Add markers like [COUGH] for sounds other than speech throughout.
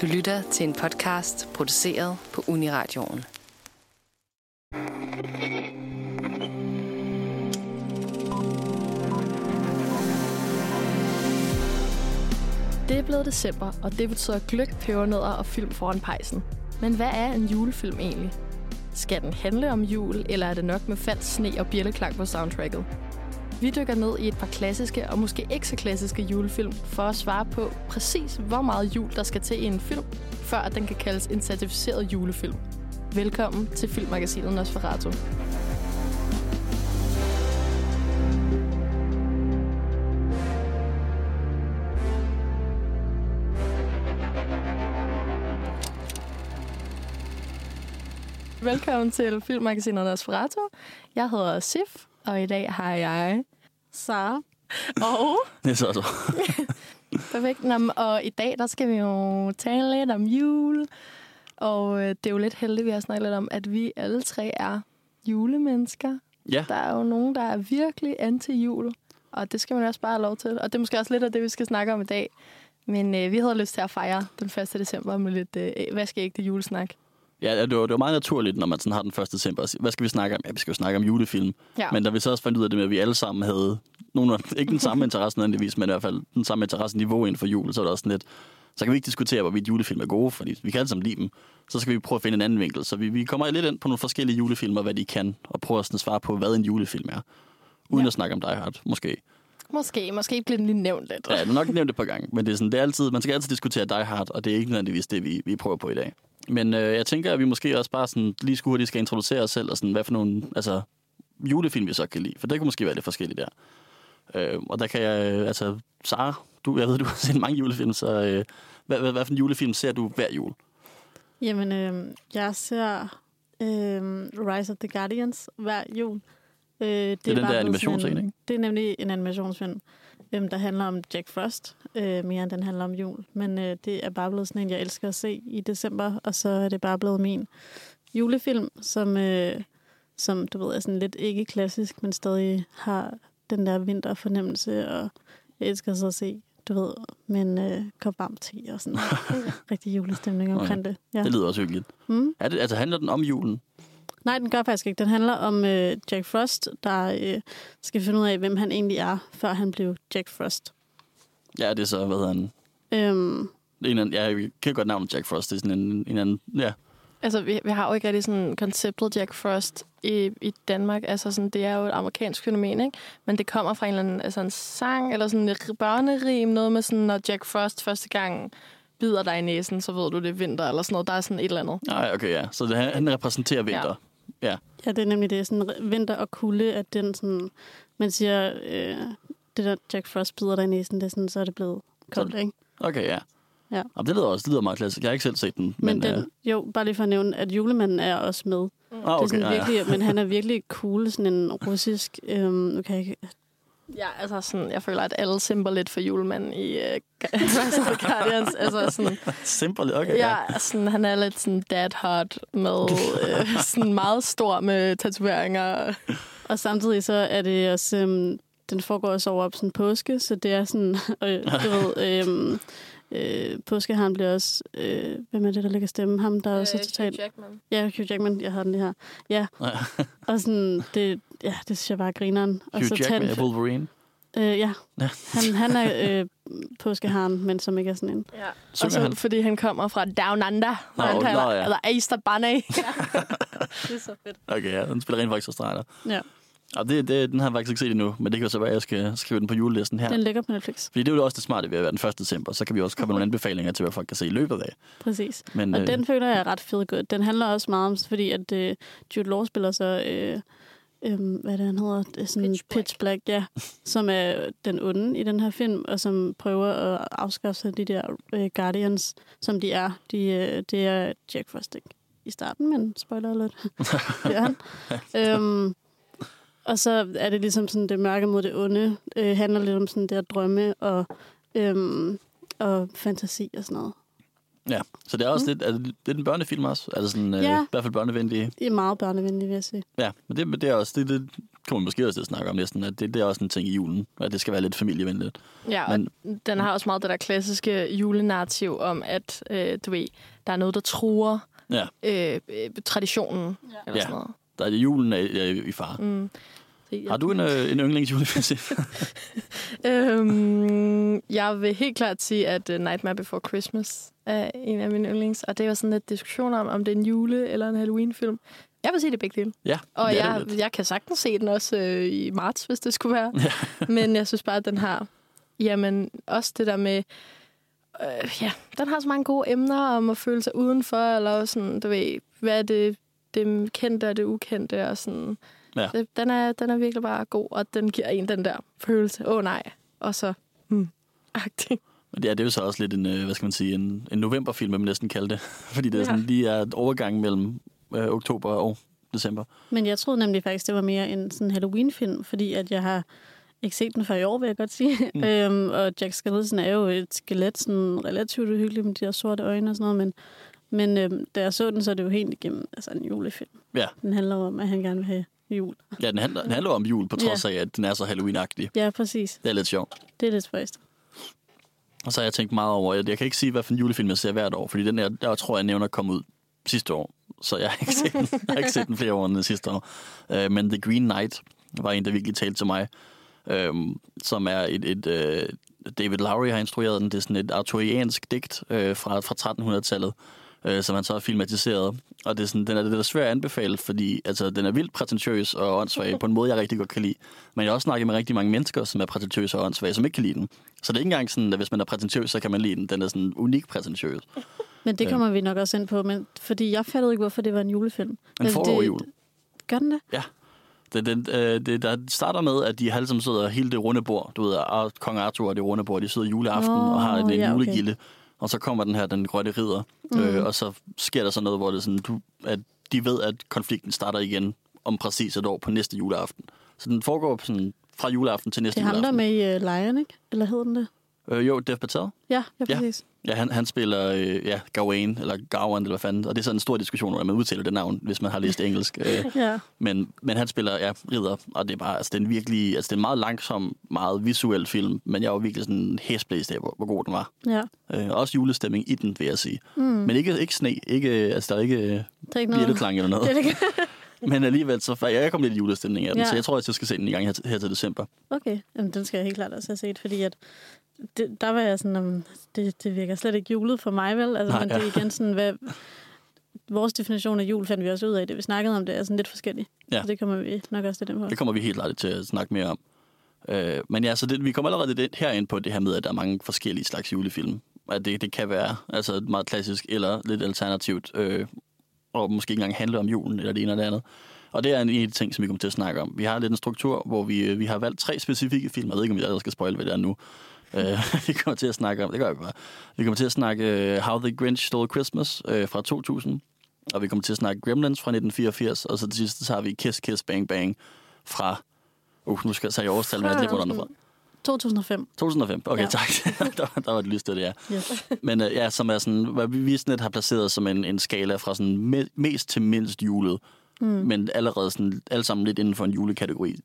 Du lytter til en podcast produceret på Uniradioen. Det er blevet december, og det betyder gløk, pebernødder og film foran pejsen. Men hvad er en julefilm egentlig? Skal den handle om jul, eller er det nok med falsk sne og bjælleklang på soundtracket? Vi dykker ned i et par klassiske og måske ikke så klassiske julefilm for at svare på præcis, hvor meget jul der skal til i en film, før at den kan kaldes en certificeret julefilm. Velkommen til Filmmagasinet Nosferatu. Velkommen til Filmmagasinet Nosferatu. Jeg hedder Sif, og i dag har jeg Sara og [LAUGHS] Det er så så. [LAUGHS] Perfekt. Nå, og i dag, der skal vi jo tale lidt om jul. Og øh, det er jo lidt heldigt, vi har snakket lidt om, at vi alle tre er julemennesker. Ja, Der er jo nogen, der er virkelig anti-jul. Og det skal man også bare have lov til. Og det er måske også lidt af det, vi skal snakke om i dag. Men øh, vi havde lyst til at fejre den 1. december med lidt øh, vaskeægte julesnak. Ja det, var, det var meget naturligt, når man sådan har den 1. december. at Hvad skal vi snakke om? Ja, vi skal jo snakke om julefilm. Ja. Men da vi så også fandt ud af det med, at vi alle sammen havde nogle, ikke den samme [LAUGHS] interesse nødvendigvis, men i hvert fald den samme interesseniveau inden for jul, så er det også sådan lidt, så kan vi ikke diskutere, hvorvidt julefilm er gode, fordi vi kan alle sammen lide dem. Så skal vi prøve at finde en anden vinkel. Så vi, vi kommer lidt ind på nogle forskellige julefilmer, hvad de kan, og prøve at sådan svare på, hvad en julefilm er. Uden Ja. at snakke om Die Hard, måske. Måske, måske bliver den lige nævnt lidt. Ja, har nok nævnt det et par gange, men det er, sådan, det er altid, man skal altid diskutere Die Hard, og det er ikke nødvendigvis det, vi, vi prøver på i dag. Men øh, jeg tænker, at vi måske også bare sådan, lige skulle hurtigt skal introducere os selv, og sådan, hvad for nogle altså, julefilm vi så kan lide. For det kunne måske være lidt forskelligt der. Øh, og der kan jeg, øh, altså, Sara, du, jeg ved, du [LAUGHS] har set mange julefilm, så øh, hvad, hvad, hvad for en julefilm ser du hver jul? Jamen, øh, jeg ser øh, Rise of the Guardians hver jul. Øh, det, den der bare blevet animationsscene, sådan en- ikke? Det er nemlig en animationsfilm, øh, der handler om Jack Frost, øh, mere end den handler om jul. Men øh, det er bare blevet sådan en, jeg elsker at se i december, og så er det bare blevet min julefilm, som, øh, som du ved, er sådan lidt ikke klassisk, men stadig har den der vinterfornemmelse, og jeg elsker så at se, du ved, med en øh, kop varm te og sådan [LAUGHS] rigtig julestemning omkring det. Ja. Det lyder også hyggeligt. Mm. Er det, altså, handler den om julen? Nej, den gør faktisk ikke. Den handler om øh, Jack Frost, der øh, skal finde ud af, hvem han egentlig er, før han blev Jack Frost. Ja, det er så, hvad hedder han? Øhm, En anden, ja, jeg kan godt navnet Jack Frost. Det er sådan en, en anden, ja, Altså, vi, vi har jo ikke rigtig sådan konceptet Jack Frost i, i Danmark. Altså, sådan, det er jo et amerikansk fænomen, ikke? Men det kommer fra en eller anden altså en sang, eller sådan et børnerim, noget med sådan, når Jack Frost første gang bider dig i næsen, så ved du, det er vinter, eller sådan noget. Der er sådan et eller andet. Nej, okay, ja. Så det, han, han repræsenterer vinter. Ja. Ja, det er nemlig det. Sådan vinter og kulde, at den sådan... Man siger, øh, det der Jack Frost bider dig i næsen, det er sådan, så er det blevet koldt, ikke? Okay, ja. Ja. Jamen, det lyder også det lyder meget klassisk. Jeg har ikke selv set den. Men, Men, den, jo, bare lige for at nævne, at julemanden er også med. øh, ah, det er okay, sådan ja, ja. virkelig, men han er [LAUGHS] virkelig cool, sådan en russisk... Øhm, nu kan jeg ikke Ja, altså sådan, jeg føler, at alle simper lidt for julemanden i uh, [LAUGHS] Guardians. altså sådan, [LAUGHS] Simpelt, okay. Ja. ja, sådan, han er lidt sådan dad hot med øh, [LAUGHS] sådan meget stor med tatoveringer. Og samtidig så er det også, øhm, den foregår også over op sådan påske, så det er sådan, øh, du ved, øhm, øh, påskeharen bliver også, øh, hvem er det, der lægger stemme? Ham, der er også totalt... Jackman. Ja, Hugh Jackman, jeg har den lige her. Ja, [LAUGHS] og sådan, det, ja, det synes jeg bare er grineren. Og Hugh så Jackman er Wolverine. Øh, ja, Ja. han, han er [LAUGHS] øh, påskeharen, men som ikke er sådan en. Ja. Og så, han? fordi han kommer fra Down Under, Nå, hvor han nå, kalder, ja. eller Easter Bunny. [LAUGHS] Det er så fedt. Okay, ja. Den spiller rent faktisk Australier. Ja, Og det, det, den har jeg faktisk ikke set endnu, men det kan jo så være, at jeg skal skrive den på julelisten her. den ligger på Netflix. Fordi det er jo også det smarte ved at være den 1. december. Så kan vi også komme med nogle anbefalinger til, hvad folk kan se i løbet af. Præcis. Men, Og øh, den føler jeg er ret fed godt. Den handler også meget om, fordi at øh, Jude Law spiller så, øh, øh, hvad er det han hedder? Det er sådan Pitch Pitch Black. Pitch Black, ja. [LAUGHS] Som er den onde i den her film, og som prøver at afskaffe sig de der øh, Guardians, som de er. De, øh, det er Jack Frost ikke i starten, men spoiler alert. [LAUGHS] det er han. [LAUGHS] øhm, og så er det ligesom sådan, det mørke mod det onde. Øh, handler lidt om sådan der drømme og, øhm, og fantasi og sådan noget. ja. Så det er også lidt, er det, det er en børnefilm også. Altså sådan, øh, Ja. i hvert fald børnevenlige. Det er meget børnevenligt, vil jeg sige. Ja, men det, det er også det, det, kommer måske også til at snakke om næsten, at det, det er også en ting i julen, at det skal være lidt familievenligt. Ja, og Men, den har også meget det der klassiske julenarrativ om, at øh, du ved, der er noget, der truer Ja, øh, øh, traditionen. Ja. Eller Ja. sådan noget. Der er julen er, er i fare. Mm. Jeg- Har du en, øh, en yndlingsjulefilm? [LAUGHS] [LAUGHS] Øhm, jeg vil helt klart sige, at uh, Nightmare Before Christmas er en af mine yndlings. Og det var sådan lidt diskussion om, om det er en jule- eller en Halloween-film. Jeg vil sige det begge dele. ja, Og er jeg, jeg kan sagtens se den også øh, i marts, hvis det skulle være. [LAUGHS] Men jeg synes bare, at den har... Jamen, også det der med... Øh, ja, den har så mange gode emner om at føle sig udenfor, eller sådan, du ved, hvad er det, det kendte og det ukendte, og sådan... Ja. Det, den, er, den er virkelig bare god, og den giver en den der følelse, åh oh, nej, og så... Hmm, agtig. Men ja, det er jo så også lidt en, øh, hvad skal man sige, en, en novemberfilm, vil man næsten kalde det. [LAUGHS] Fordi det er Ja. sådan, lige er et overgang mellem øh, oktober og december. Men jeg troede nemlig faktisk, det var mere en sådan Halloween-film, fordi at jeg har ikke set den før i år, vil jeg godt sige. Mm. [LAUGHS] øhm, og Jack Skellington er jo et skelet, sådan relativt uhyggeligt med de her sorte øjne og sådan noget, men, men øhm, da jeg så den, så er det jo helt igennem altså en julefilm. Ja, Den handler om, at han gerne vil have jul. ja den, handler, den handler om jul, på trods af, at den er så Halloween-agtig. Ja, præcis. Det er lidt sjovt. Det er lidt spøjst. Og så har jeg tænkt meget over, at jeg kan ikke sige, hvad for en julefilm jeg ser hvert år, fordi den her, der tror jeg, jeg nævner kom ud sidste år. Så jeg har ikke set den, jeg har ikke set den flere år end sidste år. Uh, men The Green Knight var en, der virkelig talte til mig, um, som er et, et uh, David Lowry har instrueret den. Det er sådan et arturiansk digt uh, fra, fra 1300-tallet, uh, som han så har filmatiseret. Og det er sådan, den er, den er svær at anbefale, fordi altså, den er vildt prætentiøs og åndssvag på en måde, jeg rigtig godt kan lide. Men jeg har også snakket med rigtig mange mennesker, som er prætentiøse og åndssvage, som ikke kan lide den. Så det er ikke engang sådan, at hvis man er prætentiøs, så kan man lide den. Den er sådan unik prætentiøs. Men det Ja. kommer vi nok også ind på, men fordi jeg fattede ikke, hvorfor det var en julefilm. Den det, i jul. Gør den det? Ja. Det, det, øh, det, der starter med, at de alle sammen sidder hele det runde bord. Du ved, Ar- Kong Arthur og det runde bord, de sidder juleaften Nå, og har en, en ja, okay. Og så kommer den her, den grønne ridder. Mm. Øh, og så sker der så noget, hvor det sådan, du, at de ved, at konflikten starter igen om præcis et år på næste juleaften. Så den foregår sådan fra juleaften til næste Det juleaften. er med i uh, Lion, ikke? Eller hed den det? Øh, jo, Dev Patel. Ja, ja, præcis. Ja, han, han spiller øh, ja, Gawain, eller Gawain, eller hvad fanden. Og det er sådan en stor diskussion, hvordan man udtaler det navn, hvis man har læst engelsk. Øh, [LAUGHS] Ja. Men, men han spiller, ja, ridder, og det er bare, altså, det er en virkelig, altså, det er en meget langsom, meget visuel film, men jeg var virkelig sådan hæsblæst af, hvor, hvor god den var. ja. Øh, også julestemning i den, vil jeg sige. Mm. Men ikke, ikke sne, ikke, altså, der er ikke øh, ikke bjælleklang eller noget. [LAUGHS] Det er [LAUGHS] men alligevel, så ja, jeg kom lidt i julestemning af den, Ja. så jeg tror, at jeg skal se den i gang her, til- her til december. Okay, Jamen, den skal jeg helt klart også have set, fordi at det, der var jeg sådan, om, det, det virker slet ikke julet for mig, vel? Altså, Nej, men det er igen sådan, hvad, vores definition af jul fandt vi også ud af, det vi snakkede om, det er sådan lidt forskelligt. Ja. Så det kommer vi nok også lidt ind på. Det kommer vi helt klart til at snakke mere om. Øh, men ja, så det, vi kommer allerede lidt herind på det her med, at der er mange forskellige slags julefilm. At det, det kan være altså meget klassisk eller lidt alternativt, øh, og måske ikke engang handle om julen eller det ene eller det andet. Og det er en af de ting, som vi kommer til at snakke om. Vi har lidt en struktur, hvor vi, øh, vi har valgt tre specifikke film. Jeg ved ikke, om vi allerede skal spoil, hvad det er nu. Øh, [LAUGHS] vi kommer til at snakke om, det gør vi bare. Vi kommer til at snakke øh, How the Grinch Stole Christmas øh, fra 2000. Og vi kommer til at snakke Gremlins fra 1984. Og så til sidst, så har vi Kiss Kiss Bang Bang fra... Uh, nu skal jeg sige årstal, men jeg lige, hvor den er fra. 2005. 2005. Okay, Ja. tak. der, [LAUGHS] der var det lyst til det, ja. Yes. Men øh, ja, som er sådan, hvad vi vi sådan lidt har placeret som en, en skala fra sådan me- mest til mindst julet. Mm. Men allerede sådan, alle sammen lidt inden for en julekategori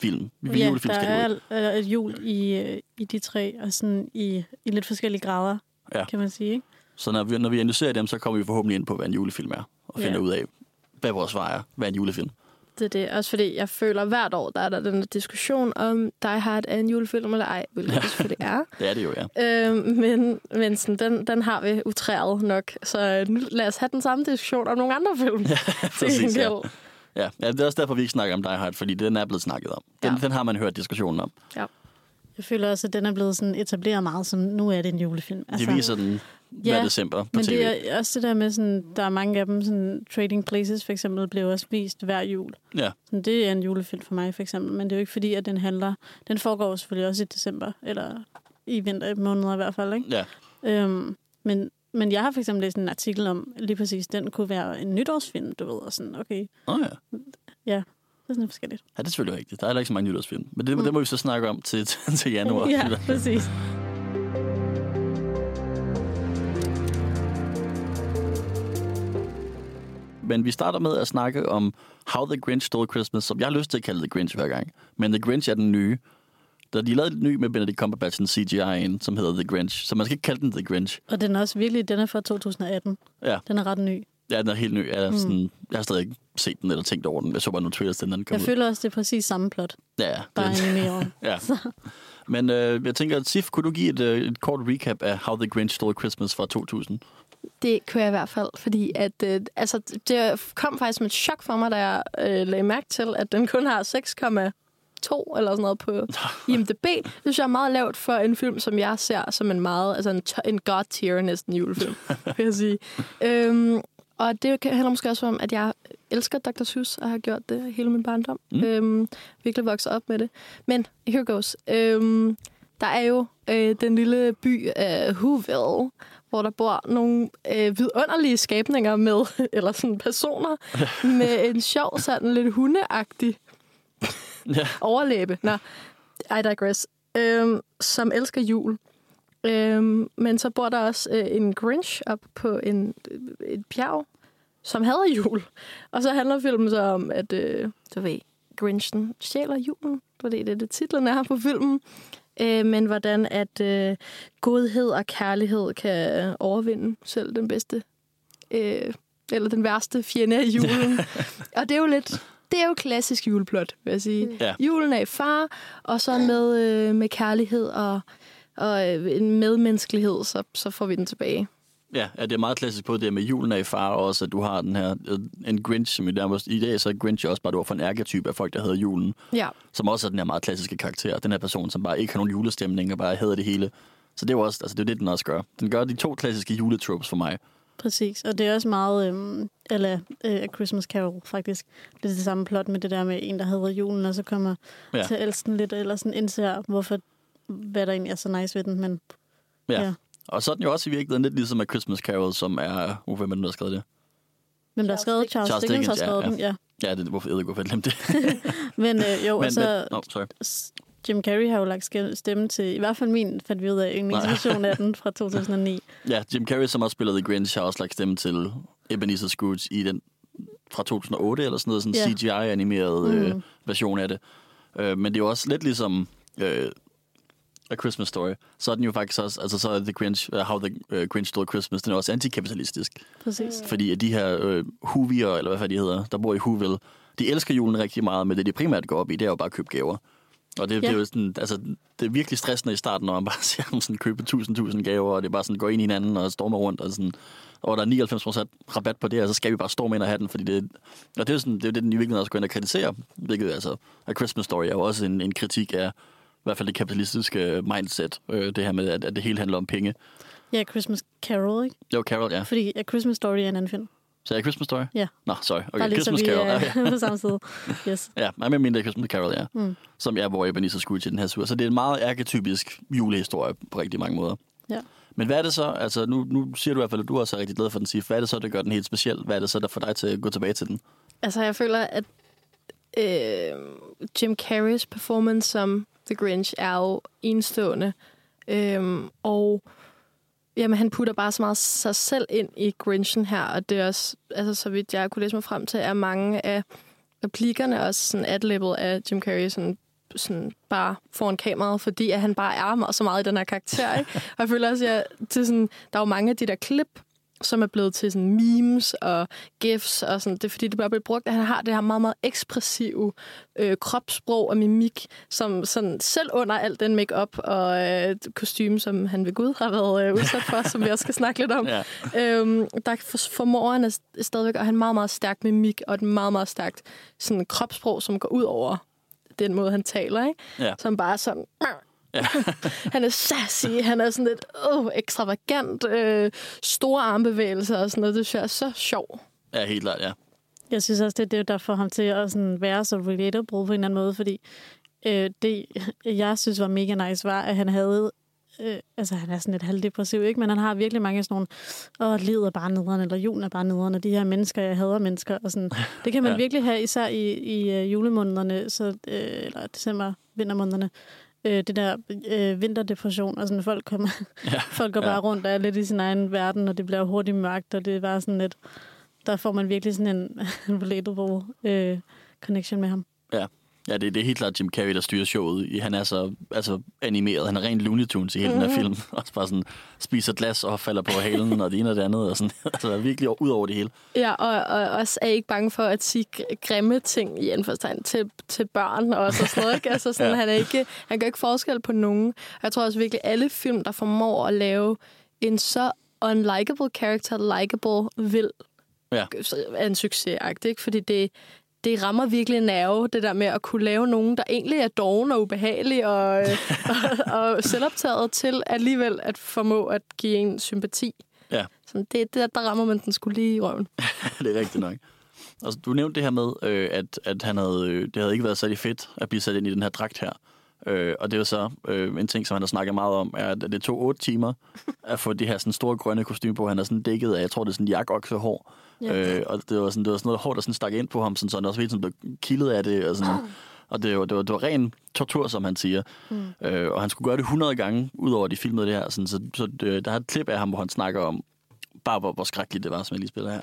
film. Ja, der julefilmskategori. er er et jul i, øh, i de tre, og sådan i, i lidt forskellige grader, Ja. kan man sige. Ikke? Så når vi, når vi analyserer dem, så kommer vi forhåbentlig ind på, hvad en julefilm er. Og finder Ja. ud af, hvad vores svar er. Hvad en julefilm? Det er det. Også fordi jeg føler, at hvert år, der er der den der diskussion om Die Hard er en julefilm eller ej, hvilket det selvfølgelig er. [LAUGHS] Det er det jo, ja. Øh, men men sådan, den, den har vi utræret nok. Så nu lad os have den samme diskussion om nogle andre film. [LAUGHS] Ja, [LAUGHS] Præcis, ja. Ja, ja, det er også derfor, vi ikke snakker om Die Hard, fordi den er blevet snakket om. Den, Ja. den har man hørt diskussionen om. ja. Jeg føler også, at den er blevet sådan etableret meget som, nu er det en julefilm. Altså, de viser den hver Ja, december på Men tv. det er også det der med, sådan, der er mange af dem, sådan, Trading Places for eksempel, bliver også vist hver jul. Ja, Sådan, det er en julefilm for mig, for eksempel. Men det er jo ikke fordi, at den handler... Den foregår selvfølgelig også i december, eller i vintermåneder i hvert fald, ikke? ja. Øhm, men, men jeg har for eksempel læst en artikel om, lige præcis, den kunne være en nytårsfilm, du ved, og sådan, okay, Oh, ja. det er sådan forskelligt. Ja, det er selvfølgelig rigtigt. Der er heller ikke så mange nytårsfilm. Men det, mm. det må vi så snakke om til, til, [LAUGHS] til januar. ja, præcis. Men vi starter med at snakke om How the Grinch Stole Christmas, som jeg har lyst til at kalde The Grinch hver gang. Men The Grinch er den nye. Der de lavede en ny med Benedict Cumberbatch, en CGI, som hedder The Grinch. Så man skal ikke kalde den The Grinch. Og den er også virkelig, den er fra 2018. Ja, Den er ret ny. ja den er helt ny. Jeg, er sådan, jeg har stadig ikke set den eller tænkt over den. Jeg så bare nogle trailers, den, den kom Jeg ud. føler også, det er præcis samme plot, Ja, ja. bare Det, animeret. [LAUGHS] ja. Men øh, jeg tænker, Sif, kunne du give et, øh, et kort recap af How the Grinch Stole Christmas fra 2000? Det kunne jeg i hvert fald, fordi at, øh, altså, det kom faktisk som et chok for mig, da jeg øh, lagde mærke til, at den kun har 6,2 eller sådan noget på [LAUGHS] IMDb. Det synes jeg er meget lavt for en film, som jeg ser som en meget, altså en, en god tier næsten julefilm, [LAUGHS] vil jeg sige. Øhm, og det handler måske også om, at jeg elsker Dr. Seuss og har gjort det hele min barndom. Mm. Øhm, virkelig vokset op med det. Men here goes. Øhm, der er jo øh, den lille by af Whoville, hvor der bor nogle øh, vidunderlige skabninger med, [LAUGHS] eller sådan personer, med en sjov, sådan lidt hundeagtig Ja. overlæbe. Nå, I digress. Øhm, som elsker jul. Øhm, men så bor der også øh, en Grinch op på en, et bjerg, som hader jul. Og så handler filmen så om, at øh, du ved, Grinchen stjæler julen. For det er det titlen er på filmen. Øh, men hvordan at øh, godhed og kærlighed kan overvinde selv den bedste, øh, eller den værste fjende af julen. [LAUGHS] og det er jo lidt, det er jo klassisk juleplot, vil jeg sige. Ja. Julen er i far, og så med, øh, med kærlighed og, og øh, en medmenneskelighed, så, så får vi den tilbage. Ja, ja, det er meget klassisk på det med julen er i far, og også at du har den her, øh, en Grinch, som jo nærmest, i dag så er Grinch også bare, du har for en ærketype af folk, der hedder julen, Ja, som også er den her meget klassiske karakter, den her person, som bare ikke har nogen julestemning, og bare hedder det hele. Så det er jo også, altså det er det, den også gør. Den gør de to klassiske juletropes for mig. Præcis, og det er også meget, øhm, eller øh, A Christmas Carol faktisk. Det er det samme plot med det der med en, der hedder julen, og så kommer Ja. til den lidt, eller sådan indser, hvorfor, hvad der egentlig er så nice ved den, men Ja. Ja. Og så er den jo også i virkeligheden lidt ligesom A Christmas Carol, som er, uh, hvem er den, der har skrevet det? men der er skrevet, Charles, Charles Dickens har Dickens, ja, skrevet ja. den, ja. Ja, det, hvorfor, jeg ved ikke, hvorfor jeg glemte det. [LAUGHS] Men øh, jo, [LAUGHS] men, og så men, oh, sorry. Jim Carrey har jo lagt stemme til, i hvert fald min, fandt vi ud af, yndlingsversion af den fra [LAUGHS] 2009. Ja, Jim Carrey, som også spillede The Grinch, har også lagt stemme til Ebenezer Scrooge i den fra 2008 eller sådan noget, sådan en Ja. CGI-animeret øh, Mm. version af det. Øh, men det er jo også lidt ligesom øh, A Christmas Story. Så er den jo faktisk også, altså så er The Grinch, uh, How the uh, Grinch Stole Christmas, den er også antikapitalistisk. Præcis. Fordi at de her øh, Whovier, eller hvad fanden de hedder, der bor i Whoville, de elsker julen rigtig meget, men det de primært går op i, det er jo bare at købe gaver. Og det, ja. det er jo sådan, altså, det er virkelig stressende i starten, når man bare [LAUGHS] ser dem sådan købe tusind, tusind gaver, og det er bare sådan, går ind i hinanden og stormer rundt, og sådan, og der er 99% rabat på det, og så skal vi bare storme ind og have den, fordi det, og det er jo sådan, det, er det den i virkeligheden også går ind og kritiserer, hvilket altså, A Christmas Story er jo også en, en kritik af, i hvert fald det kapitalistiske mindset, øh, det her med, at, at det hele handler om penge. Ja, Christmas Carol, ikke? Jo, Carol, ja. Fordi A Christmas Story er en anden film. Så er Christmas Story? Ja. Nå, sorry. Okay, Bare lige så Christmas vi Carol. er Okay. [LAUGHS] på samme side. Yes. Ja, jeg er mindre Christmas Carol, ja. Mm. Som er, hvor Ebenezer Scrooge i den her sur. Så det er en meget arketypisk julehistorie på rigtig mange måder. Ja. Men hvad er det så? Altså, nu, nu siger du i hvert fald, at du også er rigtig glad for den, Sif. Hvad er det så, der gør den helt speciel? Hvad er det så, der får dig til at gå tilbage til den? Altså, jeg føler, at øh, Jim Carreys performance som The Grinch er jo enestående. Øhm, og jamen, han putter bare så meget sig selv ind i Grinchen her, og det er også, altså, så vidt jeg kunne læse mig frem til, er mange af replikkerne også sådan adlibbet af Jim Carrey sådan, sådan bare foran kameraet, fordi at han bare er meget, så meget i den her karakter. Ikke? [LAUGHS] Og jeg føler også, at jeg, til sådan, der er jo mange af de der klip, som er blevet til sådan memes og gifs, og sådan, det er fordi, det bare bliver brugt, at han har det her meget, meget ekspressive øh, kropssprog og mimik, som sådan, selv under alt den makeup og øh, kostume, som han ved Gud har været øh, udsat for, som vi også skal snakke lidt om, [LAUGHS] Ja. øhm, der for, formår han stadigvæk at have en meget, meget stærk mimik og et meget, meget stærkt sådan, kropssprog, som går ud over den måde, han taler, ikke? Ja. Som bare sådan... [CLEARS THROAT] Ja. [LAUGHS] han er sassy, han er sådan lidt øh, ekstravagant, øh, store armbevægelser og sådan noget. Det synes jeg er så sjov. Ja, helt klart, ja. Jeg synes også, det er det, der får ham til at sådan være så relatable på en eller anden måde, fordi øh, det, jeg synes var mega nice, var, at han havde øh, altså han er sådan lidt halvdepressiv, ikke? Men han har virkelig mange sådan nogle, åh, livet er bare nederen, eller julen er bare nederen, og de her mennesker, jeg hader mennesker, og sådan. Det kan man [LAUGHS] Ja. virkelig have, især i, i uh, julemånederne, så, øh, eller december, vintermånederne. Øh, det der øh, vinterdepression, og sådan, folk, kommer, Ja. [LAUGHS] folk går Ja. bare rundt og er lidt i sin egen verden, og det bliver hurtigt mørkt, og det er bare sådan lidt, der får man virkelig sådan en, [LAUGHS] relatable øh, connection med ham. Ja, det, det er helt klart Jim Carrey, der styrer showet. Han er så altså, animeret. Han er rent Looney Tunes i hele mm. den her film. [LAUGHS] Også bare sådan, spiser glas og falder på halen, og det ene og det andet. Og sådan, [LAUGHS] altså, virkelig ud over det hele. Ja, og, og også er ikke bange for at sige gr- grimme ting i anførstegn til, til børn og så sådan noget. Ikke? Altså sådan, [LAUGHS] Ja. han, er ikke, han gør ikke forskel på nogen. Og jeg tror også virkelig, alle film, der formår at lave en så unlikable character, likable, vil Ja. er en succes ikke? Fordi det, det rammer virkelig nerve, det der med at kunne lave nogen, der egentlig er doven og ubehagelig og, [LAUGHS] øh, og, og selvoptaget til alligevel at formå at give en sympati. Ja. Så det, det, der rammer man den skulle lige i røven. [LAUGHS] det er rigtigt nok. Altså, du nævnte det her med, øh, at, at han havde, øh, det havde ikke været særlig fedt at blive sat ind i den her dragt her. Øh, og det er jo så øh, en ting, som han har snakket meget om, er, at det tog otte timer at få det her sådan store grønne kostume på. Han er sådan dækket af, jeg tror, det er sådan jakoksehår. Ja. Øh, og det var, sådan, det var sådan noget hår, der sådan stak ind på ham, sådan, så han også hele tiden blev kildet af det. Og, sådan, [CLEARS THROAT] og det, var, det, var, det var ren tortur, som han siger. Mm. Øh, og han skulle gøre det 100 gange, udover at de filmede det her. Sådan, så så det, der er et klip af ham, hvor han snakker om, bare hvor, hvor skrækkeligt det var, som jeg lige spiller her.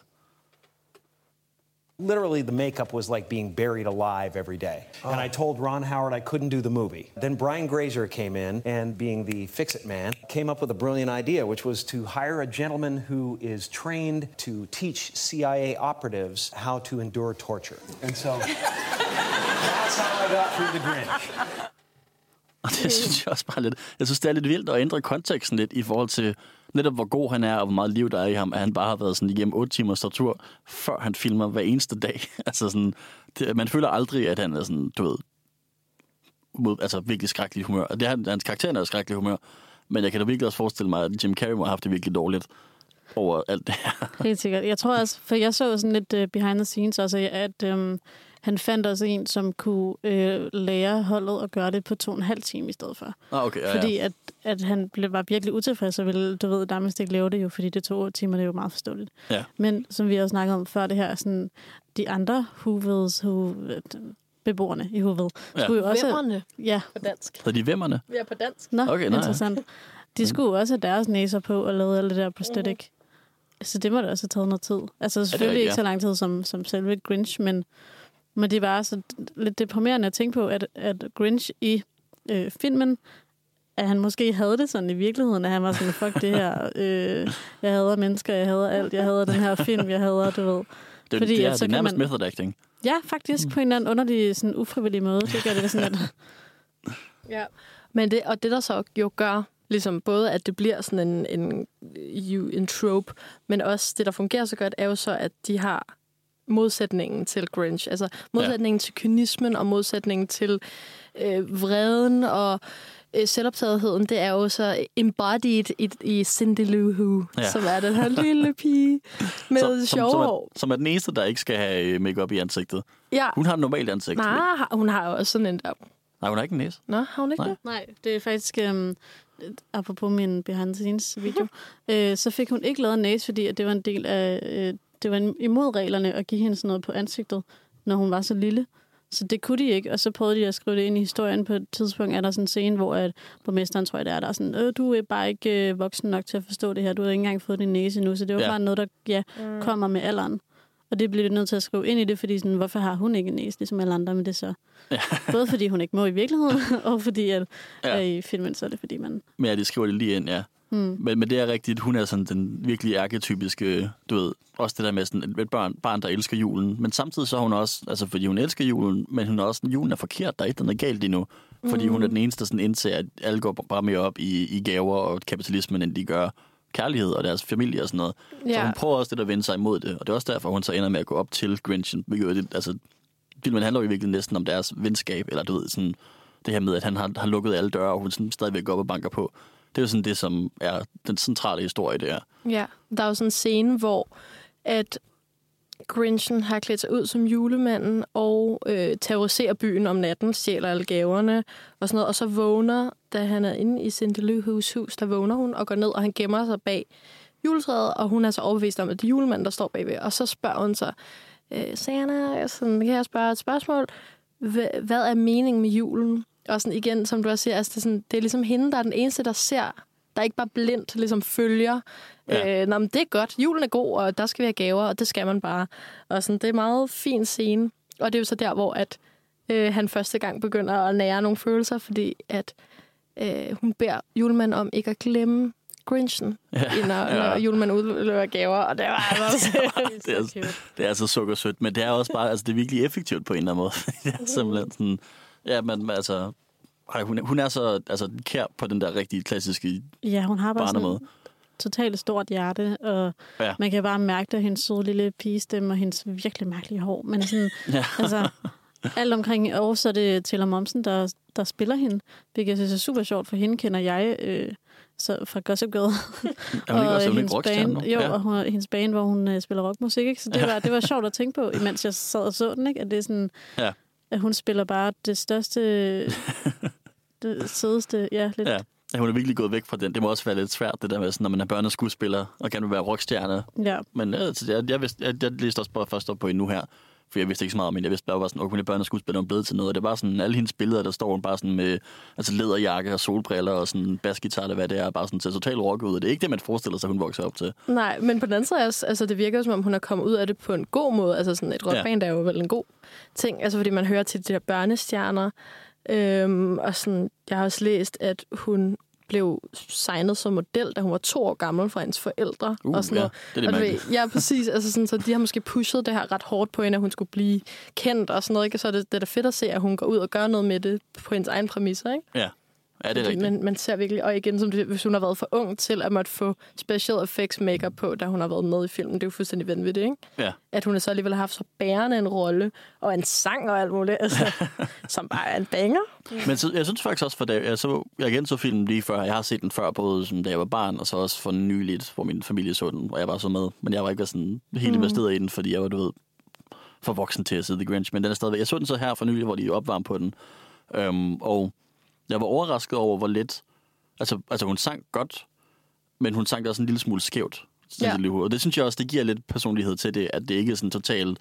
Literally, the makeup was like being buried alive every day. Oh. And I told Ron Howard I couldn't do the movie. Then Brian Grazer came in and, being the fix it man, came up with a brilliant idea, which was to hire a gentleman who is trained to teach CIA operatives how to endure torture. And so [LAUGHS] that's how I got through the Grinch. Og det synes jeg også bare lidt... Jeg synes, det er lidt vildt at ændre konteksten lidt i forhold til netop, hvor god han er, og hvor meget liv der er i ham, at han bare har været sådan igennem 8 timers tortur, før han filmer hver eneste dag. [LAUGHS] altså sådan... Det, man føler aldrig, at han er sådan, du ved... Mod, altså virkelig skrækkelig humør. Og det er, hans karakter er skrækkelig humør. Men jeg kan da virkelig også forestille mig, at Jim Carrey må have haft det virkelig dårligt over alt det her. Helt sikkert. Jeg tror også, for jeg så sådan lidt uh, behind the scenes også, at um, han fandt også en, som kunne uh, lære holdet at gøre det på to og en halv time i stedet for. Ah, okay, ja, Fordi ja. at, at han blev, var virkelig utilfreds og ville, du ved, nærmest ikke lave det jo, fordi det tog otte timer, det er jo meget forståeligt. Ja. Men som vi også snakket om før det her, sådan, de andre Hoovils, who, beboerne i Hooville, Ja. skulle jo også... Hvemmerne Ja, på dansk. Hedder de vemmerne? Vi er på dansk. Nå, Okay, ja. interessant. De skulle jo også have deres næser på og lave alt det der prosthetic. Så det må da også have taget noget tid. Altså selvfølgelig ikke ja. så lang tid som, som selve Grinch, men, men det var så lidt deprimerende at tænke på, at, at Grinch i øh, filmen, at han måske havde det sådan i virkeligheden, at han var sådan, fuck det her, [LAUGHS] øh, jeg hader mennesker, jeg hader alt, jeg hader den her film, jeg hader, du ved. Det, Fordi det, er, at så det er kan nærmest man- method acting. Ja, faktisk på en eller anden underlig, sådan ufrivillig måde. Det gør det sådan, at [LAUGHS] Ja. Men det, og det, der så jo gør, ligesom både, at det bliver sådan en, en, en, en trope, men også det, der fungerer så godt, er jo så, at de har modsætningen til Grinch. Altså modsætningen ja. til kynismen og modsætningen til øh, vreden og øh, selvoptagetheden, det er jo så embodied i, i Cindy Lou Who, Ja. som er den her lille pige med som, sjove som, hår. er, som er den eneste, der ikke skal have øh, makeup i ansigtet. Ja. Hun har et normalt ansigt. Nej, hun har jo også sådan en der. Nej, hun har ikke en næse. Nå, har hun ikke Nej. det? Nej, det er faktisk, um, apropos min behind the scenes video, øh, så fik hun ikke lavet en næse, fordi at det var en del af, øh, det var imod reglerne at give hende sådan noget på ansigtet, når hun var så lille. Så det kunne de ikke, og så prøvede de at skrive det ind i historien. På et tidspunkt er der sådan en scene, hvor at borgmesteren, tror jeg det er, der er sådan, øh, du er bare ikke øh, voksen nok til at forstå det her, du har ikke engang fået din næse nu, så det var Ja. bare noget, der ja, mm. kommer med alderen. Og det bliver de nødt til at skrive ind i det, fordi sådan, hvorfor har hun ikke en næse, ligesom alle andre, men det er så... Ja. [LAUGHS] Både fordi hun ikke må i virkeligheden, og fordi at, Ja. ja. i filmen, så er det fordi man... Men ja, de skriver det lige ind, ja. Hmm. Men, men det er rigtigt, hun er sådan den virkelig arketypiske, du ved, også det der med sådan et barn, barn, der elsker julen. Men samtidig så er hun også, altså fordi hun elsker julen, men hun er også, julen er forkert, der er ikke noget galt endnu. Fordi hun er den eneste, der sådan indser, at alle går bare mere op i, i gaver og kapitalismen, end de gør kærlighed og deres familie og sådan noget. Ja. Så hun prøver også det at vende sig imod det, og det er også derfor, hun så ender med at gå op til Grinchen. Hvilket, altså, filmen handler jo virkelig næsten om deres venskab, eller du ved, sådan, det her med, at han har, har lukket alle døre, og hun sådan stadigvæk går op og banker på. Det er jo sådan det, som er den centrale historie, det er. Ja, der er jo sådan en scene, hvor at Grinchen har klædt sig ud som julemanden og øh, terroriserer byen om natten, stjæler alle gaverne og sådan noget. Og så vågner, da han er inde i Cindy Lou Who's hus, der vågner hun og går ned, og han gemmer sig bag juletræet, og hun er så overbevist om, at det er julemanden, der står bagved. Og så spørger hun så, øh, Santa, sådan, kan jeg spørge et spørgsmål? Hvad er meningen med julen? Og sådan igen, som du også siger, altså det, er sådan, det er ligesom hende, der er den eneste, der ser der ikke bare blindt ligesom følger, Ja. øh, Nå, men det er godt, julen er god, og der skal vi have gaver, og det skal man bare. Og sådan, det er en meget fin scene. Og det er jo så der, hvor at, øh, han første gang begynder at nære nogle følelser, fordi at øh, hun beder julemanden om ikke at glemme Grinchen, Ja. når, Ja. når julemanden udløber gaver, og det var [LAUGHS] altså det, er, det er altså sukkersødt, men det er også bare, altså det er virkelig effektivt på en eller anden måde. [LAUGHS] det er simpelthen sådan, ja, men altså, ej, hun, er, hun er så altså, kær på den der rigtig klassiske Ja, hun har bare sådan totalt stort hjerte, og Ja. ja. man kan bare mærke det, hendes søde lille pigestemme og hendes virkelig mærkelige hår. Men sådan, [LAUGHS] Ja. altså, alt omkring, og så er det Taylor Momsen, der, der spiller hende, hvilket jeg synes er super sjovt, for hende kender jeg øh, så fra Gossip Girl. Er hun ikke [LAUGHS] også hendes band, nu? jo, Ja. og hun, hendes band, hvor hun øh, spiller rockmusik, ikke? Så det var, det var sjovt at tænke på, [LAUGHS] imens jeg sad og så den, ikke? At det er sådan, Ja. At hun spiller bare det største, [LAUGHS] det sødeste, ja, lidt. Ja. Ja, hun er virkelig gået væk fra den. Det må også være lidt svært, det der med, sådan, når man er børneskuespiller og gerne vil være rockstjerne. ja. Men ja, altså, jeg, jeg, vidste, jeg, jeg læste også bare først op på hende nu her, for jeg vidste ikke så meget hende. Jeg vidste bare, bare sådan, okay, hun er børneskuespiller, hun blevet til noget. Og det var sådan, alle hendes billeder, der står hun bare sådan med altså læderjakke og solbriller og sådan basgitar, eller hvad det er, bare sådan til totalt rock ud. Det er ikke det, man forestiller sig, hun vokser op til. Nej, men på den anden side, også, altså, det virker som om hun er kommet ud af det på en god måde. Altså sådan et rockband ja. er jo vel en god ting, altså fordi man hører til de der børnestjerner. Øhm, og sådan, jeg har også læst, at hun blev signet som model, da hun var to år gammel fra hendes forældre. Uh, og sådan ja, noget. det er og du ved. Ja, præcis. Altså sådan, så de har måske pushet det her ret hårdt på hende, at hun skulle blive kendt og sådan noget. Ikke? Så er det, det er da fedt at se, at hun går ud og gør noget med det på hendes egen præmisser. Ikke? Ja, ja det er rigtigt. man, man ser virkelig, og igen, som det, hvis hun har været for ung til at måtte få special effects makeup på, da hun har været med i filmen, det er jo fuldstændig vanvittigt, ikke? Ja. At hun så alligevel har haft så bærende en rolle, og en sang og alt muligt, altså, [LAUGHS] som bare er en banger. Men så, jeg synes faktisk også, for da jeg, så, jeg igen så filmen lige før, jeg har set den før, både som da jeg var barn, og så også for nyligt, hvor min familie så den, og jeg var så med. Men jeg var ikke sådan helt investeret i den, fordi jeg var, du ved, for voksen til at se The Grinch. Men den er stadigvæk, jeg så den så her for nylig, hvor de opvarm på den. Øhm, og jeg var overrasket over, hvor let, altså, altså hun sang godt, men hun sang det også en lille smule skævt. Ja. Og det synes jeg også, det giver lidt personlighed til det, at det ikke er sådan totalt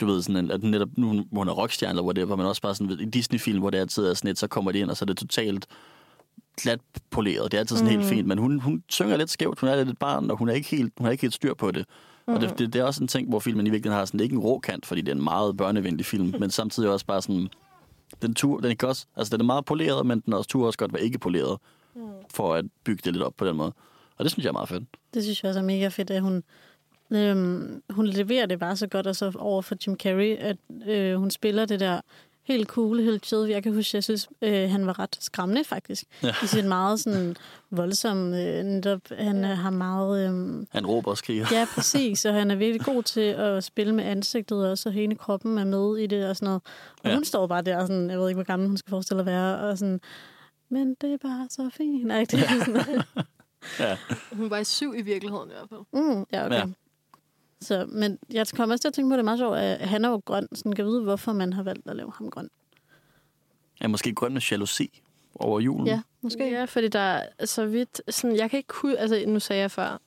du ved, sådan en, at netop nu, hvor hun er rockstjerne, eller whatever, men også bare sådan, i Disney-film, hvor det altid er sådan et, så kommer de ind, og så er det totalt glat poleret. Det er altid sådan mm. helt fint, men hun, hun synger lidt skævt, hun er lidt et barn, og hun er ikke helt, hun har ikke helt styr på det. Mm. Og det, det, det, er også en ting, hvor filmen i virkeligheden har sådan, det er ikke en rå kant, fordi det er en meget børnevenlig film, [LAUGHS] men samtidig også bare sådan, den tur, den kan også, altså den er meget poleret, men den også tur også godt være ikke poleret, mm. for at bygge det lidt op på den måde. Og det synes jeg er meget fedt. Det synes jeg også er mega fedt, at hun, øhm, hun leverer det bare så godt, og så over for Jim Carrey, at øh, hun spiller det der helt cool, helt chill. Jeg kan huske, jeg synes, øh, han var ret skræmmende faktisk. Ja. I sin meget sådan voldsom, øh, netop, han øh, har meget... Øh, Han råber og skriger. ja, præcis, og han er virkelig god til at spille med ansigtet også, og hele kroppen er med i det og sådan noget. Og Ja. ja. hun står bare der, sådan, jeg ved ikke, hvor gammel hun skal forestille at være, og sådan, men det er bare så fint. Nej, det er sådan, Ja. Hun var i syv i virkeligheden i hvert fald. Mm, ja, okay. Ja. Ja. Så, men jeg kommer også til at tænke på, at det er meget sjovt, at han er jo grøn. Sådan kan vide, hvorfor man har valgt at lave ham grøn. Er måske grøn med jalousi over julen. Ja, måske. Ja, fordi der er så vidt... Sådan, jeg kan ikke kunne... Altså, nu sagde jeg før,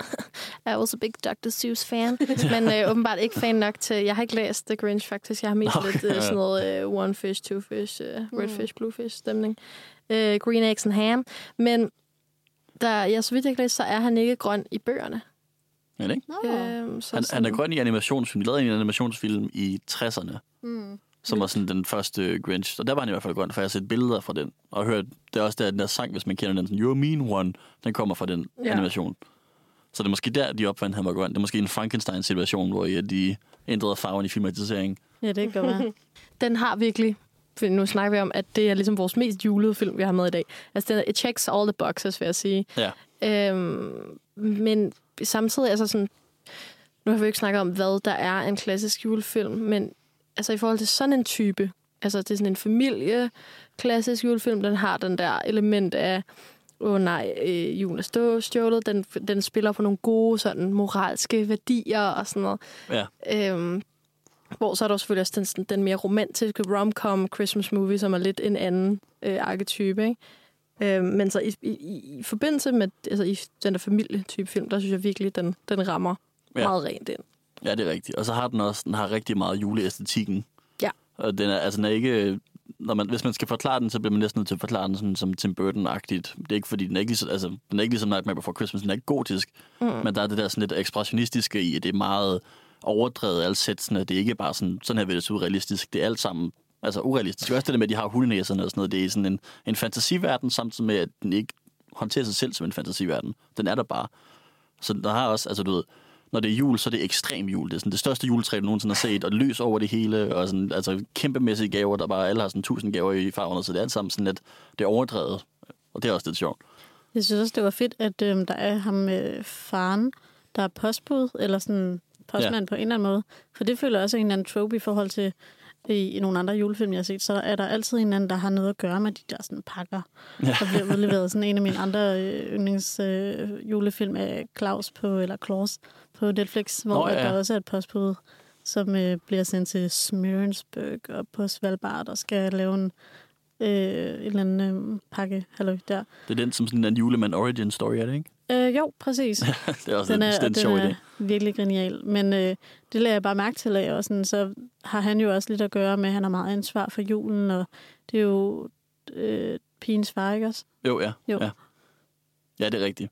jeg er også big Dr. Seuss fan, [LAUGHS] men øh, åbenbart ikke fan nok til... Jeg har ikke læst The Grinch, faktisk. Jeg har mest Okay. lidt øh, sådan noget øh, one fish, two fish, øh, red fish, blue fish stemning. Øh, green eggs and ham. Men der, ja, så vidt jeg ikke læst, så er han ikke grøn i bøgerne. Er det ikke? Nå. Øhm, så Han, sådan, han er grøn i animationsfilm. De lavede en animationsfilm i 60'erne, Mm. som var sådan den første Grinch. Og der var han i hvert fald grøn, for jeg har set billeder fra den. Og hørt, det er også der, den der sang, hvis man kender den, sådan, You're mean one, den kommer fra den Ja. animation. Så det er måske der, de opfandt, han var grøn. Det er måske en Frankenstein-situation, hvor ja, de ændrede farven i filmatiseringen. Ja, det kan være. [LAUGHS] den har virkelig... Nu snakker vi om, at det er ligesom vores mest julede film, vi har med i dag. Altså, den, it checks all the boxes, vil jeg sige. Ja. Øhm, men samtidig, altså sådan, nu har vi jo ikke snakket om, hvad der er en klassisk julefilm, men altså i forhold til sådan en type, altså det er sådan en familie klassisk julefilm, den har den der element af, åh oh, nej, øh, julen er stå, stjålet, den, den spiller på nogle gode sådan moralske værdier og sådan noget. Ja. Øhm, hvor så er der selvfølgelig også den, den mere romantiske rom-com Christmas movie, som er lidt en anden øh, arketype, ikke? Øh, men så i, i, i forbindelse med altså i den der familietype film, der synes jeg virkelig, den, den rammer Ja. meget rent ind. Ja, det er rigtigt. Og så har den også den har rigtig meget juleæstetikken. Ja. Og den er, altså, den er ikke når man, hvis man skal forklare den, så bliver man næsten nødt til at forklare den sådan, som Tim Burton-agtigt. Det er ikke fordi, den er ikke, ligesom, altså, den er ikke ligesom Nightmare Before Christmas, den er ikke gotisk, mm. men der er det der sådan lidt ekspressionistiske i, at det er meget overdrevet alle sætsene. Det er ikke bare sådan, sådan her vil det se ud realistisk. Det er alt sammen altså urealistisk. Også det der med, at de har hundenæserne og sådan noget. Det er sådan en, en fantasiverden, samtidig med, at den ikke håndterer sig selv som en fantasiverden. Den er der bare. Så der har også, altså du ved, når det er jul, så er det ekstrem jul. Det er sådan det største juletræ, du nogensinde har set, og lys over det hele, og sådan, altså kæmpemæssige gaver, der bare alle har sådan tusind gaver i farverne, så det er alt sammen sådan lidt, det er overdrevet, og det er også lidt sjovt. Jeg synes også, det var fedt, at øhm, der er ham med faren, der er postbud, eller sådan postmand ja. på en eller anden måde. For det føler også en eller anden trope i forhold til i, i nogle andre julefilm, jeg har set, så er der altid en anden, der har noget at gøre med de der sådan, pakker, ja. der bliver udleveret. Sådan en af mine andre øh, yndlings øh, julefilm er Klaus på, eller Klaus på Netflix, hvor Nå, ja. der også er et postbud, som øh, bliver sendt til Smørensburg og på Svalbard og skal lave en øh, en eller anden øh, pakke halløj der. Det er den som sådan en julemand origin story, er det ikke? Øh, jo, præcis. [LAUGHS] det er også den er, en, en sjov idé. virkelig genial. Men øh, det lader jeg bare mærke til af, og sådan, så har han jo også lidt at gøre med, at han har meget ansvar for julen, og det er jo øh, pigens far, ikke også? Jo, ja. Jo. ja. Ja, det er rigtigt.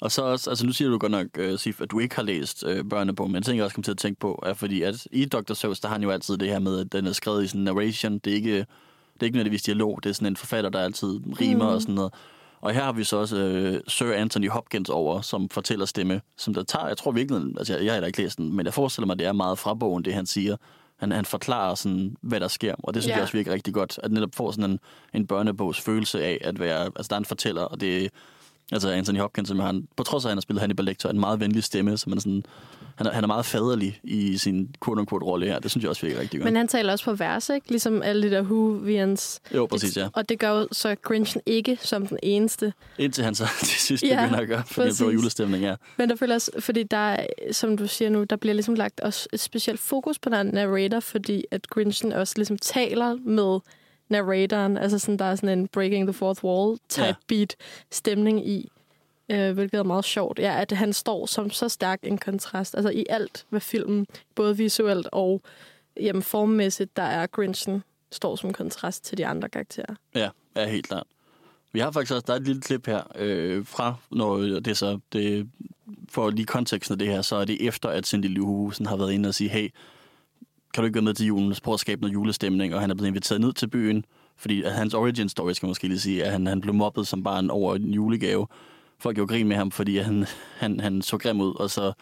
Og så også, altså nu siger du godt nok, uh, Sif, at du ikke har læst uh, børnebogen, men jeg tænker også kom til at tænke på, er fordi at i Dr. Seuss, der har han jo altid det her med, at den er skrevet i sådan en narration. Det er ikke, det er ikke nødvendigvis dialog, det er sådan en forfatter, der altid rimer mm. og sådan noget. Og her har vi så også uh, Sir Anthony Hopkins over, som fortæller stemme, som der tager, jeg tror virkelig, altså jeg, jeg har ikke læst den, men jeg forestiller mig, det er meget fra bogen, det han siger. Han, han forklarer sådan, hvad der sker, og det synes yeah. jeg også virker rigtig godt, at netop får sådan en, en børnebogs følelse af at være, altså der er en fortæller, og det Altså Anthony Hopkins, som han, på trods af, at han har spillet Hannibal Lecter, en meget venlig stemme, så man er sådan, han, er, han er meget faderlig i sin quote-unquote rolle her. Det synes jeg også virker rigtig godt. Men han taler også på vers, ikke? Ligesom alle de der Whovians. Jo, præcis, ja. Og det gør jo så Grinchen ikke som den eneste. Indtil han så [LAUGHS] til sidst ja, begynder at gøre, fordi præcis. han julestemning, ja. Men der føler også, fordi der, som du siger nu, der bliver ligesom lagt også et specielt fokus på den narrator, fordi at Grinchen også ligesom taler med narratoren. Altså sådan, der er sådan en breaking the fourth wall type ja. beat stemning i. Øh, hvilket er meget sjovt. Ja, at han står som så stærk en kontrast. Altså i alt ved filmen, både visuelt og jamen, formmæssigt, der er Grinchen står som kontrast til de andre karakterer. Ja, ja helt klart. Vi har faktisk også, der er et lille klip her øh, fra, når det er så, det, for lige konteksten af det her, så er det efter, at Cindy Liu har været inde og sige, hey, kan du ikke gå med til julen, prøve at skabe noget julestemning, og han er blevet inviteret ned til byen, fordi at hans origin story, skal man måske lige sige, at han, han blev mobbet som barn over en julegave. Folk gjorde grin med ham, fordi han, han, han så grim ud, og så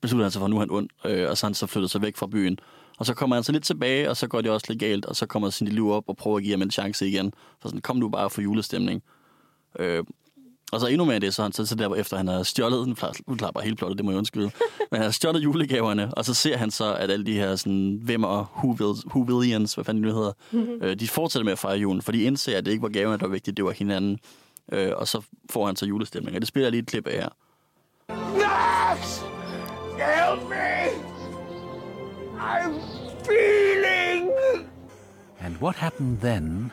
besluttede han sig for, at nu er han ond, øh, og så han så flyttet sig væk fra byen. Og så kommer han så lidt tilbage, og så går det også lidt galt, og så kommer sin liv op og prøver at give ham en chance igen. Så sådan, kom nu bare for julestemning. Øh, og så endnu mere af det, så han så, så der efter han har stjålet, nu klarer bare helt plottet, det må jeg undskylde, [LAUGHS] men han har stjålet julegaverne, og så ser han så, at alle de her sådan, hvem og who willians, hvad fanden det hedder, mm-hmm. øh, de fortsætter med at fejre julen, for de indser, at det ikke var gaverne, der var vigtigt, det var hinanden. Øh, og så får han så julestemning, og det spiller jeg lige et klip af her. Max! Help me! I'm feeling! And what happened then?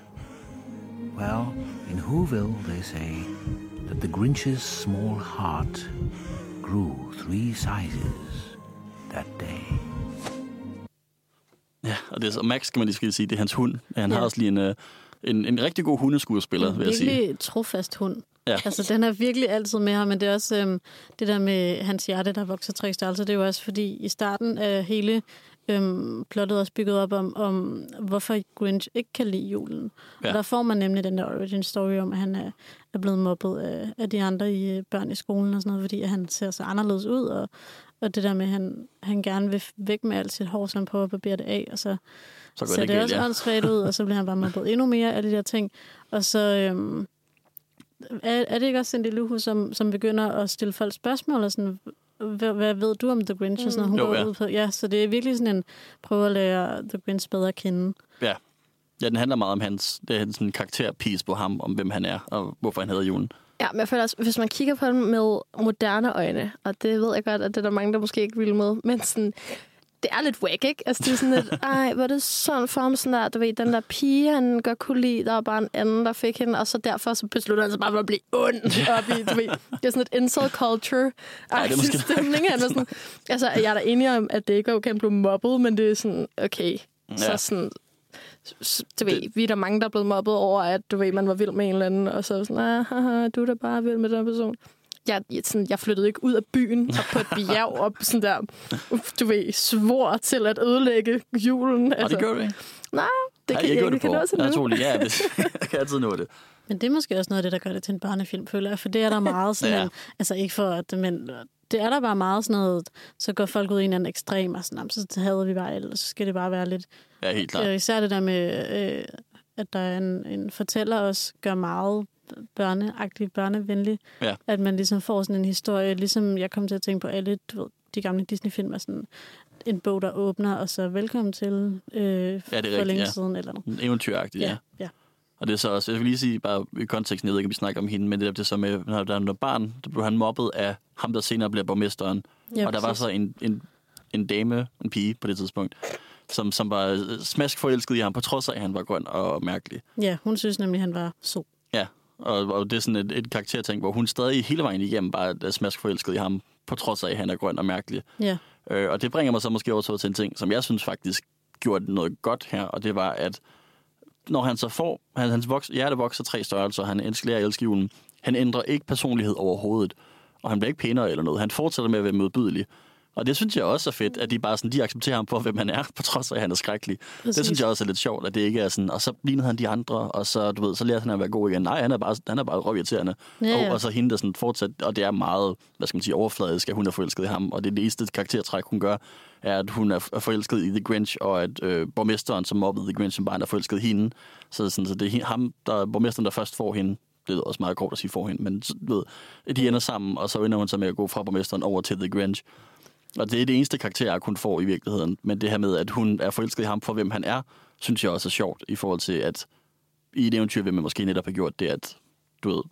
Well, in Whoville, they say that the Grinch's small heart grew three sizes that day. Ja, og det er så Max, kan man lige sige, det er hans hund. Han ja. har også lige en, øh, en, en rigtig god hundeskuespiller, vil jeg sige. En virkelig trofast hund. Ja. Altså, den er virkelig altid med ham, men det er også øhm, det der med hans hjerte, der vokser tre størrelser. Det er jo også fordi, i starten af hele øhm, plottet også bygget op om, om, hvorfor Grinch ikke kan lide julen. Ja. Og der får man nemlig den der origin story om, at han er, er blevet mobbet af, af de andre i, øh, børn i skolen og sådan noget, fordi han ser så anderledes ud, og, og det der med, at han, han gerne vil væk med alt sit hår, så han prøver at barbere det af, og så, så ser det, det også ja. åndssvagt ud, og så bliver han bare mobbet endnu mere af de der ting. Og så... Øhm, er, er det ikke også Cindy Lou som, som begynder at stille folk spørgsmål, og sådan, hvad, hvad ved du om The Grinch? Mm. Og sådan, hun jo, går ja. ud på. Ja, så det er virkelig sådan en prøve at lære The Grinch bedre at kende. Ja. Ja, den handler meget om hans, det er sådan en karakterpiece på ham, om hvem han er, og hvorfor han hedder julen. Ja, men jeg føler også, hvis man kigger på den med moderne øjne, og det ved jeg godt, at det er der mange, der måske ikke vil med, men sådan, det er lidt wack, ikke? Altså, det er sådan lidt, [LAUGHS] ej, hvor er det sådan for sådan der, du ved, den der pige, han godt kunne lide, der var bare en anden, der fik hende, og så derfor så beslutter han sig bare for at blive ond. Op i, du ved, det er sådan et insult culture ej, det er måske stemning. Han er sådan, altså, jeg er da enig om, at det ikke er okay, at blive mobbet, men det er sådan, okay, ja. så sådan, du ved, vi er der mange, der er blevet mobbet over, at du ved, man var vild med en eller anden, og så sådan, ah, haha, du er da bare vild med den person. Jeg, jeg, sådan, jeg flyttede ikke ud af byen og på et bjerg op sådan der, du ved, svor til at ødelægge julen. Og det gjorde du ikke? Nej, det kan jeg jeg, gjorde ikke. det Det kan nå til Jeg tror lige, ja, [LAUGHS] hvis, [LAUGHS] jeg kan altid nå det. Men det er måske også noget af det, der gør det til en børnefilm, føler jeg. For det er der meget [LAUGHS] sådan Ja. en, altså ikke for at, men det er der bare meget sådan noget, så går folk ud i en eller anden ekstrem, og sådan, "Jamen, så hader vi bare alt, så skal det bare være lidt... Ja, helt klart. Øh, især det der med, øh, at der er en, en fortæller også, gør meget børneagtig, børnevenlig. Ja. At man ligesom får sådan en historie, ligesom jeg kom til at tænke på alle du ved, de gamle Disney-film, er sådan en bog, der åbner, og så velkommen til øh, ja, for rigtigt, længe ja. siden, eller noget. Eventyragtigt, ja. Ja, ja. Og det er så også, jeg vil lige sige, bare i konteksten, jeg ved ikke, om vi snakker om hende, men det er det så med, når der er noget barn, der blev han mobbet af ham, der senere bliver borgmesteren. Ja, og der var præcis. så en, en, en dame, en pige på det tidspunkt, som, som var smask forelsket i ham, på trods af, at han var grøn og mærkelig. Ja, hun synes nemlig, han var så. Og, og det er sådan et, et karakterting, hvor hun stadig hele vejen igennem bare er smask forelsket i ham, på trods af, at han er grøn og mærkelig. Ja, Øh, og det bringer mig så måske over til en ting, som jeg synes faktisk gjorde noget godt her, og det var, at når han så får, han, hans voks, hjerte vokser tre størrelser, han elsker at elske julen, han ændrer ikke personlighed overhovedet, og han bliver ikke pænere eller noget. Han fortsætter med at være modbydelig. Og det synes jeg også er fedt, at de bare sådan, de accepterer ham for, hvem han er, på trods af, at han er skrækkelig. Præcis. Det synes jeg også er lidt sjovt, at det ikke er sådan, og så lignede han de andre, og så, du ved, så lærte han at være god igen. Nej, han er bare, han er bare røvirriterende. Ja, ja. Og, og, så hende, der sådan fortsat, og det er meget, hvad skal man sige, overfladisk, at hun er forelsket i ham, og det, det eneste karaktertræk, hun gør, er, at hun er er forelsket i The Grinch, og at øh, borgmesteren, som mobbede The Grinch som barn, er forelsket i hende. Så, sådan, så det er ham, der, borgmesteren, der først får hende. Det er også meget kort at sige for hende, men ved, de ender sammen, og så ender hun så med at gå fra borgmesteren over til The Grinch. Og det er det eneste karakter, jeg kun får i virkeligheden. Men det her med, at hun er forelsket i ham for, hvem han er, synes jeg også er sjovt i forhold til, at i et eventyr vil man måske netop have gjort det, at du ved,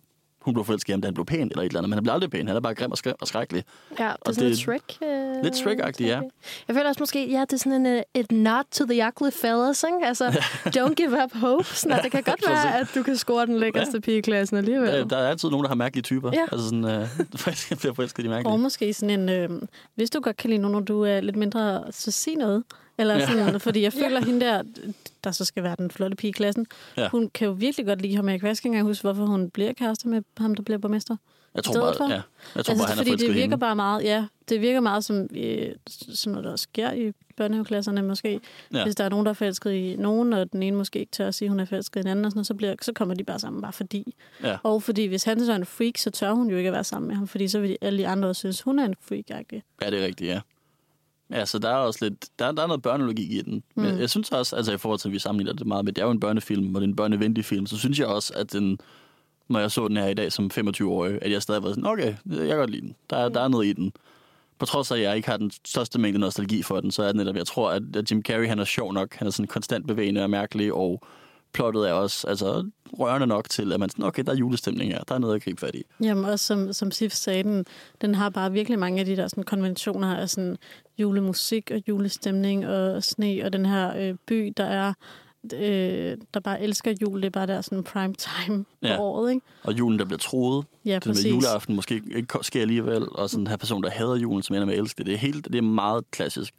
hun blev forelsket i ham, da han blev pæn eller et eller andet, men han bliver aldrig pæn. Han er bare grim og, skræ- og skrækkelig. Ja, det er Og sådan det- lidt Shrek. Øh, Lidt Shrek-agtigt, ja. Jeg føler også måske, ja, det er sådan en, uh, et nod to the ugly fellas, ikke? Altså, [LAUGHS] don't give up hope. Sådan, at det kan godt [LAUGHS] være, at du kan score den lækkerste pige i klassen alligevel. Der, der er altid nogen, der har mærkelige typer. Ja. Altså sådan, øh, [LAUGHS] forelsket- bliver forelsket i de Og mærkelige. måske sådan en, øh, hvis du godt kan lide nogen, når du er lidt mindre, så sig noget. Eller Ja. sådan, fordi jeg føler, ja. hende der, der så skal være den flotte pige i klassen, Ja. hun kan jo virkelig godt lide ham. Jeg kan ikke engang huske, hvorfor hun bliver kærester med ham, der bliver borgmester. Jeg tror bare, for? ja, jeg tror altså, bare, han er fordi det virker hende. bare meget, ja, det virker meget som, øh, som noget, der sker i børnehaveklasserne måske. Ja. Hvis der er nogen, der er forelsket i nogen, og den ene måske ikke tør at sige, at hun er forelsket i den anden, og sådan noget, så, bliver, så kommer de bare sammen bare fordi. Ja. Og fordi hvis han så er en freak, så tør hun jo ikke at være sammen med ham, fordi så vil alle de andre også synes, hun er en freak -agtig. Ja, det er rigtigt, ja. Ja, så der er også lidt, der, der er noget børnelogik i den. Men Mm. jeg synes også, altså i forhold til, at vi sammenligner det meget med, det er jo en børnefilm, og det er en børnevenlig film, så synes jeg også, at den, når jeg så den her i dag som 25-årig, at jeg stadig var sådan, okay, jeg kan godt lide den. Der, er- der er noget i den. På trods af, at jeg ikke har den største mængde nostalgi for den, så er det netop, jeg tror, at at Jim Carrey, han er sjov nok. Han er sådan konstant bevægende og mærkelig, og plottet er også altså, rørende nok til, at man sådan, okay, der er julestemning her. Der er noget at gribe fat i. Jamen også som, som Sif sagde, den, den har bare virkelig mange af de der sådan, konventioner af sådan, julemusik og julestemning og sne, og den her øh, by, der er øh, der bare elsker jul, det er bare der sådan prime time på Ja. året, ikke? Og julen, der bliver troet, Ja, det med juleaften måske ikke sker alligevel, og sådan den her person, der hader julen, som ender med at elske det. Det er, helt, det er meget klassisk.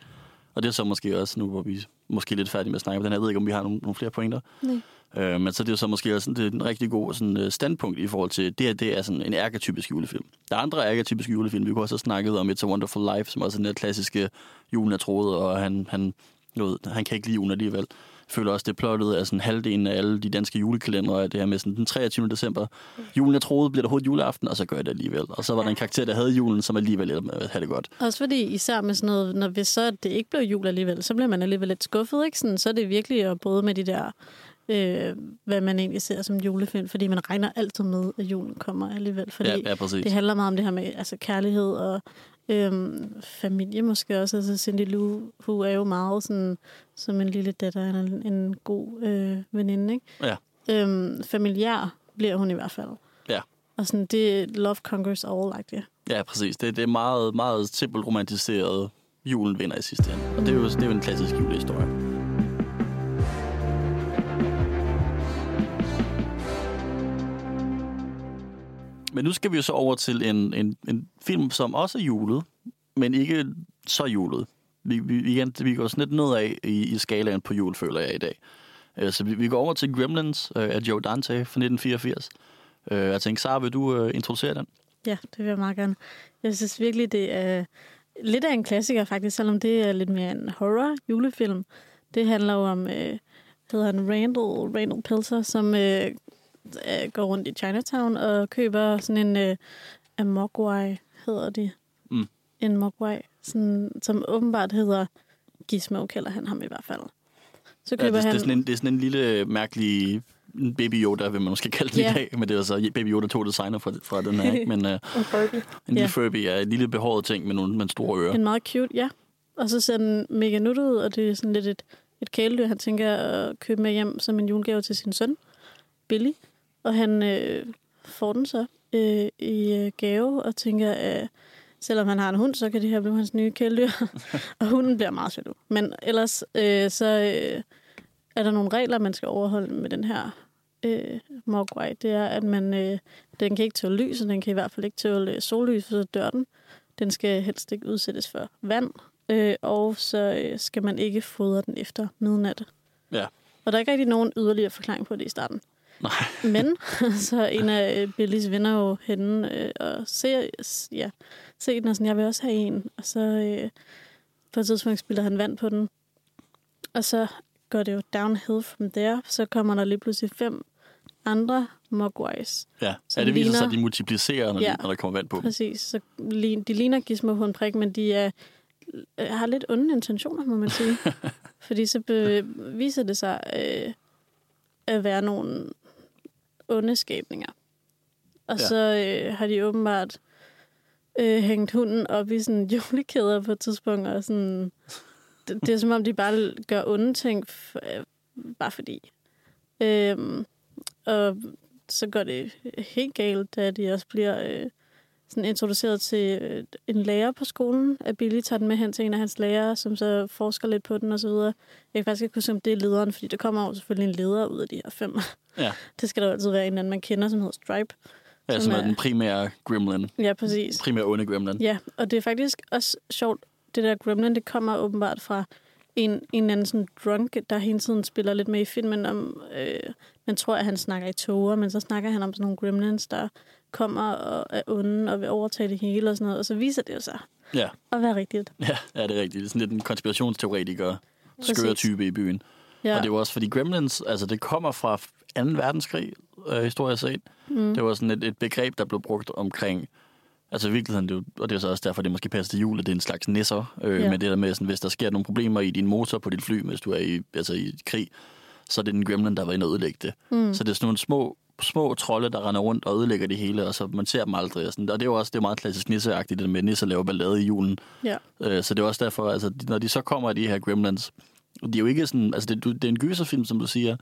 Og det er så måske også nu, hvor vi måske lidt færdige med at snakke om den her. Jeg ved ikke, om vi har nogle, nogle flere pointer. Nej. Øh, men så er det jo så måske også sådan, det er en rigtig god sådan, øh, standpunkt i forhold til, det her det er sådan en ærketypisk julefilm. Der er andre ærketypiske julefilm. Vi kunne også have snakket om It's a Wonderful Life, som også er den der klassiske julen er troet, og han, han, du ved, han kan ikke lide julen alligevel. Jeg føler også, det er plottet af sådan halvdelen af alle de danske julekalendere, at det her med sådan den 23. december. Julen er troet, bliver der hovedet juleaften, og så gør jeg det alligevel. Og så var der en karakter, der havde julen, som alligevel havde det godt. Også fordi især med sådan noget, når hvis så det ikke blev jul alligevel, så bliver man alligevel lidt skuffet, ikke? Sådan, så er det virkelig at bryde med de der, øh, hvad man egentlig ser som julefilm, fordi man regner altid med, at julen kommer alligevel. Fordi Ja, ja, præcis. det handler meget om det her med altså, kærlighed og øhm, familie måske også. Altså Cindy Lou Who er jo meget sådan, som en lille datter, en, en god øh, veninde, ikke? Ja. Øhm, familiær bliver hun i hvert fald. Ja. Og sådan, det love conquers all, like det. Ja, præcis. Det, det er meget, meget simpelt romantiseret. Julen vinder i sidste ende. Og det er jo, det er jo en klassisk julehistorie. Men nu skal vi jo så over til en, en, en film, som også er julet, men ikke så julet. Vi, vi, igen, vi går sådan lidt nedad i, i skalaen på jul, føler jeg i dag. Øh, så vi, vi går over til Gremlins øh, af Joe Dante fra 1984. Øh, jeg tænkte, Sara, vil du øh, introducere den? Ja, det vil jeg meget gerne. Jeg synes virkelig, det er lidt af en klassiker faktisk, selvom det er lidt mere en horror julefilm. Det handler jo om, øh, hedder han Randall, Randall Pelzer, som øh, øh, går rundt i Chinatown og køber sådan en øh, Amogwai, hedder de. En Mogwai, sådan, som åbenbart hedder Gizmo, kalder han ham i hvert fald. Så Ja, køber det, det, er han... sådan en, det er sådan en lille mærkelig Baby Yoda, vil man måske kalde den Ja. i dag. Men det er så Baby Yoda to designer fra, fra den her. Ikke? Men øh, [LAUGHS] en lille Ja. Furby er en lille behåret ting med nogle med store ører. En meget cute, ja. Og så ser den mega nuttet ud, og det er sådan lidt et, et kæledyr, han tænker at købe med hjem som en julegave til sin søn, Billy. Og han øh, får den så øh, i øh, gave, og tænker, at selvom han har en hund, så kan det her blive hans nye kæledyr. [LAUGHS] og hunden bliver meget sød. Men ellers øh, så øh, er der nogle regler, man skal overholde med den her øh, Mogwai. Det er, at man, øh, den kan ikke tåle lys, og den kan i hvert fald ikke tåle øh, sollys, for så dør den. Den skal helst ikke udsættes for vand, øh, og så øh, skal man ikke fodre den efter midnat. Ja. Og der er ikke rigtig nogen yderligere forklaring på det i starten. Nej. Men [LAUGHS] så en af øh, Billys venner jo henne øh, og ser, ja, ser den og sådan, jeg vil også have en. Og så øh, på et tidspunkt spiller han vand på den. Og så går det jo downhill from there. Så kommer der lige pludselig fem andre Mogwais. Ja, ja det viser sig, ligner- at de multiplicerer, når, ja. De, når der kommer vand på. Præcis. Så de ligner Gizmo på en prik, men de er, øh, har lidt onde intentioner, må man sige. [LAUGHS] Fordi så be- viser det sig øh, at være nogle onde skabninger. Og Ja. så øh, har de åbenbart øh, hængt hunden op i sådan [LAUGHS] julekæder på et tidspunkt, og sådan... Det, det er som om, de bare gør onde ting, f- øh, bare fordi. Øhm, og så går det helt galt, da de også bliver øh, sådan introduceret til øh, en lærer på skolen. At Billy tager den med hen til en af hans lærere, som så forsker lidt på den og så videre. Jeg kan faktisk ikke huske, om det er lederen, fordi der kommer jo selvfølgelig en leder ud af de her fem. Ja. Det skal der jo altid være en eller anden, man kender, som hedder Stripe. Ja, som som er er- den primære gremlin. Ja, præcis. Primære onde gremlin. Ja, og det er faktisk også sjovt, det der Gremlin, det kommer åbenbart fra en, en anden sådan drunk, der hele tiden spiller lidt med i filmen om, øh, man tror, at han snakker i toger, men så snakker han om sådan nogle gremlins, der kommer og er onde og vil overtage det hele og sådan noget, og så viser det jo sig Ja. at være rigtigt. Ja, ja, det er rigtigt. Det er sådan lidt en konspirationsteoretiker, skøre type i byen. Ja. Og det var også fordi Gremlins, altså det kommer fra 2. verdenskrig, øh, historisk set. Mm. Det var sådan et, et begreb, der blev brugt omkring, altså i virkeligheden, det, og det er så også derfor, det måske passer til jul, at det er en slags nisser. Øh, Ja. Men det der med, sådan, hvis der sker nogle problemer i din motor på dit fly, hvis du er i, altså i krig, så er det den gremlin, der var inde og ødelægge det. Mm. Så det er sådan nogle små, små trolde, der render rundt og ødelægger det hele, og så man ser dem aldrig. Og, sådan. og det er jo også det er meget klassisk nisseagtigt, det med, at nisser laver ballade i julen. ja. Øh, så det er også derfor, altså, når de så kommer de her Gremlins, de er jo ikke sådan, altså det, det er en gyserfilm, som du siger,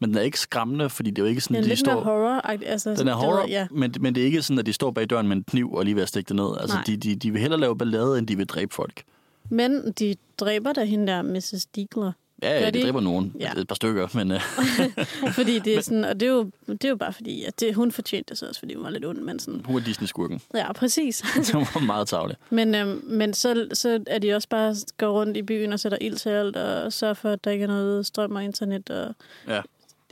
men den er ikke skræmmende, fordi det er jo ikke sådan, Den er de lidt står... horror altså, Den er det horror, ved- Ja. men, men det er ikke sådan, at de står bag døren med en kniv og lige ved at stikke det ned. Altså, Nej. de, de, de vil hellere lave ballade, end de vil dræbe folk. Men de dræber da hende der, Mrs. Diegler. Ja, ja Gør de de? dræber nogen. Ja. Et par stykker, men uh, [LAUGHS] Fordi det er sådan, og det er jo, det er jo bare fordi, at det, hun fortjente det så også, fordi hun var lidt ond, men sådan, hun er Disney-skurken. ja, præcis. [LAUGHS] Det var meget tavle. Men, øhm, men så, så er de også bare går rundt i byen og sætter ild til alt, og sørger for, at der ikke er noget strøm og internet. Og, Ja.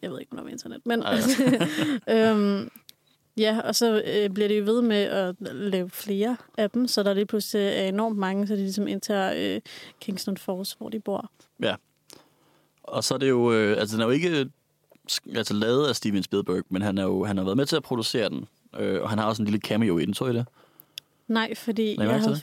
Jeg ved ikke, hvornår er internet, men... Ej, [LAUGHS] øhm, ja, og så øh, bliver de jo ved med at lave flere af dem, så der lige pludselig er enormt mange, så de ligesom indtager øh, Kingston Falls, hvor de bor. Og så er det jo, øh, altså den er jo ikke altså, lavet af Steven Spielberg, men han, er jo, han har været med til at producere den. Øh, og han har også en lille cameo i den, tror I det? Nej, fordi jeg til havde,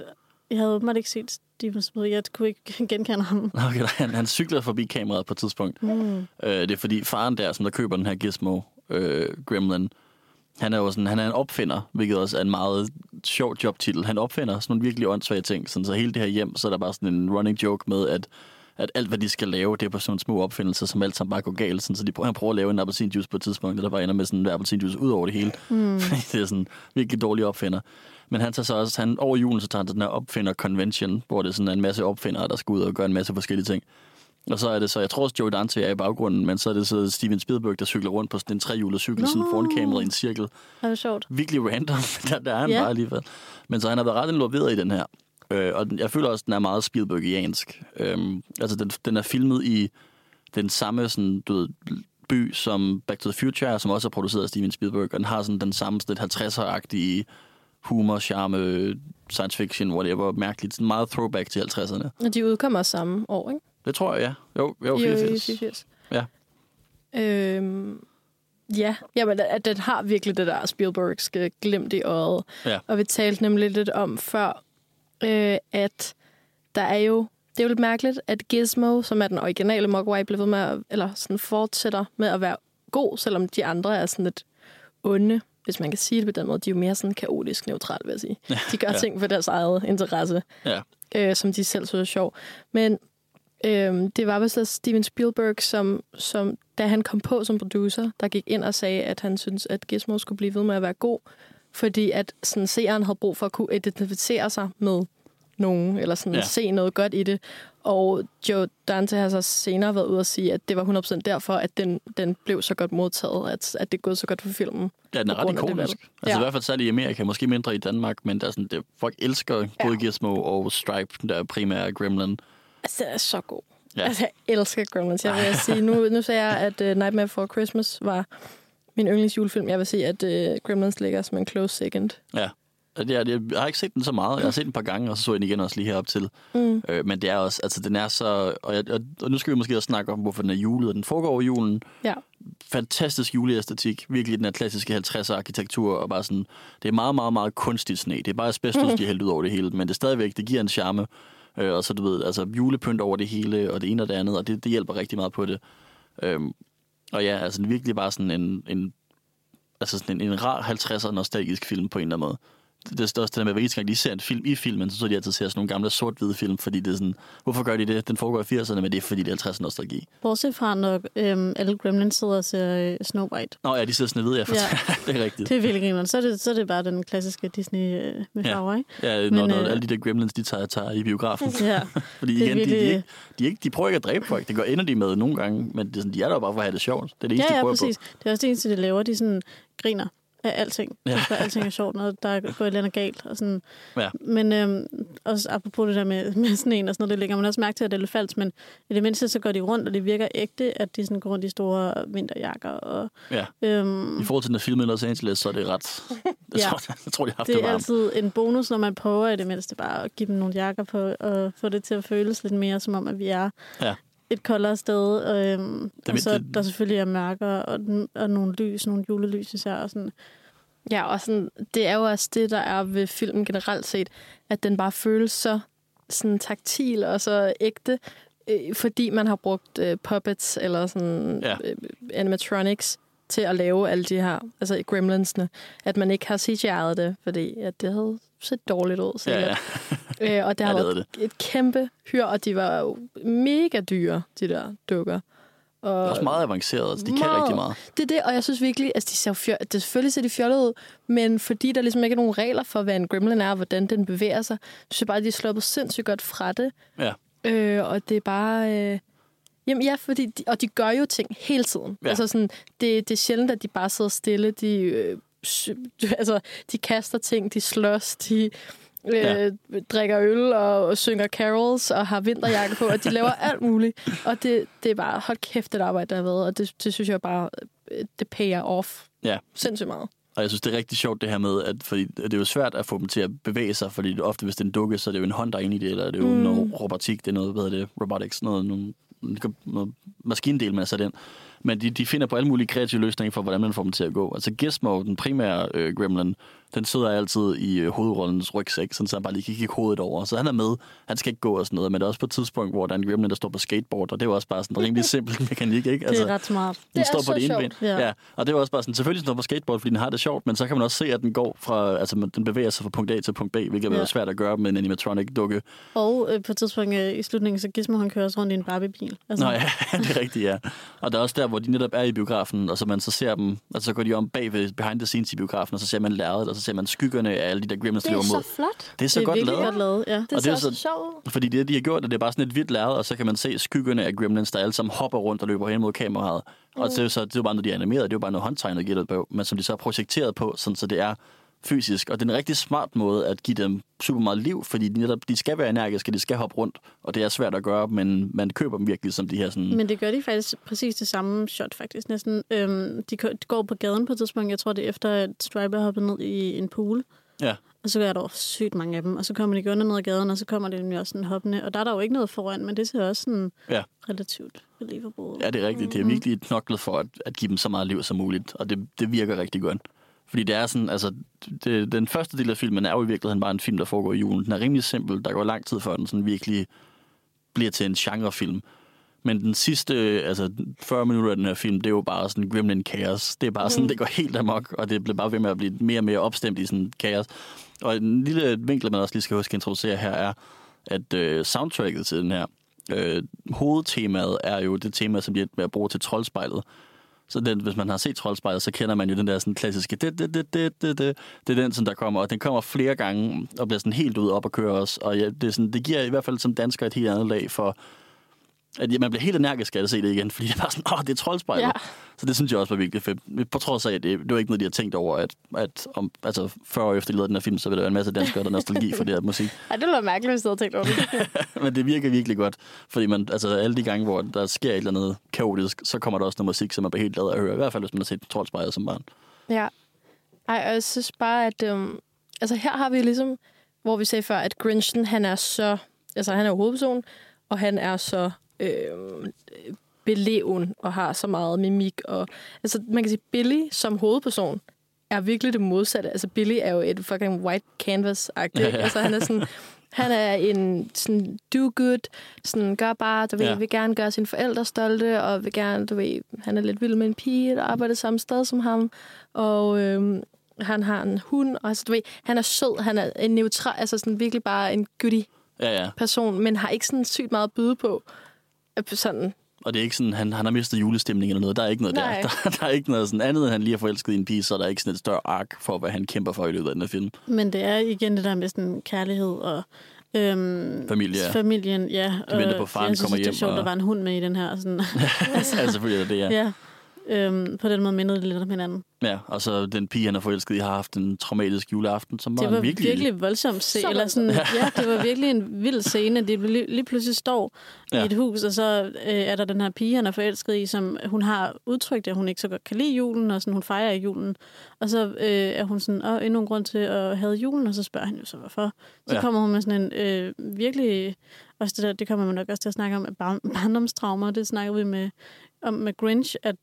jeg havde åbenbart ikke set Steven Spielberg. Jeg kunne ikke [LAUGHS] genkende ham. Okay, han, han cykler forbi kameraet på et tidspunkt. Mm. Øh, det er fordi faren der, som der køber den her Gizmo øh, Gremlin, han er jo sådan, han er en opfinder, hvilket også er en meget sjov jobtitel. Han opfinder sådan nogle virkelig åndssvage ting. Sådan, så hele det her hjem, så er der bare sådan en running joke med, at, at alt, hvad de skal lave, det er på sådan små opfindelser, som alt sammen bare går galt. Sådan, så de prøver, han prøver at lave en appelsinjuice på et tidspunkt, og der bare ender med sådan en appelsinjuice ud over det hele. Mm. [LAUGHS] det er sådan virkelig dårlig opfinder. Men han tager så også, han, over julen, så tager han den her opfinder convention, hvor det sådan er en masse opfindere, der skal ud og gøre en masse forskellige ting. Og så er det så, jeg tror også Joe Dante er i baggrunden, men så er det så Steven Spielberg, der cykler rundt på sådan en trehjulet cykel, sådan Nå. foran kameraet i en cirkel. Det var sjovt. Virkelig random, [LAUGHS] der, der er han Ja. bare alligevel. Men så han har været ret involveret i den her. Øh, og den- jeg føler også, den er meget Spielbergiansk. Øhm, altså, den, den er filmet i den samme sådan, du ved, by som Back to the Future, som også er produceret af Steven Spielberg, og den har sådan den samme sådan lidt 50'er-agtige humor, charme, science fiction, whatever, mærkeligt. Sådan meget throwback til 50'erne. Og de udkommer samme år, ikke? Det tror jeg, ja. Jo, jo, I- i 84. 84. Ja. Øhm, ja, jamen, at den har virkelig det der Spielbergske glimt i øjet. Ja. Og vi talte nemlig lidt om før, øh, at der er jo... Det er jo lidt mærkeligt, at Gizmo, som er den originale Mogwai, bliver ved med at, eller sådan fortsætter med at være god, selvom de andre er sådan lidt onde, hvis man kan sige det på den måde. De er jo mere sådan kaotisk neutrale, vil jeg sige. De gør Ja. ja. ting for deres eget interesse Ja. øh, som de selv synes er sjov. Men øh, det var vist Steven Spielberg, som, som da han kom på som producer, der gik ind og sagde, at han synes, at Gizmo skulle blive ved med at være god, fordi at sådan, seeren havde brug for at kunne identificere sig med nogen, eller sådan Ja. ja. se noget godt i det. Og Joe Dante har så senere været ude og sige, at det var 100% derfor, at den, den blev så godt modtaget, at, at det er gået så godt for filmen. Ja, den er ret det ikonisk. valg. Altså Ja. i hvert fald særligt i Amerika, måske mindre i Danmark, men der er sådan, det, folk elsker både Gizmo og Stripe, der er primære Gremlin. Altså, den er så god. Ja. Ja. Altså, jeg elsker Gremlins. Jeg vil sige, nu, nu sagde jeg, at uh, Nightmare Before Christmas var min yndlingsjulefilm. Jeg vil sige, at uh, Gremlins ligger som en close second. Ja. Det, jeg har ikke set den så meget. Jeg har set den et par gange, og så så jeg den igen også lige herop til. Mm. Øh, men det er også, altså den er så... Og, jeg, og, og nu skal vi måske også snakke om, hvorfor den er julet. og Den foregår over julen. Ja. Fantastisk juleæstetik. Virkelig den her klassiske 50'er arkitektur. Og bare sådan, det er meget, meget, meget kunstigt sne. Det er bare asbestos, de har hældt ud over det hele. Men det er stadigvæk, det giver en charme. Øh, og så du ved, altså julepynt over det hele, og det ene og det andet. Og det, det hjælper rigtig meget på det. Øhm, og ja, altså virkelig bare sådan en, en altså sådan en, en rar 50'er nostalgisk film på en eller anden måde. Det, er også det der med, at hver eneste gang de ser en film i filmen, så så de altid ser sådan nogle gamle sort-hvide film, fordi det er sådan, hvorfor gør de det? Den foregår i 80'erne, men det er fordi, det er 50'er nostalgi. Bortset fra, når øhm, alle gremlins sidder og ser øh, Snow White. Nå ja, de ser sådan ved jeg, Ja. [LAUGHS] det er rigtigt. Det er virkelig grineren. Så er det, så er det bare den klassiske Disney øh, med Ja. farver, ikke? Ja, når, Men, når øh, alle de der gremlins, de tager, tager i biografen. [LAUGHS] Ja. [LAUGHS] Fordi igen, de, de, virkelig- er ikke, de, ikke, de prøver ikke at dræbe folk. Det går ender de med nogle gange, men det er sådan, de er der bare for at have det sjovt. Det er det eneste, ja, de ja, prøver præcis. Det er også det eneste, de laver. De sådan griner af alting. Ja. For alting er sjovt, når der går et eller andet galt. Og sådan. Ja. Men øhm, også apropos det der med, [LAUGHS] med sneen og sådan noget, det lægger man også mærke til, at det er lidt falsk, men i det mindste så går de rundt, og det virker ægte, at de sådan går rundt i store vinterjakker. Og. Ja. øhm, I forhold til den film i Los Angeles, så er det ret... [LAUGHS] Jeg, Ja. tror, jeg tror, de har haft det, det er altid en bonus, når man prøver i det mindste bare at give dem nogle jakker på, og få det til at føles lidt mere som om, at vi er Ja. Et koldere sted. Og, øhm, og så det- der selvfølgelig er mørker og, og nogle lys, nogle julelys især. Og sådan. Ja, og sådan, det er jo også det, der er ved filmen generelt set, at den bare føles så sådan taktil og så ægte, øh, fordi man har brugt øh, puppets eller sådan Ja. øh, animatronics til at lave alle de her, altså gremlinsene, at man ikke har CGI'et det, fordi at det havde set dårligt ud. Ja, sikkert. ja. Øh, og det Ja, har det været et kæmpe hyr, og de var jo mega dyre, de der dukker. Og Det er også meget avanceret. Altså, de kan Meget. rigtig meget. det er det, og jeg synes virkelig, at de ser jo fjol, det selvfølgelig ser de fjollet ud, men fordi der ligesom ikke er nogen regler for, hvad en gremlin er, og hvordan den bevæger sig, synes jeg bare, at de er sluppet sindssygt godt fra det. Ja. Øh, og det er bare... Øh, jamen ja, fordi de, og de gør jo ting hele tiden. Ja. Altså sådan, det, det er sjældent, at de bare sidder stille. De, øh, [LAUGHS] altså, de kaster ting, de slås, de øh, Ja. drikker øl og, og synger carols og har vinterjakke på, og de laver alt muligt. Og det, det er bare, hold kæft, det arbejde, der har været, og det, det synes jeg bare, øh, det payer off Ja. sindssygt meget. Og jeg synes, det er rigtig sjovt det her med, at fordi det er jo svært at få dem til at bevæge sig, fordi ofte, hvis det er en dukke, så er det jo en hånd, der er inde i det, eller det er jo mm. noget robotik, det er noget, hvad hedder det, robotics, noget, noget, noget maskindel, man har ind. Men de, de finder på alle mulige kreative løsninger for, hvordan man får dem til at gå. Altså Gizmo, den primære øh, gremlin, den sidder altid i øh, hovedrollens rygsæk, sådan så han bare lige kan kigge hovedet over. Så han er med, han skal ikke gå og sådan noget, men der er også på et tidspunkt, hvor der er en gremlin, der står på skateboard, og det er jo også bare sådan en rimelig [LAUGHS] simpel mekanik, ikke? Det er ret smart. Den er står så på det ene ben. sjovt. Ja. Ja. Og det var også bare sådan, selvfølgelig står på skateboard, fordi den har det sjovt, men så kan man også se, at den går fra, altså den bevæger sig fra punkt A til punkt B, hvilket. Ja. er svært at gøre med en animatronic-dukke. Og øh, på et tidspunkt øh, i slutningen, så Gizmo han kører også rundt i en Barbie-bil. Altså, Nå ja, [LAUGHS] det er rigtigt, ja. Og der er også der, hvor de netop er i biografen, og så man så ser dem, altså så går de om bag ved behind the scenes i biografen, og så ser man lærredet, og så ser man skyggerne af alle de der gremlins, der løber mod. flot. Det er så det er godt lavet. godt lavet, ja. Det Og det er så så- sjovt. Fordi det, de har gjort, at det er bare sådan et hvidt lærred, og så kan man se skyggerne af gremlins, der alle sammen hopper rundt og løber hen mod kameraet. Og det er jo så det er jo bare noget, de er animeret, det er jo bare noget håndtegnet gældet på, men som de så har projekteret på, sådan, så det er fysisk. Og det er en rigtig smart måde at give dem super meget liv, fordi de, netop, de skal være energiske, de skal hoppe rundt, og det er svært at gøre, men man køber dem virkelig som de her sådan... Men det gør de faktisk præcis det samme shot, faktisk næsten. Øhm, de, de går på gaden på et tidspunkt, jeg tror det er efter, at Stripe har hoppet ned i en pool. Ja. Og så er der sygt mange af dem, og så kommer de gående ned ad gaden, og så kommer det nemlig også sådan hoppende. Og der er der jo ikke noget foran, men det ser også sådan Ja. relativt believable. Ja, det er rigtigt. De har virkelig knoklet for at, at give dem så meget liv som muligt, og det, det virker rigtig godt. Fordi det er sådan, altså, det, den første del af filmen er jo i virkeligheden bare en film, der foregår i julen. Den er rimelig simpel. Der går lang tid før den sådan virkelig bliver til en genrefilm. Men den sidste, altså 40 minutter af den her film, det er jo bare sådan gremlin kaos. Det er bare sådan, det går helt amok, og det bliver bare ved med at blive mere og mere opstemt i sådan kaos. Og en lille vinkel, man også lige skal huske at introducere her, er, at øh, soundtracket til den her, øh, hovedtemaet er jo det tema, som de er med at bruge til troldspejlet. Så den, hvis man har set Troldspejlet, så kender man jo den der sådan klassiske det, det, det, det, det, det. det er den, som der kommer, og den kommer flere gange og bliver sådan helt ud op og kører os. Og ja, det, er sådan, det giver i hvert fald som dansker et helt andet lag for, at ja, man bliver helt energisk af at se det igen, fordi det er bare sådan, åh, det er Troldspejlet. Ja. Så det synes jeg også var virkelig fedt. På trods af, at det, det var ikke noget, de har tænkt over, at, at om, altså 40 år efter de lavede den her film, så vil der være en masse danskere, der er nostalgi for det her musik. [LAUGHS] Ej, det lyder mærkeligt, hvis du havde tænkt over det. [LAUGHS] Men det virker virkelig godt, fordi man, altså, alle de gange, hvor der sker et eller andet kaotisk, så kommer der også noget musik, som man bliver helt glad at høre. I hvert fald, hvis man har set Troldspejlet som barn. Ja. Ej, og jeg synes bare, at... Øhm, altså her har vi ligesom, hvor vi sagde før, at Grinchen, han er så... Altså han er jo hovedpersonen, og han er så øhm, beleven og har så meget mimik. Og, altså man kan sige, Billy som hovedperson er virkelig det modsatte. Altså Billy er jo et fucking white canvas-agtigt. [LAUGHS] Altså han er sådan... Han er en sådan do-good, sådan gør bare, du ved, Ja. vil gerne gøre sine forældre stolte, og vil gerne, du ved, han er lidt vild med en pige, der arbejder samme sted som ham, og øhm, han har en hund, og altså, du ved, han er sød, han er en neutral, altså sådan virkelig bare en goodie Ja, ja. person, men har ikke sådan sygt meget at byde på. Øh, Sådan, Og det er ikke sådan, han, han har mistet julestemning eller noget. Der er ikke noget Nej. der. [LAUGHS] der. Der er ikke noget sådan andet, end han lige har forelsket i en pige, så der er ikke sådan et større ark for, hvad han kæmper for i løbet af den her film. Men det er igen det der med sådan kærlighed og øhm, Familie, ja. familien, ja. De venter på, faren jeg synes, kommer det er hjem, sjovt, og- der var en hund med i den her. Sådan, [LAUGHS] ja, selvfølgelig er det det, ja. ja. Øhm, på den måde mindede det lidt om hinanden. ja. Og så den pige, han er forelsket i, har haft en traumatisk juleaften, som var, Det var en virkelig, virkelig... voldsomt se, Så eller sådan, ja. det var [LAUGHS] virkelig en vild scene. De lige, lige pludselig står ja. Ja. i et hus, og så øh, er der den her pige, han er forelsket i, som hun har udtrykt, at hun ikke så godt kan lide julen, og sådan, hun fejrer ikke julen. Og så øh, er hun sådan, åh, endnu en grund til at have julen, og så spørger han jo så, hvorfor. Så ja. Ja. kommer hun med sådan en øh, virkelig, også det der, det kommer man nok også til at snakke om, bar- barndomstraumer, det snakker vi med, om med Grinch, at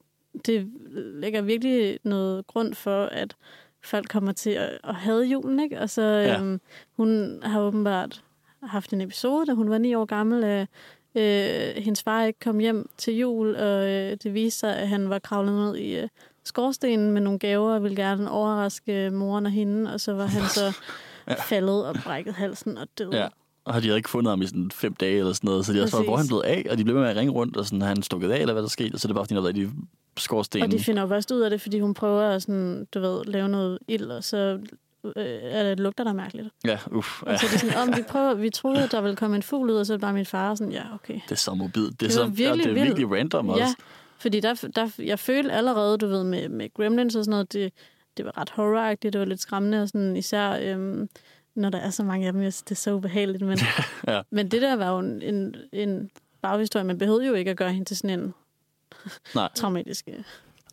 det lægger virkelig noget grund for, at folk kommer til at, at have julen, ikke? Og så Ja. øhm, hun har åbenbart haft en episode, da hun var ni år gammel, af øh, hendes far ikke kom hjem til jul, og øh, det viste sig, at han var kravlet ned i øh, skorstenen med nogle gaver, og ville gerne overraske moren og hende, og så var han så [LAUGHS] ja. faldet og brækket halsen og død. Ja. Og de havde ikke fundet ham i sådan fem dage eller sådan noget, så de også var, Præcis. hvor er han blevet af, og de blev med at ringe rundt, og sådan, har han stukket af, eller hvad der skete, og så er det bare, fordi han har været i de skorstenen. Og de finder jo først ud af det, fordi hun prøver at sådan, du ved, lave noget ild, og så øh, er det, lugter der mærkeligt. Ja, uff. Ja. Og så er det sådan, om vi [LAUGHS] prøver, vi troede, at der ville komme en fugl ud, og så er det bare min far sådan, ja, okay. Det er så mobil. Det er, Det så, var virkelig ja, det er virkelig random også. Ja, fordi der, der, jeg følte allerede, du ved, med, med Gremlins og sådan noget, det, det var ret horroragtigt, det var lidt skræmmende, og sådan, især øhm, når der er så mange af dem, jeg synes, det er så ubehageligt. Men, [LAUGHS] Ja. men det der var jo en, en, en baghistorie, man behøvede jo ikke at gøre hende til sådan en [LAUGHS] Nej. traumatisk... øh,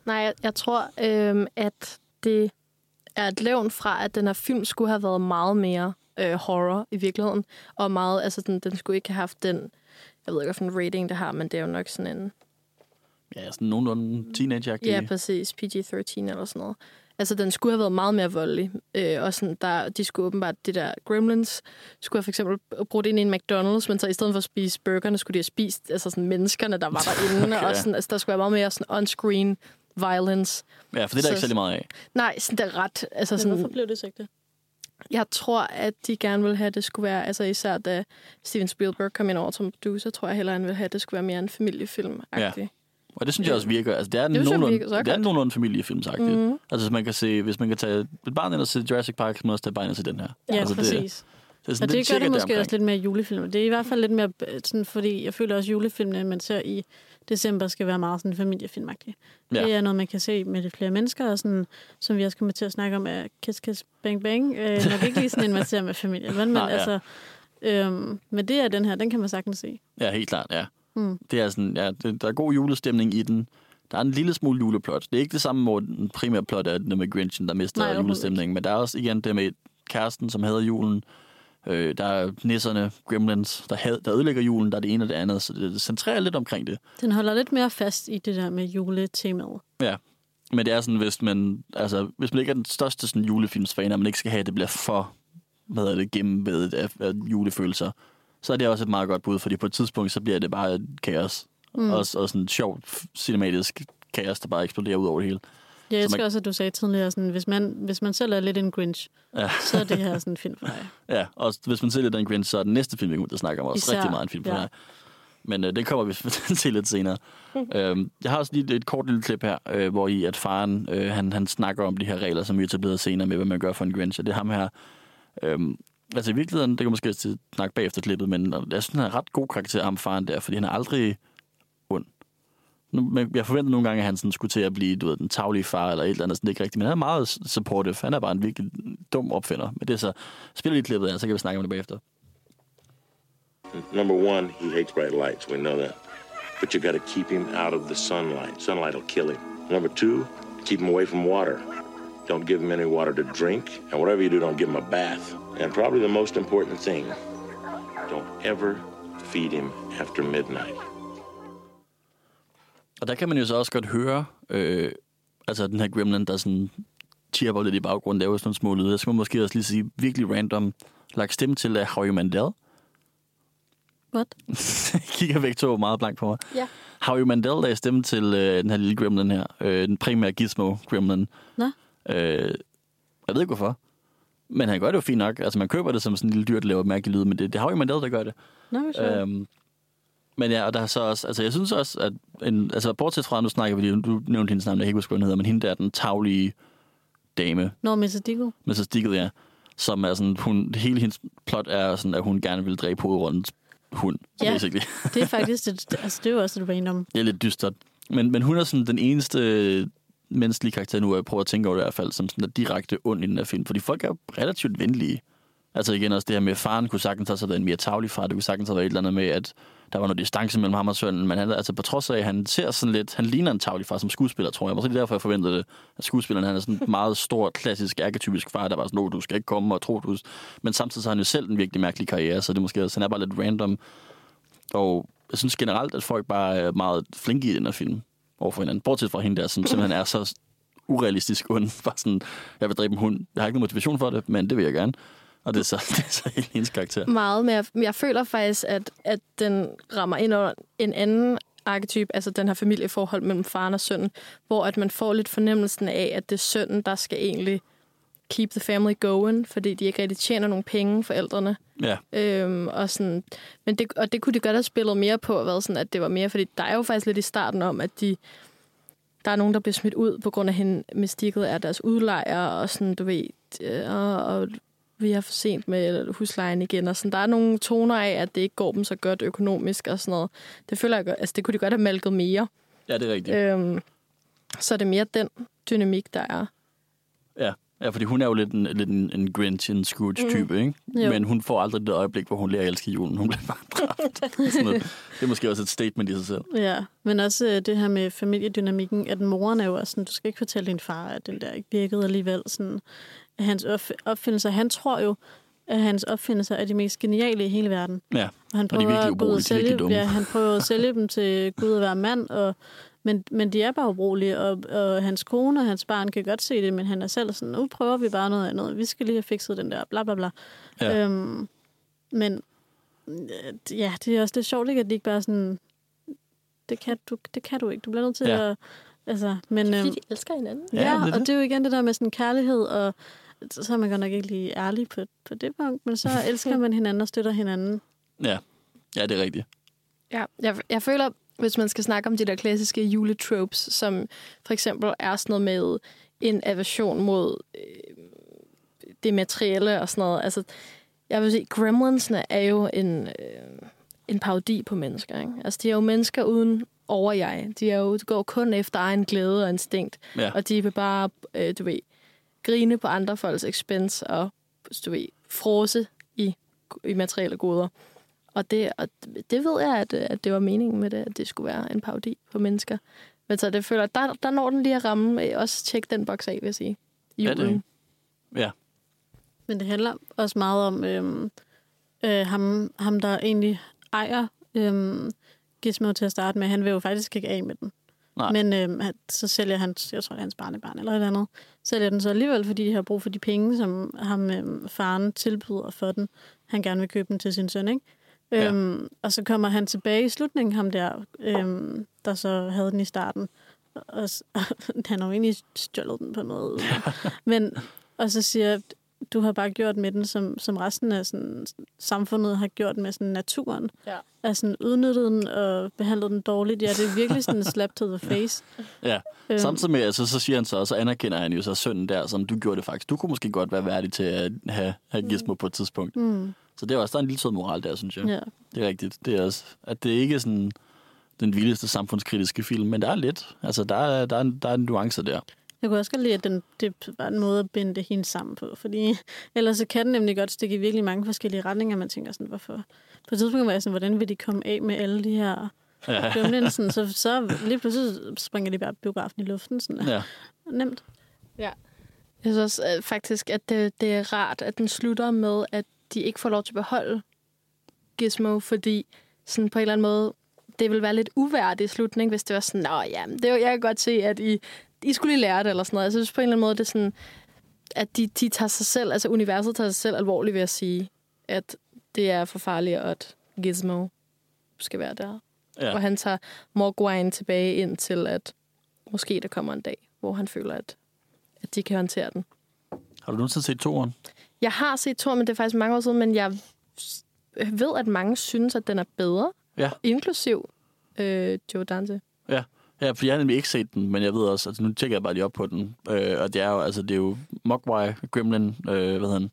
Nej, jeg, jeg tror, øhm, at det er et levn fra, at den her film skulle have været meget mere øh, horror i virkeligheden. Og meget, altså den, den skulle ikke have haft den, jeg ved ikke, hvilken rating det har, men det er jo nok sådan en, Ja, sådan nogenlunde teenage ja præcis, PG-13 eller sådan noget. Altså den skulle have været meget mere voldelig. Øh, og sådan, der, de skulle åbenbart, det der Gremlins, skulle have for eksempel brugt ind i en McDonald's, men så i stedet for at spise burgerne, skulle de have spist altså sådan menneskerne, der var [LAUGHS] derinde. Okay. Og sådan, altså, der skulle være meget mere sådan on-screen violence. Ja, for det er der Så- ikke særlig meget af. Nej, sådan det er ret. Altså Men sådan, hvorfor blev det så ikke det? Jeg tror, at de gerne vil have, at det skulle være, altså især da Steven Spielberg kom ind over som producer, tror jeg hellere, han ville have, at det skulle være mere en familiefilm ja. Og det synes jeg også virker. Altså, det er, jeg nogenlunde, virker det er nogenlunde familiefilmsagtigt. Mhm. Mm-hmm. Altså, hvis man kan se, hvis man kan tage et barn ind og se Jurassic Park, kan man også tage barnet til den her. Ja, altså, præcis. Det, Det, det, er og sådan, det gør det måske deromkring. også lidt mere julefilm. Det er i hvert fald lidt mere, øh, sådan, fordi jeg føler også julefilmene, man ser i december skal være meget sådan familiefilmagtig. Ja. Det er noget, man kan se med lidt flere mennesker, og sådan, som vi også kommer til at snakke om, er Kiss Kiss Bang Bang. Øh, nok ikke lige sådan en, man ser med familien, men, men [LAUGHS] Nej, ja. altså... Øhm, men det er den her, den kan man sagtens se. Ja, helt klart, ja. Mm. Det er sådan, ja, det, der er god julestemning i den. Der er en lille smule juleplot. Det er ikke det samme, hvor den primære plot er det med Grinchen, der mister Nej, julestemningen. Men der er også igen det med kæresten, som hader julen. Øh, der er nisserne, gremlins, der, had, der ødelægger julen. Der er det ene og det andet. Så det centrerer lidt omkring det. Den holder lidt mere fast i det der med juletemaet. Ja. Men det er sådan, hvis man, altså, hvis man ikke er den største sådan, julefilmsfan, og man ikke skal have, at det bliver for hvad hedder det, gennemvedet af, af julefølelser, så er det også et meget godt bud, fordi på et tidspunkt, så bliver det bare et kaos. Mm. Og, og sådan et sjovt, cinematisk kaos, der bare eksploderer ud over det hele. Jeg elsker man- også, at du sagde tidligere, sådan, hvis, man, hvis man selv er lidt en Grinch, Ja. så er det her sådan en film for dig. [LAUGHS] Ja, og hvis man ser lidt den Grinch, så er den næste film, vi kommer til at snakke om, også Især, rigtig meget en film for ja. dig. Men øh, det kommer vi [LAUGHS] til lidt senere. [LAUGHS] øhm, jeg har også lige et kort lille klip her, øh, hvor i at faren øh, han, han snakker om de her regler, som vi etablerede senere med, hvad man gør for en Grinch. Og det er ham her. Øhm, altså i virkeligheden, det kan måske snakke bagefter klippet, men jeg synes, han er en ret god karakter, ham faren der, fordi han er aldrig ond. Nu, men jeg forventer nogle gange, at han sådan skulle til at blive du ved, den taglige far eller et eller andet, sådan, det er ikke rigtigt. Men han er meget supportive. Han er bare en virkelig dum opfinder. Men det er så, spiller lige klippet her, så kan vi snakke om det bagefter. Number one, he hates bright lights. We know that. But you got to keep him out of the sunlight. Sunlight will kill him. Number two, keep him away from water. Don't give him any water to drink. And whatever you do, don't give him a bath. And probably the most important thing, don't ever feed him after midnight. Og der kan man jo så også godt høre, øh, altså den her gremlin, der sådan chirper lidt i baggrunden, laver sådan nogle små lyde. Jeg skal måske også lige sige, virkelig random, lagt stemme til uh, Howie Mandel. What? [LAUGHS] Kigger væk to meget blank på mig. Ja. Howie Mandel lagde stemme til øh, den her lille gremlin her. Øh, den primære gizmo gremlin. Nå. Øh, jeg ved ikke hvorfor. Men han gør det jo fint nok. Altså man køber det som sådan en lille dyr, der laver mærkelige lyde, men det, det er Howie Mandel, der gør det. Hvor sjovt. Øhm, men ja, og der er så også, altså jeg synes også, at, en, altså bortset fra, nu snakker vi du nævnte hendes navn, jeg kan ikke huske, hvad hun hedder, men hende der er den taglige dame, Nå, Mrs. Diggle. Mrs. Diggle, ja, som er sådan, hun, hele hendes plot er sådan, at hun gerne vil dræbe hovedrundens hund, Ja. basically. Det er faktisk, et, altså det er jo også et random. [LAUGHS] Det er lidt dystert. Men, men hun er sådan den eneste menneskelige karakter nu, og jeg prøver at tænke over det i hvert fald, som sådan er direkte ond i den her film. Fordi folk er relativt venlige. Altså igen også det her med, at faren kunne sagtens have været en mere tavlig far. Det kunne sagtens have været et eller andet med, at der var noget distance mellem ham og sønnen. Men han, altså på trods af, at han ser sådan lidt, han ligner en tavlig far som skuespiller, tror jeg. Måske det er derfor, jeg forventede det. At skuespilleren han er sådan en meget stor, klassisk, arketypisk far, der var sådan, du skal ikke komme og tro, du... Men samtidig så har han jo selv en virkelig mærkelig karriere, så det er måske også, han er bare lidt random. Og jeg synes generelt, at folk bare er meget flinke i den her film overfor hinanden. Bortset fra hende der, som simpelthen er så urealistisk ond. [LAUGHS] Bare sådan, jeg vil dræbe en hund. Jeg har ikke nogen motivation for det, men det vil jeg gerne. Og det er så, [LAUGHS] det er så helt hendes karakter. Meget, men jeg, jeg føler faktisk, at, at den rammer ind under en anden arketyp, altså den her familieforhold mellem faren og sønnen, hvor at man får lidt fornemmelsen af, at det er sønnen, der skal egentlig keep the family going, fordi de ikke rigtig tjener nogen penge, forældrene. Ja, Øhm, og, sådan, men det, og det kunne de godt have spillet mere på, været sådan, at det var mere, fordi der er jo faktisk lidt i starten om, at de, der er nogen, der bliver smidt ud på grund af hende mystiket af deres udlejer, og sådan, du ved, øh, og, og vi er for sent med huslejen igen, og sådan, der er nogle toner af, at det ikke går dem så godt økonomisk og sådan noget. Det føler jeg altså det kunne de godt have malket mere. ja det er rigtigt. Øhm, så er det mere den dynamik, der er. Ja. Ja, fordi hun er jo lidt en, lidt en, en Grinch, en Scrooge-type, mm. ikke? Jo. Men hun får aldrig det øjeblik, hvor hun lærer at elske julen. Hun bliver bare dræbt. [LAUGHS] Det er måske også et statement i sig selv. Ja, men også øh, det her med familiedynamikken, at moren er jo også sådan, du skal ikke fortælle din far, at den der ikke virkede alligevel. Sådan, at hans opf- opfindelser, han tror jo, at hans opfindelser er de mest geniale i hele verden. Ja, Og han er prøver, ubrugelige, og de er virkelig dumme. ja, han prøver at sælge dem til Gud at være mand, og, men, men de er bare ubrugelige, og, og hans kone og hans barn kan godt se det, men han er selv sådan, nu prøver vi bare noget andet. Vi skal lige have fikset den der, bla bla bla. Ja. Øhm, men øh, ja, det er også det er sjovt, ikke, at de ikke bare sådan, det kan du, det kan du ikke. Du bliver nødt til Ja. at... Altså, men, Fordi øhm, de elsker hinanden. Ja, ja, det er og det. det er jo igen det der med sådan kærlighed, og så er man godt nok ikke lige ærlig på, på det punkt, men så [LAUGHS] elsker man hinanden og støtter hinanden. ja. Ja, det er rigtigt. Ja, jeg, jeg føler, hvis man skal snakke om de der klassiske juletropes, som for eksempel er sådan noget med en aversion mod øh, det materielle og sådan noget. Altså, jeg vil sige, Gremlinsene er jo en, øh, en parodi på mennesker. Ikke? Altså, de er jo mennesker uden over jeg. De er jo de går kun efter egen glæde og instinkt. Ja. Og de vil bare, øh, du ved, grine på andre folks expense og, du ved, frose i, i materielle goder. Og det, og det ved jeg, at, at det var meningen med det, at det skulle være en parodi på mennesker. Men så det føler, jeg, der, der når den lige at ramme, øh, også tjek den boks af, vil jeg sige. Ja, det er Julen. Ja, Men det handler også meget om øhm, øh, ham, ham, der egentlig ejer øhm, Gizmo til at starte med. Han vil jo faktisk ikke af med den. Nej. Men øhm, han, så sælger han, jeg tror, det er hans barnebarn eller et eller andet, sælger den så alligevel, fordi de har brug for de penge, som ham øhm, faren tilbyder for den. Han gerne vil købe den til sin søn, ikke? Ja. Øhm, og så kommer han tilbage i slutningen, ham der, øhm, der så havde den i starten. Og, s- [LAUGHS] han har jo egentlig stjålet den på noget. [LAUGHS] Men, og så siger jeg, du har bare gjort med den, som, som resten af sådan, samfundet har gjort med sådan, naturen. Ja. Altså udnyttet den og behandlet den dårligt. Ja, det er virkelig sådan en slap to the face. ja. Øhm, Samtidig med, altså, så siger han så, og så anerkender han jo så sønnen der, som du gjorde det faktisk. Du kunne måske godt være værdig til at have, have Gizmo på et tidspunkt. Mm, Så det er også, der er en lille sød moral der, synes jeg. ja. Det er rigtigt. Det er også, at det ikke er sådan den vildeste samfundskritiske film, men der er lidt. Altså, der er, der er, en, der er en nuance der. Jeg kunne også godt lide, at den, det var en måde at binde det hele sammen på, fordi ellers så kan den nemlig godt stikke i virkelig mange forskellige retninger. Man tænker sådan, hvorfor? På et tidspunkt var jeg sådan, hvordan vil de komme af med alle de her Ja. Sådan, så, så lige pludselig springer de bare biografen i luften. Sådan, Ja. Nemt. Jeg synes også øh, faktisk, at det, det er rart, at den slutter med, at de ikke får lov til at beholde Gizmo, fordi sådan på en eller anden måde, det vil være lidt uværdig slutning, hvis det var sådan, nå ja, det er, jeg kan godt se, at I, I skulle lige lære det, eller sådan noget. Jeg synes på en eller anden måde, det er sådan, at de, de tager sig selv, altså universet tager sig selv alvorligt ved at sige, at det er for farligt, og at Gizmo skal være der. Ja. Og han tager Mogwai tilbage ind til, at måske der kommer en dag, hvor han føler, at, at de kan håndtere den. Har du nogensinde set toeren? Jeg har set Thor, men det er faktisk mange år siden, men jeg ved, at mange synes, at den er bedre. Ja. Inklusiv øh, Joe Dante. Ja. Ja, for jeg har nemlig ikke set den, men jeg ved også, altså nu tjekker jeg bare lige op på den, øh, og det er jo, altså det er jo Mogwai, Gremlin, øh, hvad hedder han,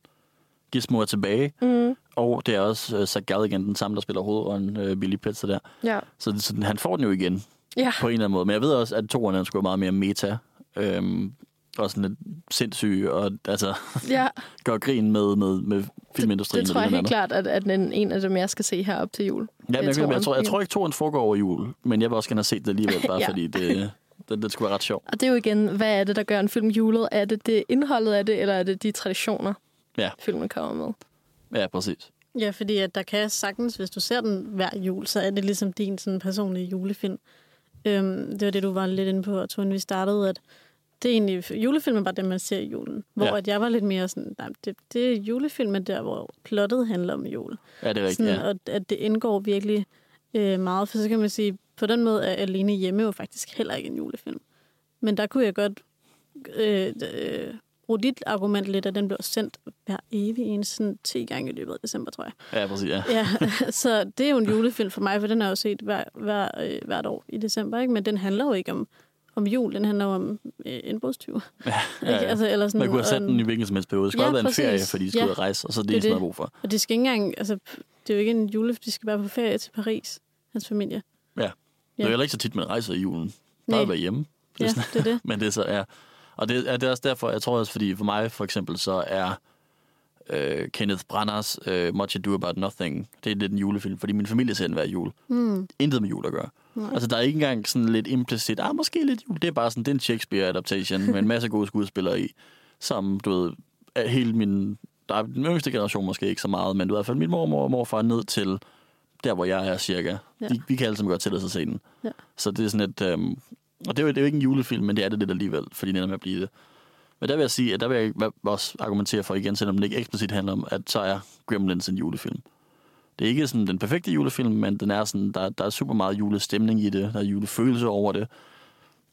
Gizmo er tilbage, Mm. og det er også øh, Zach Galligan, den samme, der spiller hovedånden, øh, Billy Petzer der. Ja. Så, så han får den jo igen, Ja. på en eller anden måde. Men jeg ved også, at toeren er sgu meget mere meta, øhm, og sådan lidt sindssyg, og altså [LAUGHS] ja. gør grin med, med, med filmindustrien. Det og tror jeg helt klart, at, at den, en af dem, jeg skal se her op til jul. Ja, men jeg, jeg, jeg, tror, jeg tror ikke, toren foregår over jul, men jeg vil også gerne have set det alligevel, [LAUGHS] bare Ja. fordi det, det, det skulle være ret sjovt. Og det er jo igen, hvad er det, der gør en film julet? Er det det indholdet af det, eller er det de traditioner, Ja. filmen kommer med? Ja, præcis. Ja, fordi at der kan sagtens, hvis du ser den hver jul, så er det ligesom din sådan, personlige julefilm. Øhm, det var det, du var lidt inde på, Tone, vi startede, at det er egentlig, julefilm er bare det, man ser i julen. Hvor ja. at jeg var lidt mere sådan, nej, det, det er julefilmen der, hvor plottet handler om jul. Ja, det er rigtigt. Sådan, Ja. Og at det indgår virkelig øh, meget, for så kan man sige, på den måde er Alene Hjemme jo faktisk heller ikke en julefilm. Men der kunne jeg godt øh, øh, bruge dit argument lidt, at den blev sendt hver evig en sådan 10 gange i løbet af december, tror jeg. ja, præcis. Ja. Ja, [LAUGHS] så det er jo en julefilm for mig, for den har jeg jo set hver, hver, øh, hvert år i december, ikke? men den handler jo ikke om, om jul, den handler om øh, indbrudstyve. [LAUGHS] Ja, Ikke? ja. Altså, eller sådan, Man kunne have sat den i hvilken som helst periode. Det skulle Ja, ja, have været en præcis. ferie, fordi de skulle Ja. ud rejse, og så er det, Det er det, sådan det. brug for. Og de skal ikke engang, altså, det er jo ikke en jule, de skal bare på ferie til Paris, hans familie. Ja. Det er Ja. heller ikke så tit, man rejser i julen. Bare at være hjemme. Det Ja, sådan- det er [LAUGHS] det. Men det er så, ja. Og det er, det er også derfor, jeg tror også, fordi for mig for eksempel, så er øh, Kenneth Branaghs øh, Much Ado About Nothing, det er lidt en julefilm, fordi min familie ser den hver jul. Mm. Intet med jul at gøre. Nej. Altså, der er ikke engang sådan lidt implicit, ah, måske lidt jul. Det er bare sådan, det er en Shakespeare-adaptation med en masse gode skuespillere i, som, du ved, er hele min, der er den yngste generation måske ikke så meget, men du ved, i hvert fald min mormor og morfar ned til der, hvor jeg er cirka. Ja. De, vi kan alle sammen godt til at se den. Ja. Så det er sådan et, øhm, og det er, jo, det er jo ikke en julefilm, men det er det lidt alligevel, fordi den ender med at blive det. Men der vil jeg sige, at der vil jeg også argumentere for igen, selvom det ikke eksplicit handler om, at så er Gremlins en julefilm. Det er ikke sådan den perfekte julefilm, men den er sådan, der, der er super meget julestemning i det, der er julefølelse over det.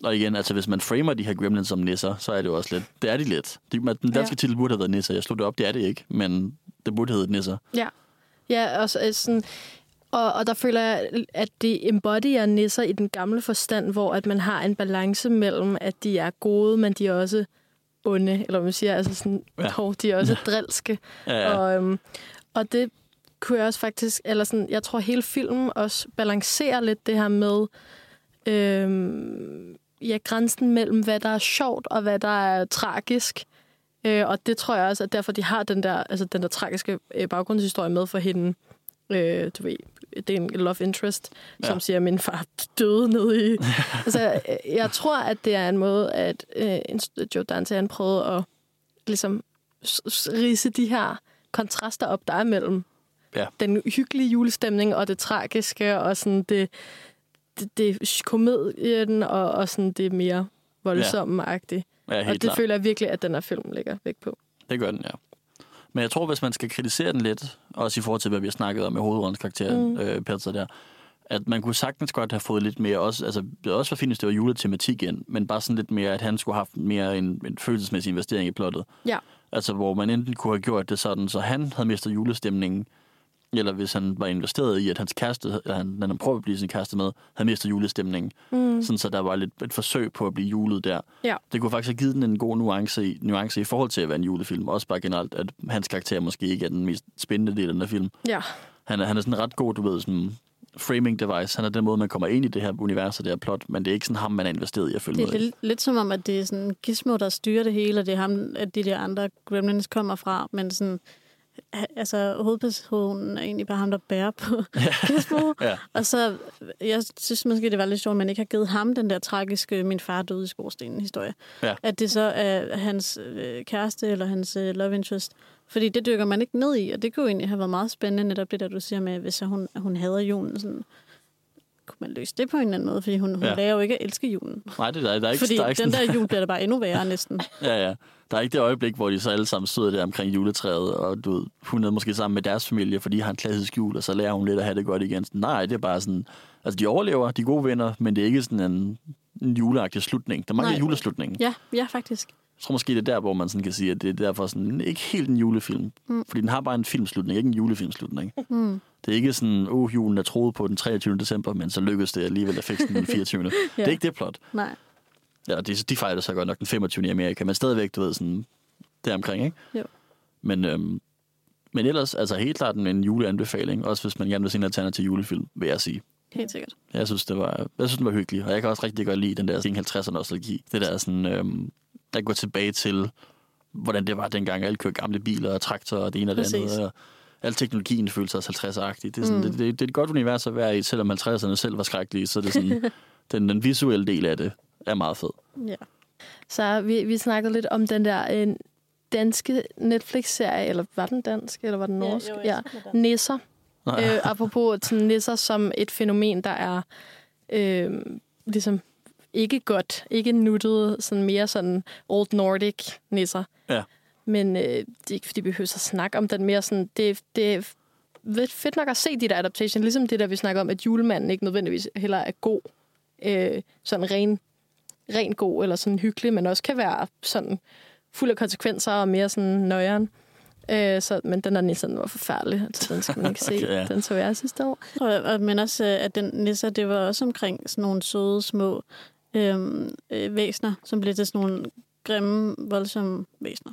Og igen, altså hvis man framer de her gremlins som nisser, så er det jo også lidt, det er de lidt. De, den danske Ja. ja. titel burde have været nisser. Jeg slog det op, det er det ikke, men det burde hedde nisser. Ja. Ja, og, så, øh, sådan, og, og der føler jeg, at det embodyer nisser i den gamle forstand, hvor at man har en balance mellem, at de er gode, men de er også onde, eller man siger, altså sådan, ja. Ja. de er også drilske. Ja, ja. Og, øhm, og det kunne jeg også faktisk, eller sådan, jeg tror hele filmen også balancerer lidt det her med, øhm, ja, grænsen mellem, hvad der er sjovt og hvad der er tragisk. Øh, og det tror jeg også, at derfor de har den der, altså den der tragiske øh, baggrundshistorie med for hende. Øh, du ved, det er en love interest, ja. som siger, at min far døde nede i... [LAUGHS] altså, øh, jeg tror, at det er en måde, at øh, Joe Dante han prøvede at ligesom rise de her kontraster op, der er mellem Ja. den hyggelige julestemning og det tragiske og sådan det, det, det komedien og, og sådan det mere voldsomme-agtige. Ja, og helt det klart. føler jeg virkelig, at den her film lægger væk på. Det gør den, ja. Men jeg tror, hvis man skal kritisere den lidt, også i forhold til, hvad vi har snakket om med hovedrollens karakter, mm. øh, Peltzer der, at man kunne sagtens godt have fået lidt mere, også, altså, det også været fint, hvis det var juletematik igen, men bare sådan lidt mere, at han skulle have haft mere en, en følelsesmæssig investering i plottet. Ja. Altså, hvor man enten kunne have gjort det sådan, så han havde mistet julestemningen, eller hvis han var investeret i, at hans kæreste, eller han, han prøvede at blive sin kæreste med, havde mistet julestemningen. Mm. Sådan, så der var lidt et forsøg på at blive julet der. Ja. Det kunne faktisk have givet den en god nuance i, nuance i forhold til at være en julefilm. Også bare generelt, at hans karakter måske ikke er den mest spændende del af den her film. Ja. Han er, han er sådan ret god, du ved, sådan framing device. Han er den måde, man kommer ind i det her univers og det her plot, men det er ikke sådan ham, man er investeret i at følge Det er lidt, lidt som om, at det er sådan Gizmo, der styrer det hele, og det er ham, at de der andre gremlins kommer fra, men sådan, altså hovedpersonen er egentlig bare ham, der bærer på [LAUGHS] Gizmo. Ja. Og så, jeg synes måske, det var lidt sjovt, at man ikke har givet ham den der tragiske, min far døde i skorstenen historie. Ja. At det så er hans øh, kæreste eller hans øh, love interest. Fordi det dykker man ikke ned i, og det kunne egentlig have været meget spændende, netop det der, du siger med, hvis hun, hun hader julen, sådan, kunne man løse det på en eller anden måde, fordi hun, hun Ja. lærer jo ikke at elske julen. Nej, det er, der er ikke, Fordi der er ikke den sådan, der jul bliver da bare endnu værre næsten. [LAUGHS] Ja, ja. Der er ikke det øjeblik, hvor de så alle sammen sidder der omkring juletræet, og du ved, hun er måske sammen med deres familie, fordi de har en klassisk jul, og så lærer hun lidt at have det godt igen. Sådan, nej, det er bare sådan... Altså, de overlever, de er gode venner, men det er ikke sådan en, en juleagtig slutning. Der mangler juleslutningen. Ja, ja, faktisk. Jeg tror måske, det er der, hvor man sådan kan sige, at det er derfor sådan, ikke helt en julefilm. Mm. Fordi den har bare en filmslutning, ikke en julefilmslutning. Mm. Det er ikke sådan, åh, oh, julen er troet på den 23. december, men så lykkedes det alligevel at fikse den den 24. [LAUGHS] ja. Det er ikke det plot. Nej. Ja, de, de fejrer det så godt nok den 25. i Amerika, men stadigvæk, du ved, sådan deromkring, ikke? Jo. Men, øhm, men ellers, altså helt klart en, en juleanbefaling, også hvis man gerne vil se en alternativ julefilm, vil jeg sige. Helt sikkert. Jeg synes, det var, jeg synes, det var hyggeligt, og jeg kan også rigtig godt lide den der 50'erne nostalgi. Det der sådan, øhm, der går tilbage til, hvordan det var dengang, alle kørte gamle biler og traktorer og det ene og det Præcis. andet. Og al teknologien følte sig 50'er-agtig. Det er, sådan, mm. det, det, det, er et godt univers at være i, selvom 50'erne selv var skrækkelige, så det er sådan, [LAUGHS] den, den visuelle del af det er meget fed. Ja. Så vi, vi snakkede lidt om den der øh, danske Netflix-serie, eller var den dansk, eller var den norsk? jo, jeg Ja, er dansk. Nisser. Nej. Øh, [LAUGHS] apropos sådan, nisser som et fænomen, der er øh, ligesom ikke godt, ikke nuttet, sådan mere sådan old Nordic nisser. Ja. Men øh, det er ikke, fordi vi behøver at snakke om den mere sådan, det, det er fedt nok at se de der adaptation, ligesom det der, vi snakker om, at julemanden ikke nødvendigvis heller er god, øh, sådan ren, ren god, eller sådan hyggelig, men også kan være sådan fuld af konsekvenser og mere sådan nøjeren. Øh, så, men den der nissen var forfærdelig, altså den skal man ikke [LAUGHS] se. Okay, ja. Den så jeg sidste år. Og, og, men også, øh, at den nisser, det var også omkring sådan nogle søde, små øhm, øh, væsner, som blev til sådan nogle grimme, voldsomme væsner.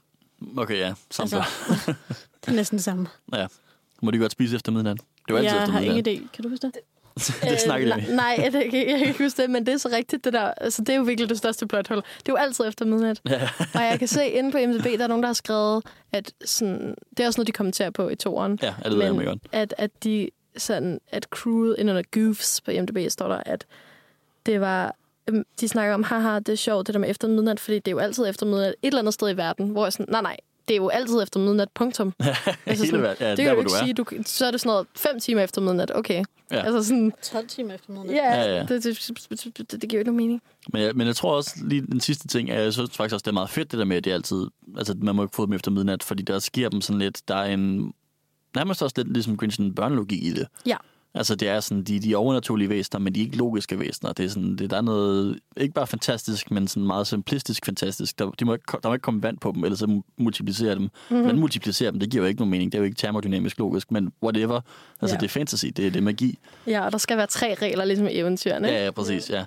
Okay, ja. Samt Altså, [LAUGHS] det er næsten det samme. ja. Må de godt spise efter midnat? Det var altid Jeg efter har midnat. ingen idé. Kan du huske det? [LAUGHS] det snakkede øh, vi. nej, Nej, det, jeg, kan ikke huske det, men det er så rigtigt, det der. Altså, det er jo virkelig det største plothul. Det er jo altid efter midnat. Ja. Og jeg kan se inde på MDB, der er nogen, der har skrevet, at sådan, det er også noget, de kommenterer på i toeren. Ja, det ved jeg godt. at, at de sådan, at crewet ind under Goofs på MDB står der, at det var, øhm, de snakker om, haha, det er sjovt, det der med efter midnat, fordi det er jo altid efter midnat et eller andet sted i verden, hvor jeg sådan, nej, nej, det er jo altid efter midnat, punktum. [LAUGHS] altså Hele sådan, verden. Ja, det der, kan hvor du du ikke er. sige, du, så er det sådan noget fem timer efter midnat, okay. Ja. Altså sådan, 12 timer efter midnat. ja, Ja, ja. Det, det, det, det, det giver jo ikke nogen mening. Men jeg, men jeg tror også, lige den sidste ting, er, jeg synes faktisk også, det er meget fedt, det der med, at det altid, altså man må ikke få dem efter midnat, fordi der sker dem sådan lidt, der er en, nærmest også lidt ligesom Grinch, en børnelogik i det. Ja. Altså det er sådan, de, de er overnaturlige væsener, men de er ikke logiske væsener. Det er sådan, det, der er noget, ikke bare fantastisk, men sådan meget simplistisk fantastisk. Der, de må ikke, der må ikke komme vand på dem, ellers så multiplicerer dem. Mm-hmm. Men multiplicerer dem, det giver jo ikke nogen mening. Det er jo ikke termodynamisk logisk, men whatever. Altså Ja. det er fantasy, det, er- det er magi. Ja, og der skal være tre regler, ligesom i eventyrene. Ja, ja, præcis, ja.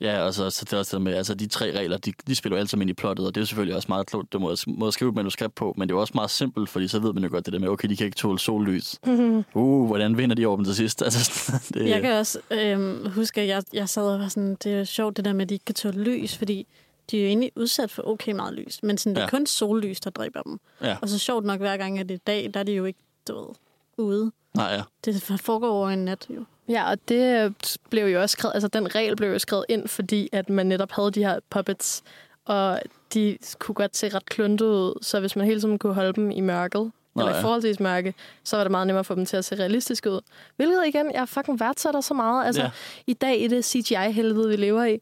Ja, og så, så det er også det med, altså de tre regler, de, de spiller jo sammen ind i plottet, og det er selvfølgelig også meget klogt, det må, må skrive et manuskript på, men det er jo også meget simpelt, fordi så ved man jo godt det der med, okay, de kan ikke tåle sollys. [LAUGHS] Uh, hvordan vinder de over dem til sidst? [LAUGHS] Altså, det, Jeg kan også øhm, huske, at jeg, jeg sad og var sådan, det er sjovt det der med, at de ikke kan tåle lys, fordi de er jo egentlig udsat for okay meget lys, men sådan, det er Ja. kun sollys, der dræber dem. Ja. Og så sjovt nok hver gang, at det er dag, der er de jo ikke, du ved, ude. Nej, ja. Det foregår over en nat jo. Ja, og det øh, blev jo også skrevet, altså den regel blev jo skrevet ind, fordi at man netop havde de her puppets, og de kunne godt se ret kluntet ud, så hvis man hele tiden kunne holde dem i mørket, Nå, eller i forholdsvis mørke, så var det meget nemmere at få dem til at se realistiske ud. Hvilket igen, jeg fucking værdsætter så meget. Altså, ja. i dag i det CGI-helvede, vi lever i,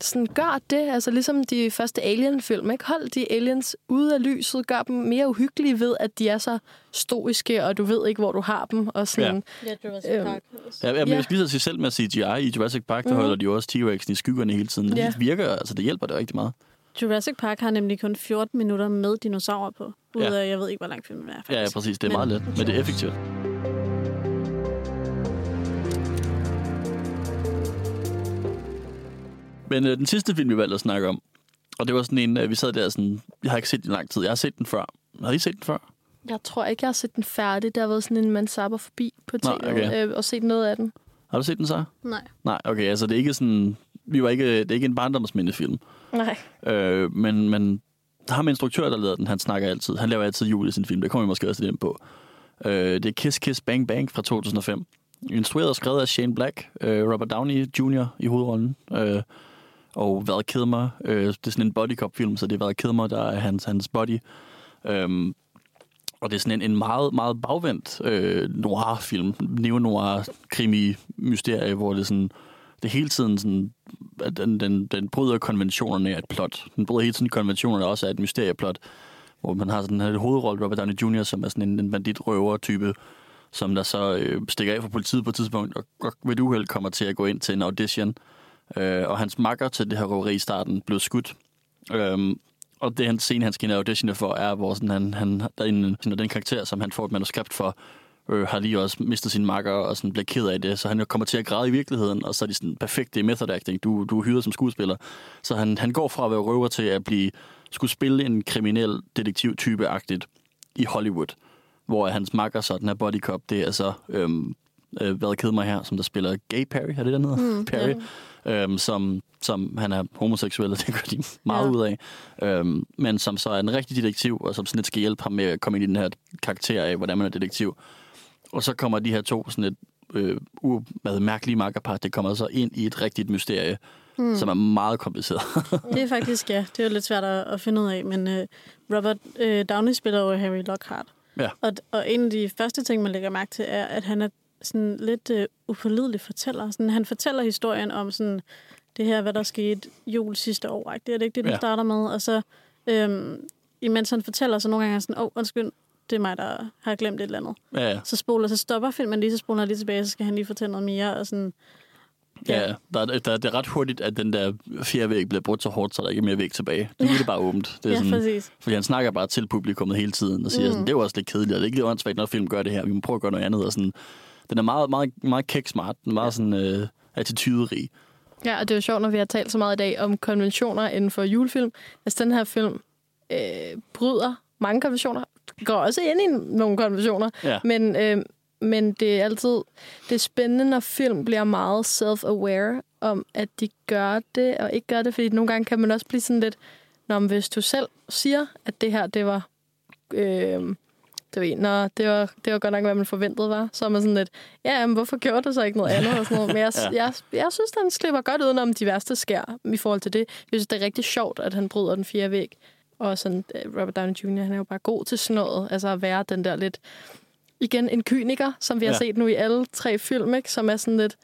sådan, gør det, altså ligesom de første Alien-film, ikke? Hold de aliens ude af lyset, gør dem mere uhyggelige ved, at de er så stoiske, og du ved ikke, hvor du har dem, og sådan, Ja, Jurassic Øhm, Park. Ja, ja, men Ja. jeg så sige selv med CGI i Jurassic Park, der Mhm. holder de jo også T-Rex'en i skyggerne hele tiden. Ja. Det virker, altså det hjælper det rigtig meget. Jurassic Park har nemlig kun 14 minutter med dinosaurer på. Ud Ja. af, jeg ved ikke, hvor lang filmen er, faktisk. Ja, ja, præcis. Det er Men- meget let, men det er effektivt. Men øh, den sidste film, vi valgte at snakke om, og det var sådan en, øh, vi sad der sådan, jeg har ikke set den i lang tid. Jeg har set den før. Har I set den før? Jeg tror ikke, jeg har set den færdig. Der har været sådan en, man sapper forbi på tv okay. øh, og set noget af den. Har du set den så? Nej. Nej, okay, altså det er ikke sådan, vi var ikke, det er ikke en barndomsmindefilm. Nej. Øh, men, men ham instruktør, der lavede den, han snakker altid. Han laver altid jul i sin film. Det kommer vi måske også lidt ind på. Øh, det er Kiss Kiss Bang Bang fra 2005. Instrueret og skrevet af Shane Black. Øh, Robert Downey Jr. i hovedrollen. Øh, og Val Kilmer. Øh, det er sådan en body cop film, så det er Val mig, der er hans, hans body. Øhm, og det er sådan en, en meget, meget bagvendt øh, noir-film. Neo-noir krimi-mysterie, hvor det sådan det hele tiden sådan, at den, den, den bryder konventionerne af et plot. Den bryder hele tiden konventionerne også af et mysterieplot, hvor man har sådan en hovedrolle, Robert Downey Jr., som er sådan en, en bandit-røver-type, som der så øh, stikker af fra politiet på et tidspunkt, og, og ved et uheld kommer til at gå ind til en audition. Øh, og hans makker til det her røveri i starten blev skudt. Øhm, og det han scene, han skal ind auditione for, er, hvor sådan, han, han, der er en, sådan, den karakter, som han får et manuskript for, øh, har lige også mistet sin makker og sådan bliver ked af det, så han kommer til at græde i virkeligheden, og så er de sådan, perfekt, det er method acting, du, du er hyret som skuespiller. Så han, han går fra at være røver til at blive, skulle spille en kriminel detektiv-type-agtigt i Hollywood, hvor hans makker, så den her body cop, det er så, øhm, øh, hvad keder mig her, som der spiller Gay Perry, er det der hedder? Mm, Perry, øhm, som, som han er homoseksuel, og det gør de [LAUGHS] meget Ja. ud af. Øhm, men som så er en rigtig detektiv, og som sådan lidt skal hjælpe ham med at komme ind i den her karakter af, hvordan man er detektiv. Og så kommer de her to sådan et øh, u, mærkelige makkerpar, det kommer så ind i et rigtigt mysterie, mm. som er meget kompliceret. [LAUGHS] Det er faktisk, ja, det er jo lidt svært at, at finde ud af, men uh, Robert uh, Downey spiller jo Harry Lockhart. Ja. Og, og en af de første ting, man lægger mærke til, er, at han er sådan lidt uh, upålidelig fortæller. Sådan, han fortæller historien om sådan, det her, hvad der skete jul sidste år. Ikke? Det er det ikke det, den Ja. ja. starter med. Og så, øhm, imens han fortæller, så nogle gange er han sådan, åh, oh, undskyld, det er mig, der har glemt et eller andet. ja, ja. Så spoler, så stopper filmen lige, så spoler han lige tilbage, så skal han lige fortælle noget mere. Og sådan, Ja, der, er- der, det er ret hurtigt, at den der fjerde væg bliver brudt så hårdt, så der ikke er mere væg tilbage. Det er det bare åbent. Det er ja, sådan, præcis. fordi han snakker bare til publikummet hele tiden og siger, mm. sådan, det er jo også lidt kedeligt, og det er ikke lidt åndssvagt, når film gør det her. Vi må prøve at gøre noget andet. Og sådan, den er meget, meget, meget kæk-smart. Den er meget sådan, øh, attityderig. Ja, og det er jo sjovt, når vi har talt så meget i dag om konventioner inden for julefilm. Altså, den her film øh, bryder mange konventioner. Går også ind i nogle konventioner. Ja. Men, øh, men det er altid det er spændende, når film bliver meget self-aware om, at de gør det og ikke gør det. Fordi nogle gange kan man også blive sådan lidt, Nå, men hvis du selv siger, at det her, det var... Øh, det ved, nå, det var, det var godt nok, hvad man forventede var. Så er man sådan lidt, ja, jamen, hvorfor gjorde du så ikke noget andet? Og sådan noget. Men jeg, [LAUGHS] Ja. jeg, jeg synes, den slipper godt udenom de værste skær i forhold til det. Jeg synes, det er rigtig sjovt, at han bryder den fjerde væg. Og sådan, øh, Robert Downey Jr., han er jo bare god til sådan noget. Altså at være den der lidt, igen, en kyniker, som vi har Ja. set nu i alle tre film, ikke? Som er sådan lidt,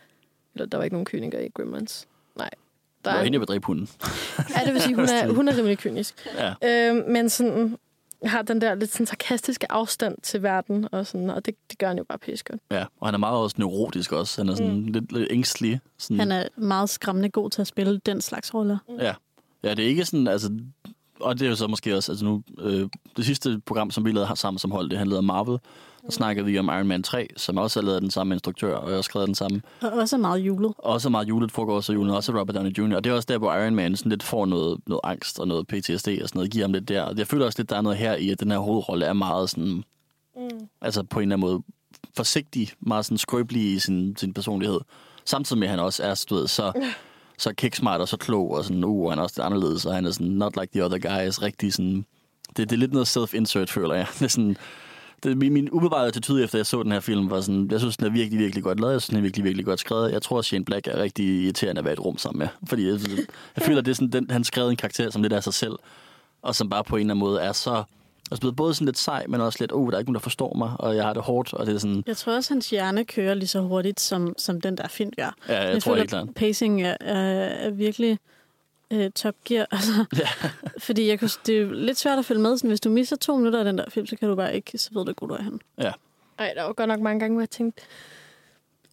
eller der var ikke nogen kyniker i Gremlins. Nej. Der Det var er, hende, jeg vil dræbe hunden. ja, det vil sige, hun er, [LAUGHS] hun er rimelig kynisk. Ja. Øh, men sådan, har den der lidt sådan sarkastiske afstand til verden, og, sådan, og det, det gør han jo bare pisse godt. ja, og han er meget også neurotisk også. Han er sådan mm. lidt, lidt ængstelig. Sådan, Han er meget skræmmende god til at spille den slags roller. Ja. ja, det er ikke sådan, altså, og det er jo så måske også, altså nu, øh, det sidste program, som vi lavede sammen som hold, det handlede om Marvel, Så snakkede vi om Iron Man 3, som også er lavet af den samme instruktør, og også skrevet den samme. Og også meget julet. Også meget julet foregår også julen, også Robert Downey Jr. Og det er også der, hvor Iron Man sådan lidt får noget, noget angst og noget PTSD og sådan noget, giver ham lidt der. Jeg føler også lidt, der er noget her i, at den her hovedrolle er meget sådan, mm. altså på en eller anden måde forsigtig, meget sådan skrøbelig i sin, sin personlighed. Samtidig med, at han også er, du ved, så, [LAUGHS] så kicksmart og så klog, og sådan, uh, han er også lidt anderledes, og han er sådan, not like the other guys, rigtig sådan, det, det er lidt noget self-insert, føler jeg. [LAUGHS] Det er sådan, det, min, min umiddelbare attitude efter jeg så den her film var sådan, jeg synes, den er virkelig, virkelig godt lavet. Jeg synes, den er virkelig, virkelig godt skrevet. Jeg tror, at Shane Black er rigtig irriterende at være i et rum sammen med. Fordi jeg, jeg føler, at det er sådan, den, han skrev en karakter, som lidt af sig selv, og som bare på en eller anden måde er så Altså blevet både sådan lidt sej, men også lidt, oh, der er ikke nogen, der forstår mig, og jeg har det hårdt, og det er sådan... Jeg tror også, hans hjerne kører lige så hurtigt, som, som den der film gør. Ja, jeg, jeg tror føler, helt klart. pacing er, er, er virkelig øh, top gear. [LAUGHS] Altså, Ja. fordi jeg kunne, det er jo lidt svært at følge med. Sådan, hvis du misser to minutter af den der film, så kan du bare ikke, så ved du ikke, hvor du er henne. ja. Ej, der var godt nok mange gange, hvor jeg tænkte...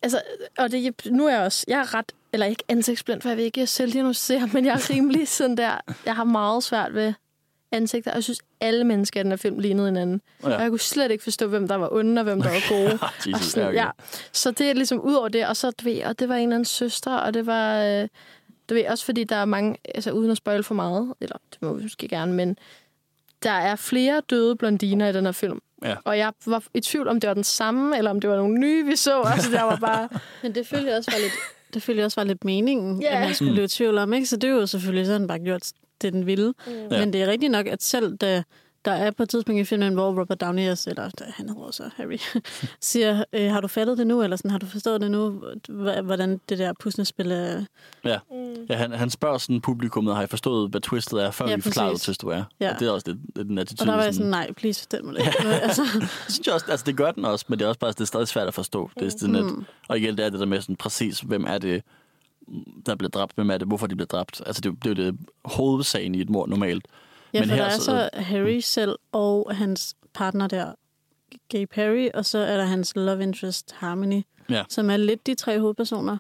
Altså, og det, nu er jeg også... Jeg er ret... Eller ikke ansigtsblind, for jeg vil ikke selvdiagnostisere, men jeg er rimelig [LAUGHS] sådan der... Jeg har meget svært ved ansigter, og jeg synes, alle mennesker i den her film lignede hinanden. Ja. Ja. Og jeg kunne slet ikke forstå, hvem der var onde, og hvem der var [LAUGHS] gode. og Jesus, sådan, ja, okay. ja. Så det er ligesom ud over det, og så, du ved, og det var en eller anden søster, og det var... Øh, du ved, også fordi der er mange, altså uden at spoil for meget, eller det må vi måske gerne, men der er flere døde blondiner i den her film. Ja. Og jeg var i tvivl, om det var den samme, eller om det var nogle nye, vi så. [LAUGHS] Altså, der var bare... Men det følte jeg også var lidt, det følte jeg også var lidt meningen, Ja. at man skulle blive i tvivl om. Ikke? Så det er jo selvfølgelig sådan bare gjort det, den ville. Mm. Ja. Men det er rigtigt nok, at selv da der er på et tidspunkt i filmen, hvor Robert Downey, eller han hedder også Harry, [LAUGHS] siger, øh, har du fattet det nu, eller sådan, har du forstået det nu, hvordan det der puslespil er... Ja, ja han, han spørger sådan publikummet, har I forstået, hvad twistet er, før Ja, vi forklarer, hvad twistet er? Ja. Og det er også lidt, lidt en Og attitude. der var jeg sådan, nej, please, fortæl mig det. altså, [LAUGHS] Det synes jeg også, altså det gør den også, men det er også bare, det er stadig svært at forstå. Det er sådan, Mm. og igen, det er det der med sådan præcis, hvem er det, der bliver dræbt, hvem er det, hvorfor de bliver dræbt. Altså det, er det er jo det hovedsagen i et mord normalt. ja, Men for her der er så- så Harry selv og hans partner der, Gabe Harry, og så er der hans love interest, Harmony, Ja. som er lidt de tre hovedpersoner.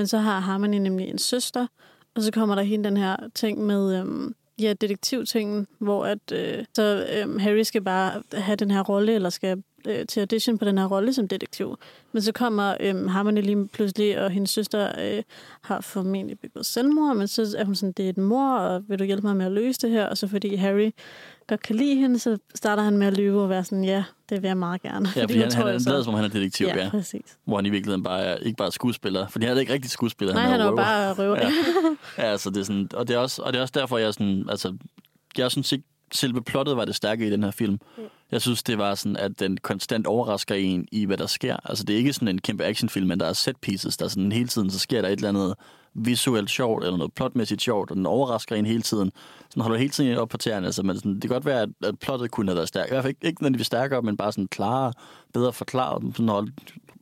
Men så har Harmony nemlig en søster, og så kommer der hele den her ting med øhm, ja, detektivtingen, hvor at, øh, så øhm, Harry skal bare have den her rolle, eller skal øh, til audition på den her rolle som detektiv. Men så kommer øhm, Harmony lige pludselig, og hendes søster øh, har formentlig begået selvmord, men så er hun sådan, det er et mor, og vil du hjælpe mig med at løse det her? Og så fordi Harry godt kan lide hende, så starter han med at lyve og være sådan, ja, det vil jeg meget gerne. Ja, [LAUGHS] fordi han, han jeg er lavet, som om han er detektiv, ja. Ja, præcis. Hvor han i virkeligheden bare er, ikke bare er skuespiller. Fordi han er ikke rigtig skuespiller. Nej, han er jo røver. bare røver. Ja. [LAUGHS] Ja, altså det er sådan, og det er også, og det er også derfor, jeg er sådan, altså, jeg synes ikke, selve plottet var det stærke i den her film. Jeg synes, det var sådan, at den konstant overrasker en i, hvad der sker. Altså, det er ikke sådan en kæmpe actionfilm, men der er set pieces, der er sådan hele tiden, så sker der et eller andet visuelt sjovt, eller noget plotmæssigt sjovt, og den overrasker en hele tiden. Sådan holder hele tiden op på tæerne. Altså, men sådan, det kan godt være, at, at plottet kunne have været stærkt. I hvert fald ikke, ikke nødvendigvis stærkere, men bare sådan klarere, bedre forklaret. Sådan holde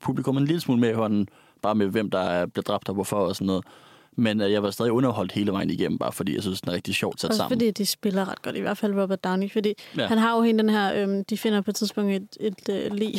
publikum en lille smule med i hånden, bare med hvem der er blevet dræbt og hvorfor og sådan noget. Men øh, jeg var stadig underholdt hele vejen igennem, bare fordi jeg synes, den er rigtig sjovt sat Også sammen. fordi de spiller ret godt, i hvert fald Robert Downey, fordi Ja. han har jo hele den her, øhm, de finder på et tidspunkt et, et øh, lig.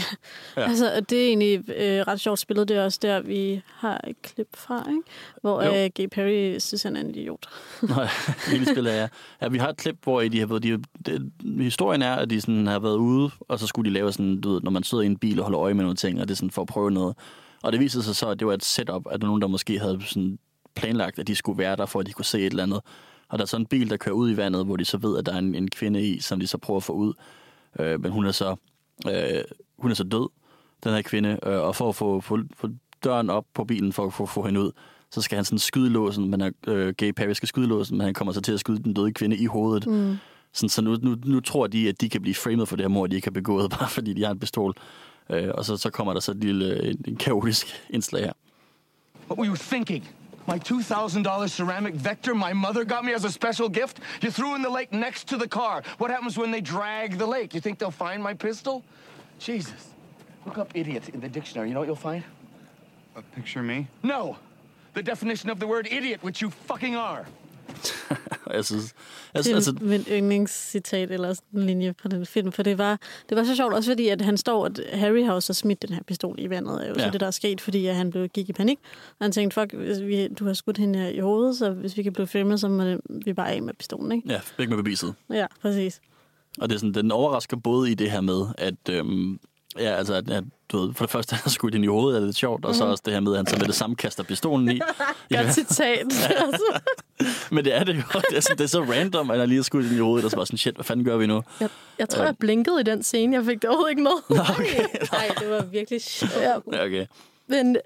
Ja. [LAUGHS] Altså, og det er egentlig øh, ret sjovt spillet, det er også der, vi har et klip fra, ikke? hvor Jo. øh, Gay Perry synes, han er en idiot. [LAUGHS] Nej, hele spillet er... Ja, vi har et klip, hvor de har været... De, det, historien er, at de sådan har været ude, og så skulle de lave sådan, du ved, når man sidder i en bil og holder øje med nogle ting, og det er sådan for at prøve noget. Og det viser sig så, at det var et setup, at der er nogen, der måske havde sådan planlagt, at de skulle være der, for at de kunne se et eller andet. Og der er så en bil, der kører ud i vandet, hvor de så ved, at der er en, en kvinde i, som de så prøver at få ud. Øh, men hun er så øh, hun er så død, den her kvinde, øh, og for at få, få, få døren op på bilen for at få, få hende ud, så skal han sådan skyde låsen, men er, øh, Gay Perry skal skyde låsen, men han kommer så til at skyde den døde kvinde i hovedet. Mm. Sådan, så nu, nu, nu tror de, at de kan blive framed for det her mord, de ikke har begået, [LAUGHS] bare fordi de har en pistol. Øh, og så, så kommer der så et lille en, en kaotisk indslag her. What were you thinking? My $2,000 ceramic vector my mother got me as a special gift? You threw in the lake next to the car. What happens when they drag the lake? You think they'll find my pistol? Jesus. Look up idiot in the dictionary. You know what you'll find? Uh, picture me. No. The definition of the word idiot, which you fucking are. Og [LAUGHS] jeg synes, Det altså, er altså, mit yndlingscitat eller sådan en linje fra den film, for det var, det var så sjovt også fordi, at han står, at Harry har så smidt den her pistol i vandet, er jo ja. Så det, der er sket, fordi at han blev, gik i panik. Og han tænkte, fuck, hvis vi, du har skudt hende her i hovedet, så hvis vi kan blive filmet, så må vi bare af med pistolen, ikke? ja, ikke med beviset. Ja, præcis. Og det er sådan, den overrasker både i det her med, at, øhm, Ja, altså, at, at, du ved, for det første, [LAUGHS] han skudt ind i hovedet, er lidt sjovt, og så Mhm. også det her med, at han så med det samme kaster pistolen i. [LAUGHS] Godt citat. [LAUGHS] Altså, Men det er det jo. Det er, sådan, det er så random, at han lige har skudt ind i hovedet, og så bare sådan, shit, hvad fanden gør vi nu? jeg, jeg tror, jeg blinkede i den scene. Jeg fik det overhovedet ikke med. Nej, det var virkelig sjovt. Ja. Okay. Men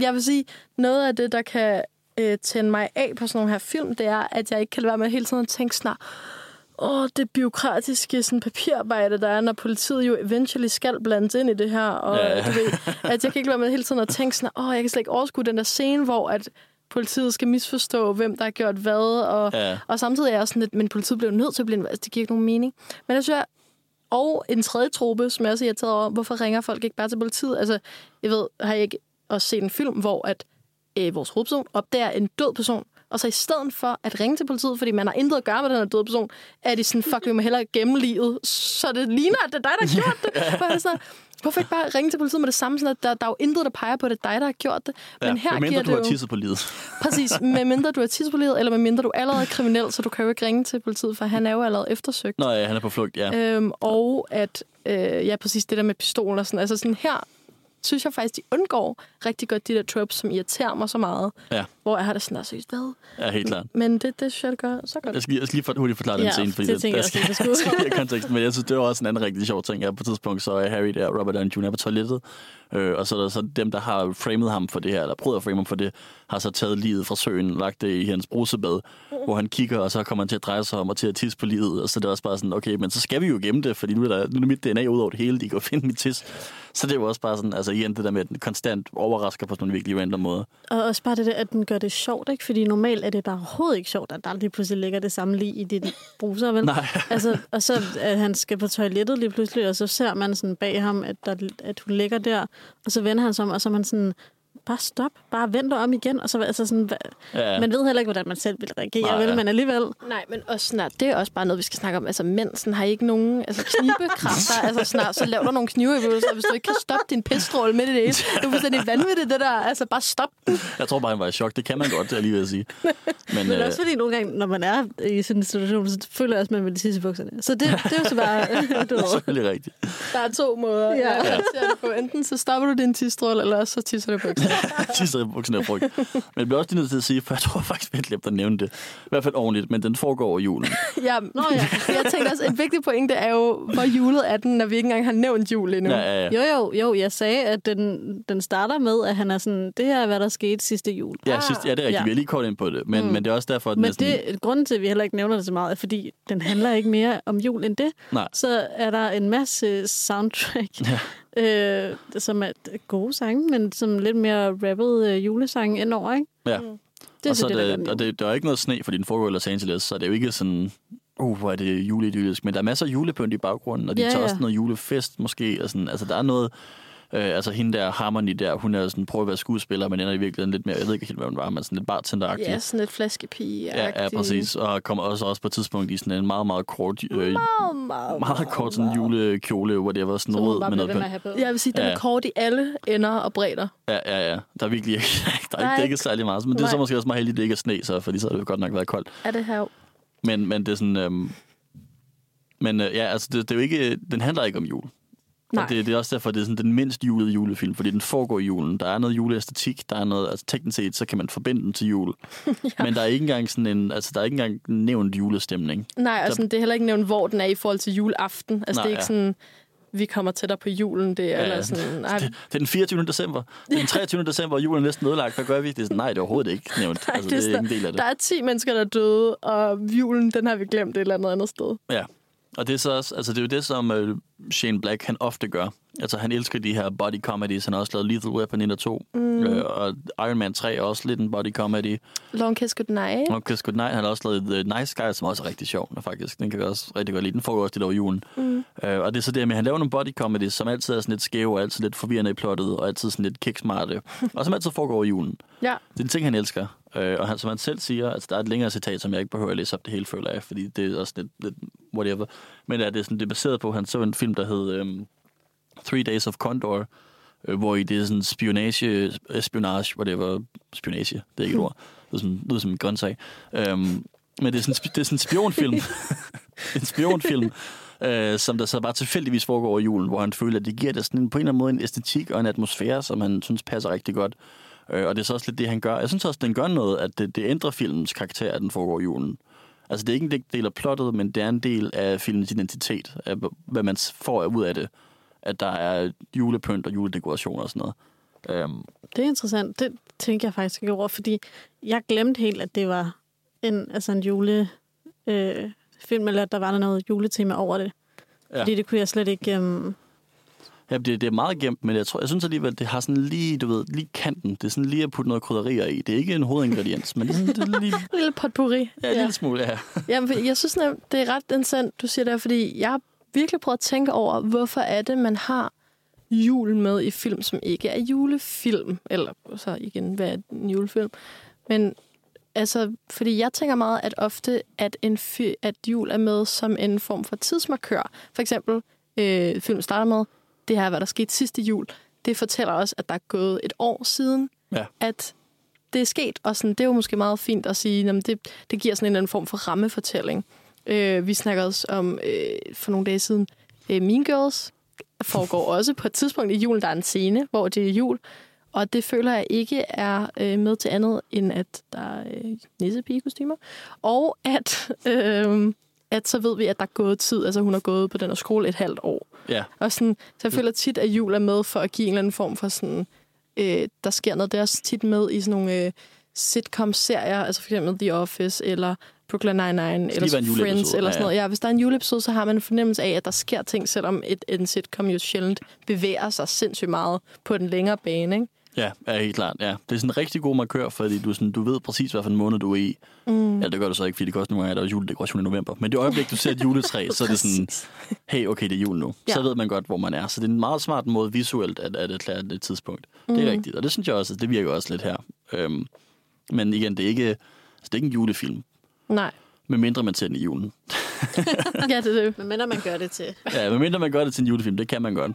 jeg vil sige, noget af det, der kan øh, tænde mig af på sådan nogle her film, det er, at jeg ikke kan lade være med hele tiden at tænke sådan, åh, det byråkratiske sådan, papirarbejde, der er, når politiet jo eventually skal blandes ind i det her. Og Ja, du ved, at jeg kan ikke være med hele tiden at tænke sådan, åh, jeg kan slet ikke overskue den der scene, hvor at politiet skal misforstå, hvem der har gjort hvad, og, Ja. og samtidig er jeg sådan lidt, men politiet bliver nødt til at blive, altså det giver ikke nogen mening. Men jeg synes, jeg, og en tredje trope, som jeg også er irriteret over, hvorfor ringer folk ikke bare til politiet? Altså, jeg ved, har jeg ikke også set en film, hvor at øh, vores hovedperson opdager en død person, og så i stedet for at ringe til politiet, fordi man har intet at gøre med den her døde person, er de sådan, fuck, vi må hellere gemme livet, så det ligner, at det er dig, der har gjort det. [LAUGHS] Hvor er det sådan, Hvorfor ikke bare ringe til politiet med det samme, sådan at der, der er jo intet, der peger på, at det er dig, der har gjort det. Men Ja, her medmindre giver [LAUGHS] du har tisset på livet. Præcis, med mindre du er tisset på livet, eller med mindre du allerede er kriminel, så du kan jo ikke ringe til politiet, for han er jo allerede eftersøgt. Nå ja, han er på flugt, ja. Øhm, og at, øh, ja, præcis det der med pistoler. Sådan, altså sådan her synes jeg faktisk, de undgår rigtig godt de der tropes, som irriterer mig så meget. Ja. Hvor jeg har det sådan, altså, hvad? Ja, helt klart. Men det, det synes jeg, det gør så godt. Jeg skal, lige- jeg skal lige for, hurtigt forklare den Ja, scene, fordi det det, der jeg skal, også, [LAUGHS] det skulle. skal give kontekst. Men jeg synes, det var også en anden rigtig sjov ting. Ja, på et tidspunkt så er Harry der, Robert Downey Jr. på toilettet, øh, og så er der så dem, der har framet ham for det her, eller prøvet at frame ham for det, har så taget livet fra søen, lagt det i hans brusebad, hvor han kigger, og så kommer han til at dreje sig om og til at tisse på livet, og så er det også bare sådan, okay, men så skal vi jo gemme det, fordi nu er, der, nu er mit DNA ud over det hele, de kan finde mit tis. Så det er jo også bare sådan, altså igen, det der med, at den konstant overrasker på sådan nogle virkelig random måder. Og også bare det der, at den gør det sjovt, ikke? Fordi normalt er det bare overhovedet ikke sjovt, at der lige pludselig ligger det samme lige i din bruser, vel? [LAUGHS] Nej. Altså, og så at han skal på toilettet lige pludselig, og så ser man sådan bag ham, at, der, at hun ligger der, og så vender han sig om, og så er man sådan, bare stop, bare vend dig om igen, og så altså sådan, hva- Ja. man ved heller ikke, hvordan man selv vil reagere, Nej, vel, ja. men alligevel, Nej, men også snart, det er også bare noget, vi skal snakke om. Altså, mænd sådan, har ikke nogen altså, knibekræfter. [LAUGHS] altså, snart, så lav der nogle kniveøvelser, hvis du ikke kan stoppe din pistrål med det hele. [LAUGHS] Det er fuldstændig vanvittigt, det der. Altså, bare stop den. Jeg tror bare, han var i chok. Det kan man godt, det er jeg lige sige. Men, Men øh, også fordi nogle gange, når man er i sådan en situation, så føler jeg også, at man vil tisse i bukserne. Så det, det er jo så bare... [LAUGHS] du ved. selvfølgelig rigtigt. Der er to måder. Ja. Ja. Det på. Enten så stopper du din tistrål, eller også så tisser du på [LAUGHS] i bukserne af frygt. Men jeg bliver også lige nødt til at sige, for jeg tror faktisk, vi har glemt at nævne det. I hvert fald ordentligt, men den foregår over julen. [LAUGHS] Ja, Nå, ja. jeg tænker også, et vigtigt pointe er jo, hvor julet er den, når vi ikke engang har nævnt jul endnu. Ja, ja, ja. Jo, jo, jo, jeg sagde, at den, den starter med, at han er sådan, det her er, hvad der skete sidste jul. Ja, sidst, ja det er rigtigt. Ja. Vi er lige kort ind på det. Men, mm. men det er også derfor, at den Men er sådan... det, grunden til, at vi heller ikke nævner det så meget, er, fordi den handler ikke mere om jul end det. Nej. Så er der en masse soundtrack, ja. Øh, som er gode sange, men som lidt mere rappet øh, julesange indover, ikke? Ja. Det er og så så det, er der det, den og det, der er ikke noget sne, fordi den foregår i Los Angeles, så det er jo ikke sådan, uh, hvor er det juleidyllisk, men der er masser af julepynt i baggrunden, og de Ja, tager ja. også noget julefest måske, og sådan, altså der er noget, øh, altså hende der, Harmony der, hun er sådan, prøver at være skuespiller, men ender i virkeligheden lidt mere, jeg ved ikke helt, hvad hun var, men sådan lidt bartenderagtig. Ja, sådan et flaskepige Ja, ja, præcis. Og kommer også, også på et tidspunkt i sådan en meget, meget kort, øh, Meget, meget, meget kort sådan julekjole, hvor det var sådan bare med noget ved med på. Jeg vil sige, den Ja. er kort i alle ender og bredder. Ja, ja, ja. Der er virkelig ikke, [LAUGHS] der er Nej. ikke dækket særlig meget. Men det er så Nej. måske også meget heldigt, at det ikke er sne, så, fordi så har det jo godt nok været koldt. Er det her? Men, men det er sådan... Øhm, men øh, ja, altså, det, det, er jo ikke, den handler ikke om jul. Nej. Og det, det er også derfor, det er sådan den mindst julede julefilm, fordi den foregår i julen. Der er noget juleæstetik, der er noget, altså teknisk set, så kan man forbinde den til jul. [LAUGHS] ja. Men der er ikke engang sådan en, altså der er ikke engang nævnt julestemning. Nej, og Der- sådan, det er heller ikke nævnt, hvor den er i forhold til juleaften. Altså, Nej, det er ikke ja. sådan, vi kommer tættere på julen. Det er, Ja, eller sådan, nej, Det, det er den 24. december. Det er den 23. december, og julen er næsten ødelagt. Hvad gør vi? Det er sådan, nej, det er overhovedet ikke nævnt. [LAUGHS] nej, altså, det er ikke en del af det. Der er 10 mennesker, der er døde, og julen, den har vi glemt et eller andet andet sted. Ja, og det er, så også, altså det er jo det, som øh, Shane Black han ofte gør. Altså han elsker de her body comedies. Han har også lavet Lethal Weapon 1 og 2. Mm. Øh, og Iron Man 3 er også lidt en body comedy. Long Kiss Goodnight. Og Kiss Goodnight, han har også lavet The Nice Guy, som også er rigtig sjov, faktisk. Den kan jeg også rigtig godt lide. Den foregår også lidt over julen. Mm. Øh, og det er så det med, at han laver nogle body comedies, som altid er sådan lidt skæve, og altid lidt forvirrende i plottet, og altid sådan lidt kicksmarte. [LAUGHS] og som altid foregår over julen. Ja. Det er en ting, han elsker. Øh, og han, som han selv siger, altså der er et længere citat, som jeg ikke behøver at læse op det hele, føler jeg, fordi det er også lidt, lidt whatever. Men ja, det er, sådan, det er baseret på, han så en film, der hed øhm, Three Days of Condor, øh, hvor i det er sådan spionage, espionage, whatever, spionage, det er ikke et ord, det er sådan, det er som en grøntsag. Øhm, men det er sådan, det er sådan en spionfilm. [LAUGHS] en spionfilm, øh, som der så bare tilfældigvis foregår over julen, hvor han føler, at det giver det sådan en, på en eller anden måde en æstetik og en atmosfære, som han synes passer rigtig godt. Øh, og det er så også lidt det, han gør. Jeg synes også, den gør noget, at det, det ændrer filmens karakter, at den foregår i julen. Altså, det er ikke en del af plottet, men det er en del af filmens identitet, af hvad man får ud af det. At der er julepynt og juledekorationer og sådan noget. Øhm, Det er interessant. Det tænker jeg faktisk ikke over, fordi jeg glemte helt, at det var en, altså en jule, øh, film, eller at der var noget juletema over det. Ja. Fordi det kunne jeg slet ikke... Um, Ja, det, det er meget gemt, men jeg, tror, jeg synes alligevel, det har sådan lige, du ved, lige kanten. Det er sådan lige at putte noget krydderier i. Det er ikke en hovedingrediens, men det er, sådan, det er lige, En [LAUGHS] lille potpourri. ja, en lille smule, ja. [LAUGHS] Jamen, jeg synes, det er ret interessant, du siger det, fordi jeg har virkelig prøvet at tænke over, hvorfor er det, man har jul med i film, som ikke er julefilm. Eller så igen, hvad er en julefilm? Men altså, fordi jeg tænker meget, at ofte, at, en fi- at jul er med som en form for tidsmarkør. For eksempel, øh, film starter med, det her, hvad der skete sidste jul. Det fortæller også, at der er gået et år siden, Ja. at det er sket. Og sådan, det er jo måske meget fint at sige, at det, det giver sådan en eller anden form for rammefortælling. Øh, vi snakkede også om øh, for nogle dage siden, øh, Mean Girls foregår [LAUGHS] også på et tidspunkt i julen. Der er en scene, hvor det er jul. Og det føler jeg ikke er øh, med til andet, end at der er øh, nissepigekostymer. Og at, øh, at så ved vi, at der er gået tid. Altså hun har gået på den her skole et halvt år. ja. Og sådan, så jeg føler tit, at jul er med for at give en eller anden form for sådan... Øh, der sker noget. Det er også tit med i sådan nogle øh, sitcom-serier, altså for eksempel The Office, eller Brooklyn Nine-Nine, eller Friends, eller sådan noget. Ja, hvis der er en juleepisode, så har man en fornemmelse af, at der sker ting, selvom et, en sitcom jo sjældent bevæger sig sindssygt meget på den længere bane, ikke? Ja, ja, helt klart. Ja. Det er sådan en rigtig god markør, fordi du, sådan, du ved præcis, hvad for en måned du er i. Mm. Ja, det gør du så ikke, fordi det koster nogle gange, at der er juledekoration i november. Men det øjeblik, du ser et juletræ, [LAUGHS] så er det sådan, hey, okay, det er jul nu. Ja. Så ved man godt, hvor man er. Så det er en meget smart måde visuelt at, at erklære det tidspunkt. Mm. Det er rigtigt, og det synes jeg også, at det virker også lidt her. Øhm, men igen, det er ikke, altså, det er ikke en julefilm, Nej. medmindre man ser den i julen. [LAUGHS] Ja, det er det. men mindre man gør det til. Ja, medmindre man gør det til en julefilm, det kan man godt.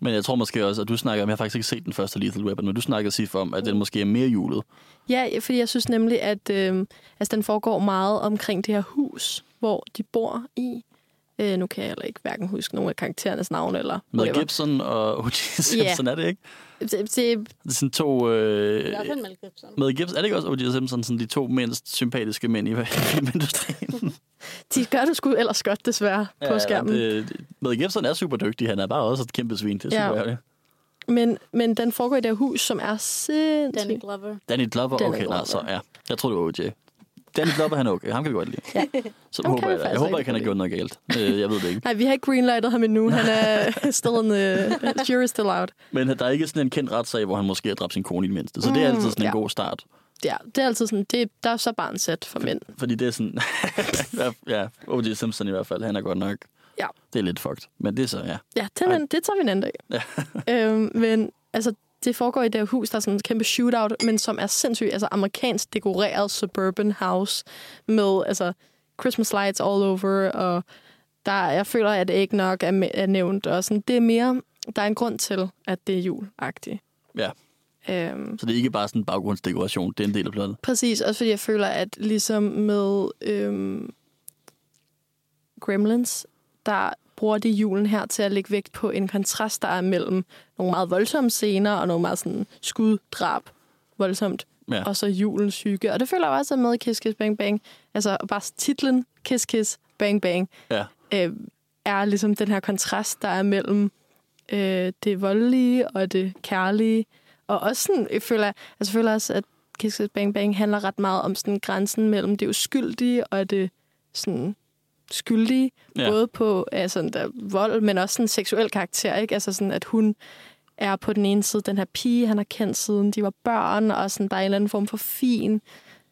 Men jeg tror måske også, at du snakker om, jeg har faktisk ikke set den første Lethal Weapon, men du snakker sig om, at den måske er mere julet. Ja, fordi jeg synes nemlig, at øh, altså, den foregår meget omkring det her hus, hvor de bor i. Øh, nu kan jeg heller ikke hverken huske nogle af karakterernes navne eller Med whatever. Gibson og O.J. Simpson, er det ikke? Det, det, Det er sådan to... Øh, Det er også en Mel Gibson. med Gibson, er det ikke også O.J. Simpson, sådan de to mindst sympatiske mænd i [LAUGHS] filmindustrien? De gør det sgu ellers godt, desværre, på skærmen. Det, det, med Gibson er super dygtig, han er bare også et kæmpe svin. Det er Ja. super ærgerligt. Men, men den foregår i det her hus, som er sindssygt. Danny Glover. Danny Glover, Danny okay, Glover. nej, så ja. Jeg tror det var O.J. Danny Glover, han er okay. Ham kan vi godt lide. Ja. [LAUGHS] Så Ham håber jeg, jeg håber ikke, han har gjort noget galt. Øh, Jeg ved det ikke. [LAUGHS] Nej, vi har ikke greenlightet ham endnu. Han er [LAUGHS] still in the... Jury still out. Men der er ikke sådan en kendt retssag, hvor han måske har dræbt sin kone i det mindste. Så det er Mm, altid sådan en ja. god start. Ja, det er altid sådan, det, der er så bare en sæt for mænd. Fordi det er sådan... [LAUGHS] ja, O.J. Simpson i hvert fald, han er godt nok... Ja. Det er lidt fucked. Men det er så, ja. Ja, det, men, det tager vi en anden dag. Ja. [LAUGHS] øhm, men altså, det foregår i det her hus, der er sådan en kæmpe shootout, men som er sindssygt, altså amerikansk dekoreret suburban house med altså Christmas lights all over, og der, jeg føler, at det ikke nok er, er nævnt, og sådan, det er mere, der er en grund til, at det er julagtigt. Ja. Øhm, Så det er ikke bare sådan en baggrundsdekoration, det er en del af plottet. Præcis, også fordi jeg føler, at ligesom med øhm, Gremlins, der bruger de julen her til at lægge vægt på en kontrast, der er mellem nogle meget voldsomme scener og nogle meget sådan skuddrab voldsomt, Ja. og så julens syge. Og det føler jeg også er med Kiss Kiss Bang Bang. Altså bare titlen Kiss Kiss Bang Bang Ja. øh, er ligesom den her kontrast, der er mellem øh, det voldelige og det kærlige. Og også sådan, jeg føler, altså, jeg føler også, at Kiss Kiss Bang Bang handler ret meget om sådan grænsen mellem det uskyldige og det sådan skyldige. Ja. Både på altså, der, vold, men også sådan seksuel karakter. Ikke? Altså sådan, at hun er på den ene side den her pige, han har kendt siden de var børn, og sådan, der er en eller anden form for fin,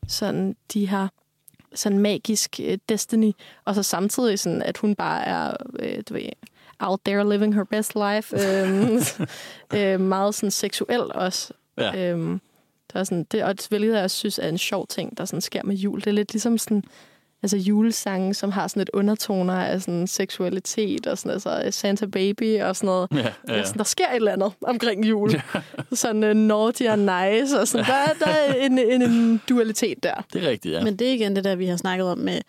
sådan, de har sådan magisk øh, destiny, og så samtidig sådan, at hun bare er, øh, du ved, out there living her best life. øhm, [LAUGHS] øh, meget sådan seksuel også. Ja. Øhm, der er sådan, det, og hvilket jeg synes er en sjov ting, der sådan sker med jul. Det er lidt ligesom sådan, altså julesange, som har sådan et undertoner af sådan seksualitet og sådan altså Santa Baby og sådan noget. Ja, ja, Ja. ja. Sådan, der sker et eller andet omkring jul. [LAUGHS] sådan uh, naughty og nice, og sådan, der, der er en, en, en dualitet der. Det er rigtigt, ja. Men det er igen det der, vi har snakket om med,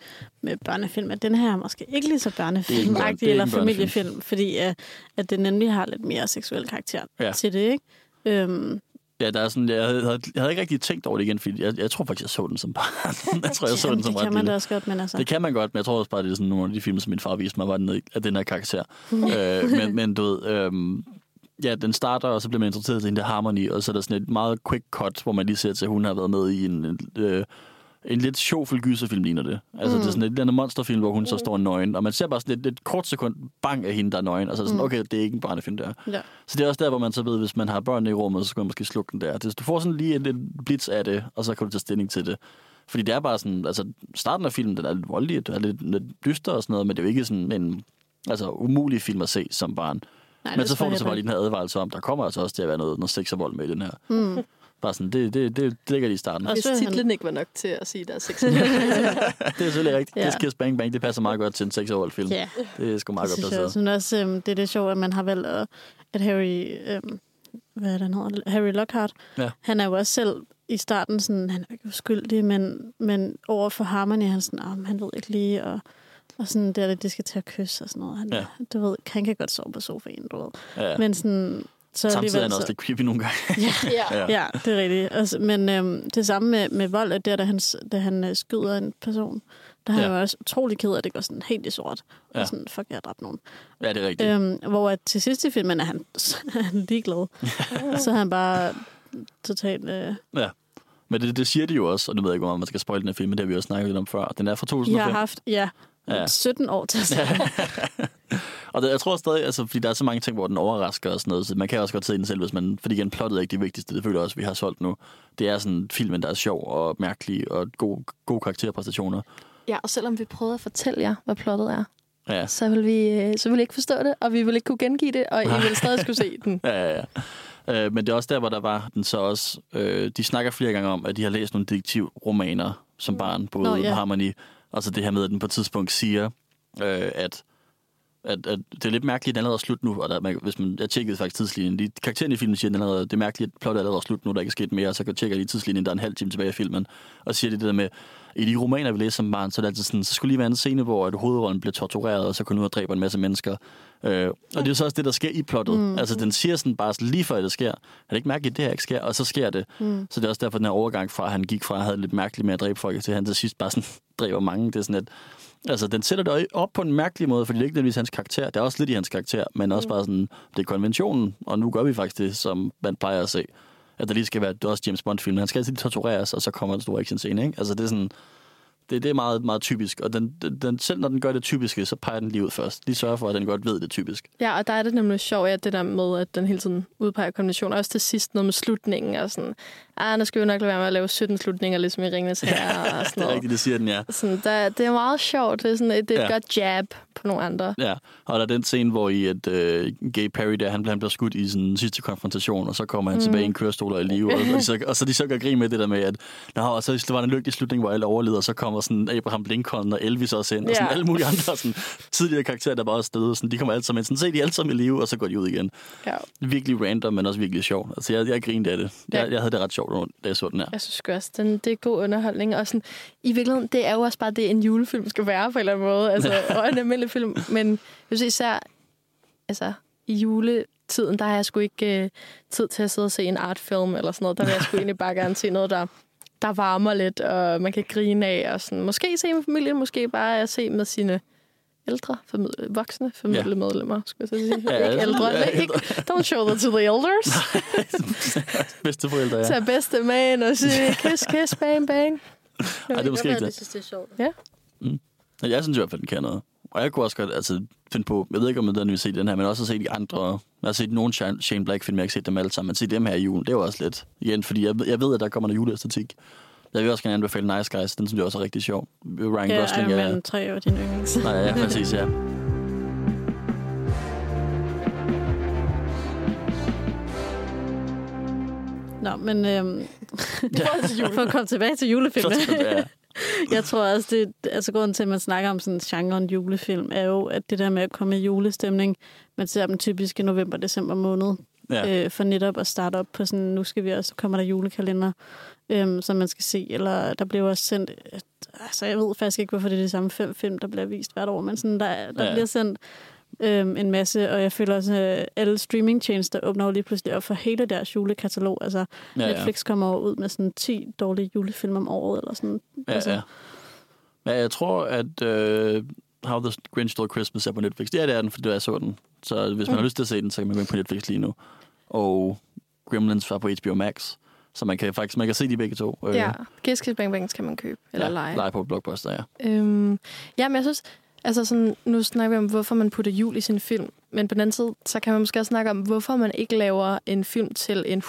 med børnefilm, at den her er måske ikke lige så Det ikke en børne- det børnefilmagtig er eller børnefilm. familiefilm, fordi at, at det nemlig har lidt mere seksuel karakter Ja. til det, ikke? Øhm, Ja, der er sådan, jeg, havde, jeg havde ikke rigtig tænkt over det igen, fordi jeg, jeg tror faktisk, jeg så den som barn. [LAUGHS] jeg tror, jeg så jamen, den som det ret kan man lille. da også godt, men altså... Det kan man godt, men jeg tror også bare, det er sådan nogle af de film, som min far viste mig, var den af den her karakter. øh, men, [LAUGHS] men du ved, øhm, ja, den starter, og så bliver man introduceret til hende der Harmony, og så er der sådan et meget quick cut, hvor man lige ser til, at hun har været med i en, en, øh, en lidt sjovfuld gyserfilm, ligner det. Altså, mm. det er sådan et eller andet monsterfilm, hvor hun så står nøgen, og man ser bare sådan et, et kort sekund bang af hende, der er nøgen, og så er det sådan, okay, det er ikke en barnefilm der. Ja. Så det er også der, hvor man så ved, hvis man har børn i rummet, så skal man måske slukke den der. Du får sådan lige en, en blitz af det, og så kan du tage stilling til det. Fordi det er bare sådan, altså starten af filmen, den er lidt voldelig, den er lidt, lidt dyster og sådan noget, men det er jo ikke sådan en altså, umulig film at se som barn. Nej, men så får du så bare lige den her advarelse om, der kommer altså også til at være noget, noget sex og vold med i den her. Mm. Bare sådan, det, det, det, det ligger lige i starten. Og Hvis er han- titlen ikke var nok til at sige, der er sex. [LAUGHS] det er selvfølgelig rigtigt. Ja. Det Kiss Bang Bang, det passer meget godt til en sex og vold film. Ja, Det er sgu meget det godt synes jeg placeret. også. Øhm, det er det sjovt, at man har valgt, at, at Harry... Øhm, hvad er det, han hedder? Harry Lockhart. Ja. Han er jo også selv i starten sådan, han er jo ikke uskyldig, men, men over for Harmony, han er sådan, oh, han ved ikke lige, og, og sådan, det er det, de skal til at kysse og sådan noget. Han, ja. du ved, han kan godt sove på sofaen, du ved. Ja. Men sådan, så Samtidig er han også så- lidt creepy nogle gange. ja. [LAUGHS] Ja. Ja, det er rigtigt. Altså, men øhm, det samme med, med vold, at der, da han, da han øh, skyder en person, der har Ja. jeg jo også utrolig ked af, at det går sådan helt i sort. Ja. Og sådan, fuck, jeg har dræbt nogen. Ja, det er rigtigt. Øhm, hvor at til sidst i filmen er han, [LAUGHS] er han ligeglad. [LAUGHS] så er han bare totalt... Øh, Ja. Men det, det siger de jo også, og nu ved jeg ikke, om man skal spoil den her film, men det har vi også snakket lidt om før. Den er fra I 2005. har haft, ja, Ja. ja. 17 år til at [LAUGHS] se. Og det, jeg tror stadig, altså, fordi der er så mange ting, hvor den overrasker og sådan noget, så man kan også godt se den selv, hvis man, fordi igen, plottet er ikke det vigtigste, det føler jeg også, vi har solgt nu. Det er sådan filmen, der er sjov og mærkelig og god, gode karakterpræstationer. ja, og selvom vi prøvede at fortælle jer, hvad plottet er, Ja, så vil vi, øh, så vil I ikke forstå det, og vi vil ikke kunne gengive det, og I vil stadig skulle se [LAUGHS] den. ja, ja. ja. Øh, men det er også der, hvor der var den så også... Øh, de snakker flere gange om, at de har læst nogle detektivromaner som barn, både Nå, ja. Harmony, og så det her med, at den på et tidspunkt siger, øh, at at, at det er lidt mærkeligt, at den allerede er slut nu, og der, man, hvis man, jeg tjekkede faktisk tidslinjen, de, karakteren i filmen siger, at den allerede, det er mærkeligt, at plottet er allerede slut nu, der ikke er sket mere, og så kan jeg tjekke lige tidslinjen, der er en halv time tilbage i filmen, og siger det der med, i de romaner, vi læser som barn, så er det altid sådan, så skulle lige være en scene, hvor at hovedrollen bliver tortureret, og så kun ud og dræber en masse mennesker. Øh, og det er jo så også det, der sker i plottet. Mm. Altså, den siger sådan bare lige før det sker, er det ikke mærkeligt, at det her ikke sker, og så sker det. Mm. Så det er også derfor, den her overgang fra, at han gik fra at have det lidt mærkeligt med at dræbe folk, til at han til sidst bare sådan [LAUGHS] dræber mange. Det er sådan et, Altså, den sætter det op på en mærkelig måde, fordi det er ikke nødvendigvis hans karakter. Det er også lidt i hans karakter, men også bare sådan, det er konventionen, og nu gør vi faktisk det, som man plejer at se. At der lige skal være, det er også James Bond-film, han skal altid tortureres, og så kommer en stor action-scene, ikke? Altså, det er sådan, det, det er meget, meget typisk, og den, den, selv når den gør det typiske, så peger den lige ud først. Lige sørger for, at den godt ved det typisk. Ja, og der er det nemlig sjovt, at det der med, at den hele tiden udpeger konventioner, også til sidst noget med slutningen, og sådan, ah, nu skal vi nok lade være med at lave 17 slutninger, ligesom i Ringenes Herre, [LAUGHS] og sådan Det er noget. rigtigt, det siger den, ja. Sådan, der, det er meget sjovt, det er, sådan, et, det er et Ja. godt jab på nogle andre. Ja, og der er den scene, hvor i at øh, Gay Perry der, han, han bliver skudt i sådan sidste konfrontation, og så kommer han mm. tilbage i en kørestol og er i live, og, og, så, og så de så gør grin med det der med, at Nå, og så var der en lykkelig slutning, hvor alle overleder, og så kommer sådan Abraham Lincoln og Elvis også ind, og sådan Ja. alle mulige andre sådan, tidligere karakterer, der bare også døde, sådan, de kommer alle sammen ind, sådan, se, de er alle sammen i live, og så går de ud igen. Ja. Virkelig random, men også virkelig sjovt. Altså, jeg, jeg grinede af det. Jeg, Ja. jeg havde det ret sjovt, da jeg så den her. Jeg synes også, den, det er god underholdning. Og sådan, i virkeligheden, det er jo også bare det, en julefilm skal være på en eller anden måde. Altså, [LAUGHS] og en almindelig film. Men jeg synes især, altså, i juletiden, der har jeg sgu ikke øh, tid til at sidde og se en artfilm eller sådan noget. Der vil jeg sgu [LAUGHS] egentlig bare gerne se noget, der, der varmer lidt, og man kan grine af. Og sådan. Måske se med familien, måske bare at se med sine ældre, familie, voksne familiemedlemmer, skulle jeg så sige. Ja, [LAUGHS] Ja, ikke ja, ældre. ja, Ikke, don't show that to the elders. [LAUGHS] Bedste forældre, ja. Tag bedste man og sige, kiss, kiss, bang, bang. Ej, det er måske ikke det. synes, det er sjovt. Men jeg synes i hvert fald, den kan noget. Og jeg kunne også godt altså, finde på, jeg ved ikke, om jeg vil se den her, men også at se de andre. Jeg har set nogle Shane Black-film, jeg har ikke set dem alle sammen, men se dem her i julen, det er jo også lidt. Igen, fordi jeg, ved- jeg ved, at der kommer noget juleæstetik. Jeg vil også gerne anbefale Nice Guys, den synes jeg også er rigtig sjov. Ryan Ja, Gosling er... Man 3 var din yndlings. Nej, ja, [LAUGHS] præcis, ja. Nå, men øhm, [LAUGHS] [LAUGHS] for at komme tilbage til julefilmen. Ja. Jeg tror også, det altså grunden til, at man snakker om sådan en genren julefilm, er jo, at det der med at komme i julestemning, man ser dem typisk i november-december måned, Ja. øh, for netop at starte op på sådan, nu skal vi også, kommer der julekalender, øhm, som man skal se, eller der bliver også sendt, øh, altså jeg ved faktisk ikke, hvorfor det er de samme fem film, der bliver vist hvert år, men sådan, der, der Ja. bliver sendt øhm, en masse, og jeg føler også, at alle streamingtjenester åbner jo lige pludselig op for hele deres julekatalog. Altså, Ja, ja. Netflix kommer jo ud med sådan 10 dårlige julefilm om året, eller sådan. Ja, altså, ja. ja, jeg tror, at uh, How the Grinch Stole Christmas er på Netflix. Det er det, er den, fordi jeg så den. Så hvis man Mm. har lyst til at se den, så kan man gå ind på Netflix lige nu. Og Gremlins var på HBO Max. Så man kan faktisk man kan se de begge to. Øh, Ja, Kiss Kiss Bang Bang kan man købe, eller ja, lege. lege på Blockbuster, ja. Øhm, ja, men jeg synes, altså sådan, nu snakker vi om, hvorfor man putter jul i sin film, men på den anden side, så kan man måske også snakke om, hvorfor man ikke laver en film til en 100%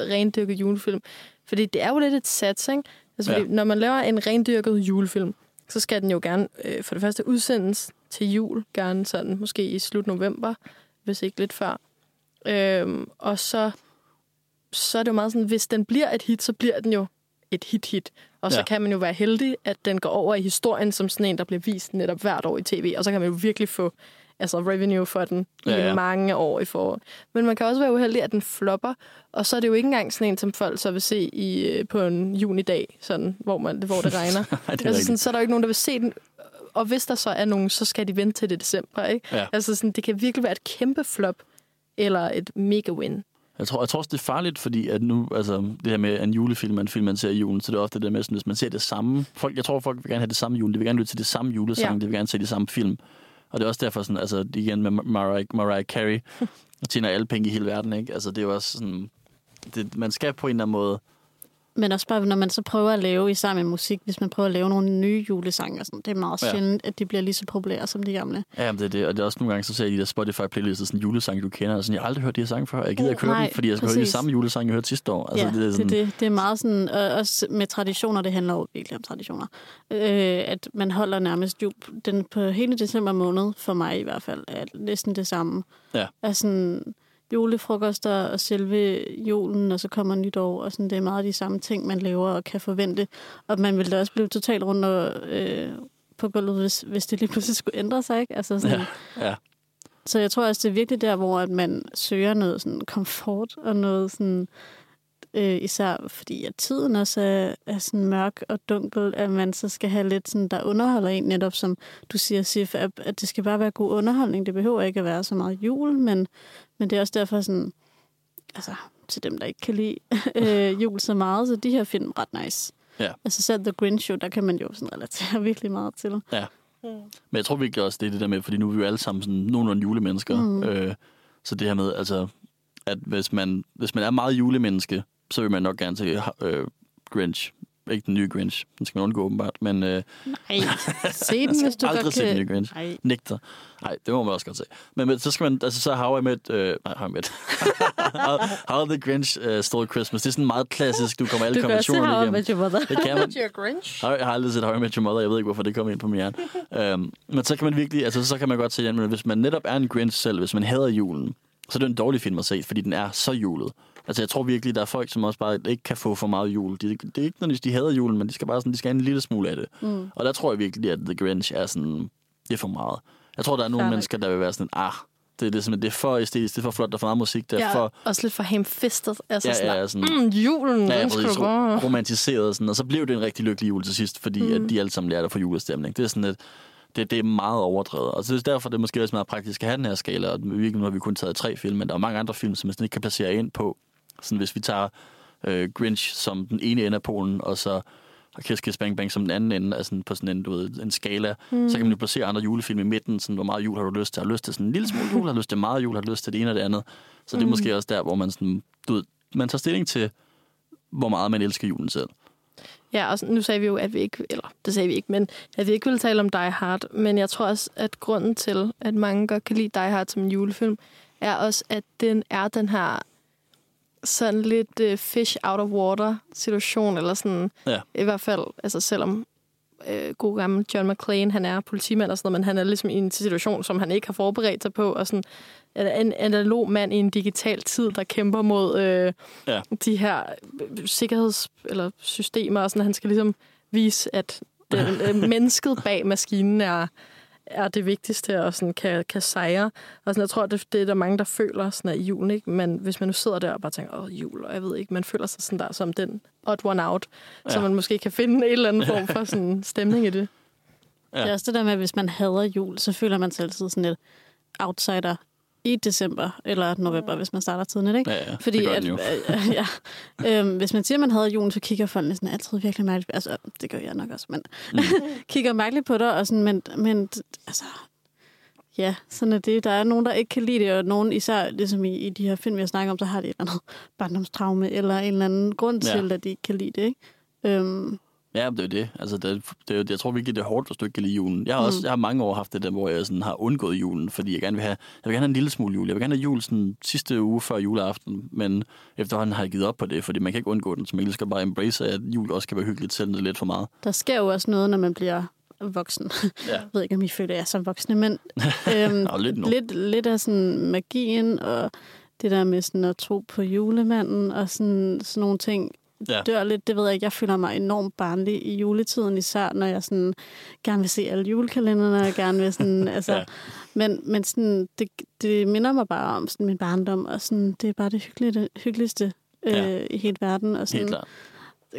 rendyrket julefilm. Fordi det er jo lidt et sats, ikke? Altså, Ja. når man laver en rendyrket julefilm, så skal den jo gerne øh, for det første udsendes til jul, gerne sådan måske i slut november, hvis ikke lidt før. Øhm, og så, så er det jo meget sådan, hvis den bliver et hit, så bliver den jo et hit-hit. Og så Ja. kan man jo være heldig, at den går over i historien som sådan en, der bliver vist netop hvert år i tv. Og så kan man jo virkelig få altså revenue for den Ja, i ja. mange år i forår. Men man kan også være uheldig, at den flopper. Og så er det jo ikke engang sådan en, som folk så vil se i, øh, på en junidag, sådan, hvor, man, hvor det [LAUGHS] regner. Nej, det er altså, sådan, så er der jo ikke nogen, der vil se den. Og hvis der så er nogen, så skal de vente til det december. Ikke? Ja. Altså, sådan, det kan virkelig være et kæmpe flop, eller et mega win. Jeg tror, jeg tror også, det er farligt, fordi at nu, altså, det her med en julefilm, en film, man ser i julen, så det er ofte det der med, sådan, hvis man ser det samme. Folk, jeg tror, folk vil gerne have det samme jul. De vil gerne lytte til det samme julesang, Ja. ja. de vil gerne se det samme film. Og det er også derfor, sådan, altså, igen med Mariah, Mariah Carey, [LAUGHS] og tjener alle penge i hele verden, ikke? Altså, det er jo også sådan, det, man skal på en eller anden måde, Men også bare, når man så prøver at lave i sammen med musik, hvis man prøver at lave nogle nye julesange, og sådan, det er meget Ja. sjældent, at de bliver lige så populære som de gamle. ja, men det er det, og det er også nogle gange, så ser jeg de der Spotify-playlister, sådan julesange, du kender, og sådan, jeg har aldrig hørt de her sange før, jeg gider ikke høre dem, fordi jeg skal høre de præcis. samme julesange, jeg hørte sidste år. Altså, ja, det er sådan, det, er det, det er meget sådan, og også med traditioner, det handler jo virkelig om traditioner, øh, at man holder nærmest jul, den på hele december måned, for mig i hvert fald, er næsten det samme. Ja. Er sådan julefrokoster og selve julen, og så kommer nytår, og sådan, det er meget de samme ting, man laver og kan forvente. Og man vil da også blive totalt rundt og, øh, på gulvet, hvis, hvis det lige pludselig skulle ændre sig, ikke? Altså sådan, ja, ja. så jeg tror også, det er virkelig der, hvor at man søger noget sådan komfort og noget sådan... Øh, især fordi at tiden også er, er sådan mørk og dunkel, at man så skal have lidt sådan, der underholder en netop, som du siger, Sif, at, at det skal bare være god underholdning. Det behøver ikke at være så meget jul, men, men det er også derfor sådan, altså til dem, der ikke kan lide [LAUGHS] øh, jul så meget, så de her film er ret nice. Ja. Altså selv The Grinch Show, der kan man jo sådan relatere [LAUGHS] virkelig meget til. Ja. Men jeg tror virkelig også, det er det der med, fordi nu er vi jo alle sammen sådan nogenlunde julemennesker. Mm. Øh, så det her med, altså, at hvis man, hvis man er meget julemenneske, så vil man nok gerne se øh, Grinch. Ikke den nye Grinch. Den skal man undgå åbenbart. Men øh, Nej, se den, [LAUGHS] hvis du aldrig godt se den nye Grinch. Nej. Nægter. Nej, det må man også godt se. Men, men så skal man, altså så How I Met, øh, nej, How I Met. [LAUGHS] how, how the Grinch uh, Stole Christmas. Det er sådan meget klassisk. Du kommer alle Du kan også se konventionerne How I igennem. Met Your Mother. Det kan man. [LAUGHS] Your Grinch? Har- Jeg har aldrig set How I Met Your Mother. Jeg ved ikke, hvorfor det kom ind på min hjerne. um, men så kan man virkelig, altså så kan man godt se, at hvis man netop er en Grinch selv, hvis man hader julen, så er det en dårlig film at se, fordi den er så julet. Altså jeg tror virkelig, der er folk, som også bare ikke kan få for meget jul. De, det er ikke nødvendigvis, de hader julen, men de skal bare sådan, de skal have en lille smule af det. Mm. Og der tror jeg virkelig, at The Grinch er sådan, det er for meget. Jeg tror, der er nogle nok. mennesker, der vil være sådan, ah, det, det, er simpelthen, det er for æstetisk, det er for flot, der er for meget musik, det er Ja, for... også lidt for hamfistet. Altså Ja, sådan, ja, sådan- mm, julen, Ja, den skal præcis, du bare... romantiseret, og sådan, og så blev det en rigtig lykkelig jul til sidst, fordi mm. at de alle sammen lærte at få julestemning. Det er sådan et, det, det er meget overdrevet. Og så er det derfor, det er måske også meget praktisk at have den her skala, og virkelig nu har vi kun taget tre film, men der er mange andre film, som man ikke kan placere ind på. Sådan hvis vi tager øh, Grinch som den ene ende af Polen, og så og Kiss Kiss Bang Bang som den anden ende, altså på sådan en, du ved, en skala, mm. så kan man jo placere andre julefilm i midten, sådan, hvor meget jul har du lyst til? Har du lyst til sådan en lille smule jul? Har du lyst til meget jul? Har du lyst til det ene og det andet? Så det er måske også der, hvor man sådan, du ved, man tager stilling til, hvor meget man elsker julen selv. Ja, og nu sagde vi jo, at vi ikke, eller det sagde vi ikke, men at vi ikke ville tale om Die Hard. Men jeg tror også, at grunden til, at mange godt kan lide Die Hard som en julefilm, er også, at den er den her sådan lidt uh, fish out of water situation, eller sådan, Ja. i hvert fald, altså selvom øh, god gammel John McClane, han er politimand og sådan noget, men han er ligesom i en situation, som han ikke har forberedt sig på, og sådan en analog mand i en digital tid, der kæmper mod øh, Ja. de her øh, sikkerheds- eller systemer, og sådan, han skal ligesom vise, at det, [LAUGHS] øh, mennesket bag maskinen er, er det vigtigste og sådan kan, kan sejre. Og sådan, jeg tror, det, det er der mange, der føler sådan, at i julen, ikke? Men hvis man nu sidder der og bare tænker, åh, jul, og jeg ved ikke, man føler sig sådan der som den odd one out, ja. så man måske kan finde en eller anden form for sådan [LAUGHS] stemning i det. Ja. Det er også det der med, at hvis man hader jul, så føler man sig altid sådan lidt outsider i december eller november, hvis man starter tidligt, ikke? Ja, ja, Fordi det gør at, den jo. øh, ja, øhm, hvis man siger, at man hader julen, så kigger folk sådan altid virkelig mærkeligt. Altså, det gør jeg nok også, men mm. [LAUGHS] kigger mærkeligt på dig, og sådan, men, men altså, ja, sådan er det. Der er nogen, der ikke kan lide det, og nogen især, ligesom i, i de her film, jeg snakker om, så har de et eller andet barndomstraume, eller en eller anden grund Ja. til, at de ikke kan lide det, ikke? Øhm, Ja, det er det. Altså, det, det, jeg tror virkelig, det er hårdt, hvis du ikke kan lide julen. Jeg har, også, Mm. jeg har mange år haft det der, hvor jeg sådan har undgået julen, fordi jeg gerne vil have, jeg vil gerne have en lille smule jul. Jeg vil gerne have jul sådan sidste uge før juleaften, men efterhånden har jeg givet op på det, fordi man kan ikke undgå den, så man skal bare embrace, at jul også kan være hyggeligt, selvom det er lidt for meget. der sker jo også noget, når man bliver voksen. Ja. [LAUGHS] Jeg ved ikke, om I føler jer som voksne, men [LAUGHS] øhm, Og lidt nu. lidt, lidt af sådan magien og det der med sådan at tro på julemanden og sådan, sådan nogle ting Ja. dør lidt. Det ved jeg ikke. Jeg føler mig enormt barnlig i juletiden, især når jeg sådan gerne vil se alle julekalenderne og gerne vil sådan, [LAUGHS] altså, Ja. men, men sådan, det, det minder mig bare om sådan min barndom, og sådan, det er bare det hyggeligste øh, Ja. i hele verden, og sådan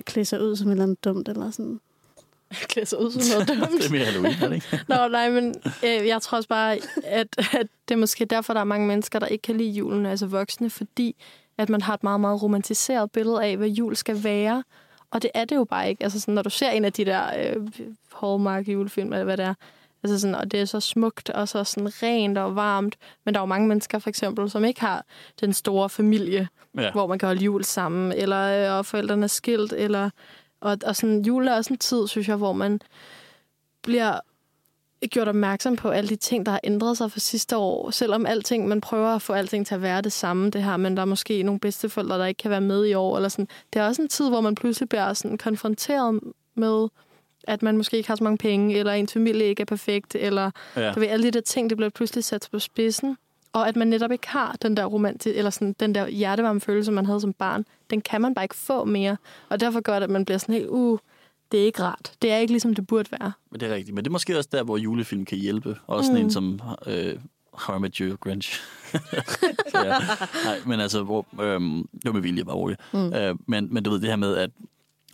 klæde sig ud som et eller andet dumt, eller sådan. [LAUGHS] Klæde sig ud som noget dumt. [LAUGHS] Det er mere Halloween, ikke? Nå, nej, men øh, jeg tror også bare, at, at det er måske derfor, der er mange mennesker, der ikke kan lide julen, altså voksne, fordi at man har et meget, meget romantiseret billede af, hvad jul skal være. Og det er det jo bare ikke. Altså sådan, når du ser en af de der øh, Hallmark julefilm, eller hvad det er, altså sådan, og det er så smukt og så sådan rent og varmt, men der er jo mange mennesker for eksempel, som ikke har den store familie, Ja. hvor man kan holde jul sammen, eller øh, og forældrene er skilt, eller, og, og sådan, jul er også en tid, synes jeg, hvor man bliver gjort opmærksom på alle de ting, der har ændret sig fra sidste år. Selvom alting, man prøver at få alting til at være det samme, det her, men der er måske nogle bedsteforældre, der ikke kan være med i år. Eller sådan. Det er også en tid, hvor man pludselig bliver sådan konfronteret med, at man måske ikke har så mange penge, eller ens familie ikke er perfekt, eller ja. du ved, alle de der ting, det bliver pludselig sat på spidsen. Og at man netop ikke har den der romantik, eller sådan, den der hjertevarme følelse, man havde som barn, den kan man bare ikke få mere. Og derfor gør det, at man bliver sådan helt, uh, det er ikke rart. Det er ikke ligesom det burde være. Men det er rigtigt. Men det er måske også der, hvor julefilm kan hjælpe. Også sådan Mm. en som øh, How I Met Your Grinch. [LAUGHS] ja. Nej, men altså, hvor, øhm, det var med vilje, bare roligt. Mm. Øh, men, men du ved det her med, at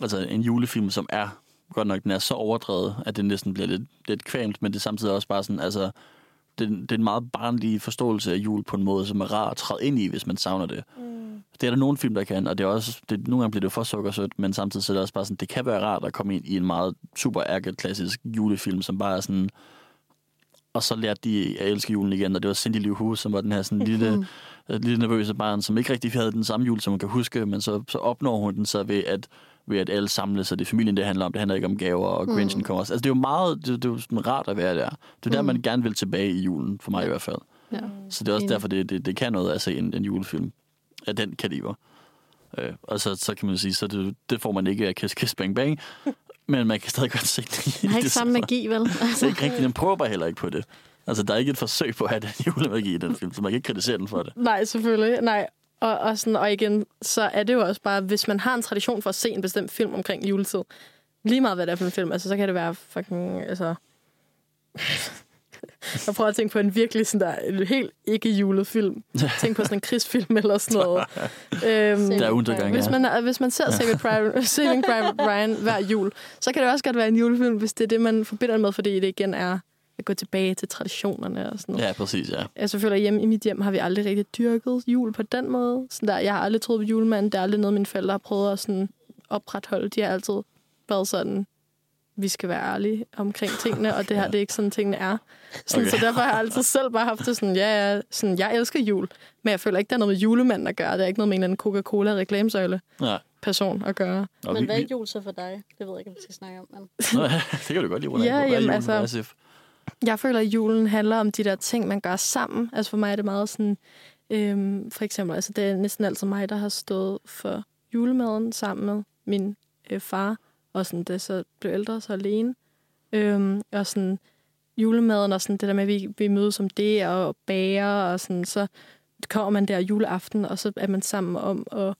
altså, en julefilm, som er, godt nok, den er så overdrevet, at det næsten bliver lidt, lidt kvæmt, men det er samtidig også bare sådan, altså, det, det er en meget barnlig forståelse af jul på en måde, som er rar at træde ind i, hvis man savner det. Mm. Det er der nogle film, der kan, og det er også, det, nogle gange bliver det for sukkersødt, men samtidig så er det også bare sådan, det kan være rart at komme ind i en meget super ærkeklassisk julefilm, som bare er sådan, og så lærte de at elske julen igen, og det var Cindy Lou Who, som var den her sådan lille, øh, lille nervøse barn, som ikke rigtig havde den samme jul, som man kan huske, men så, så opnår hun den så ved at, ved at alle samles, og det er familien, det handler om. Det handler ikke om gaver, og Grinchen kommer også. Altså, det er jo meget, det, det er jo sådan rart at være der. Det er der, man gerne vil tilbage i julen, for mig i hvert fald. Ja. Så det er også Enig. derfor, det, det, det kan noget at se en, en julefilm af den kaliber. Øh, og så, så kan man sige, så det, det får man ikke af Kiss Kiss Bang Bang, [LAUGHS] men man kan stadig godt se det. Den har ikke samme magi, vel? [LAUGHS] Det er ikke rigtigt, den prøver bare heller ikke på det. Altså, der er ikke et forsøg på at have den julemagi i den film, så man kan ikke kritisere den for det. Nej, selvfølgelig. Nej. Og, og, sådan, og igen, så er det jo også bare, hvis man har en tradition for at se en bestemt film omkring juletid, lige meget hvad det er for en film, altså så kan det være fucking, altså... [LAUGHS] Jeg prøver at tænke på en virkelig sådan der, en helt ikke julet film. Tænk på sådan en krigsfilm eller sådan noget. [LAUGHS] øhm, Der er undergang, hvis ja. man, hvis man ser Saving Private, [LAUGHS] Saving Private Ryan hver jul, så kan det også godt være en julefilm, hvis det er det, man forbinder med, fordi det igen er at gå tilbage til traditionerne og sådan noget. Ja, præcis, ja. Jeg selvfølgelig hjemme i mit hjem har vi aldrig rigtig dyrket jul på den måde. Sådan der, jeg har aldrig troet på julemanden. Det er aldrig noget, mine forældre har prøvet at sådan opretholde. De har altid været sådan, vi skal være ærlige omkring tingene, og det her, [LAUGHS] det er ikke sådan, tingene er. Sådan, Okay. Så derfor har jeg altid selv bare haft det sådan, ja, ja, sådan, jeg elsker jul, men jeg føler ikke, der er noget med julemanden at gøre. Det er ikke noget med en eller anden Coca-Cola-reklamesøjle ja. person at gøre. Men vi, hvad er jul så for dig? Det ved jeg ikke, om vi skal snakke om. Men... [LAUGHS] det kan du godt lide, Roland. Ja, Hvad er jamen, julen altså-? Jeg føler, at julen handler om de der ting, man gør sammen. Altså for mig er det meget sådan, øhm, for eksempel, altså det er næsten altid mig, der har stået for julemaden sammen med min øh, far. Og sådan, det så blev ældre, så alene. Øhm, og sådan julemaden og sådan det der med, at vi, vi mødes om det og bager og sådan, så kommer man der juleaften, og så er man sammen om at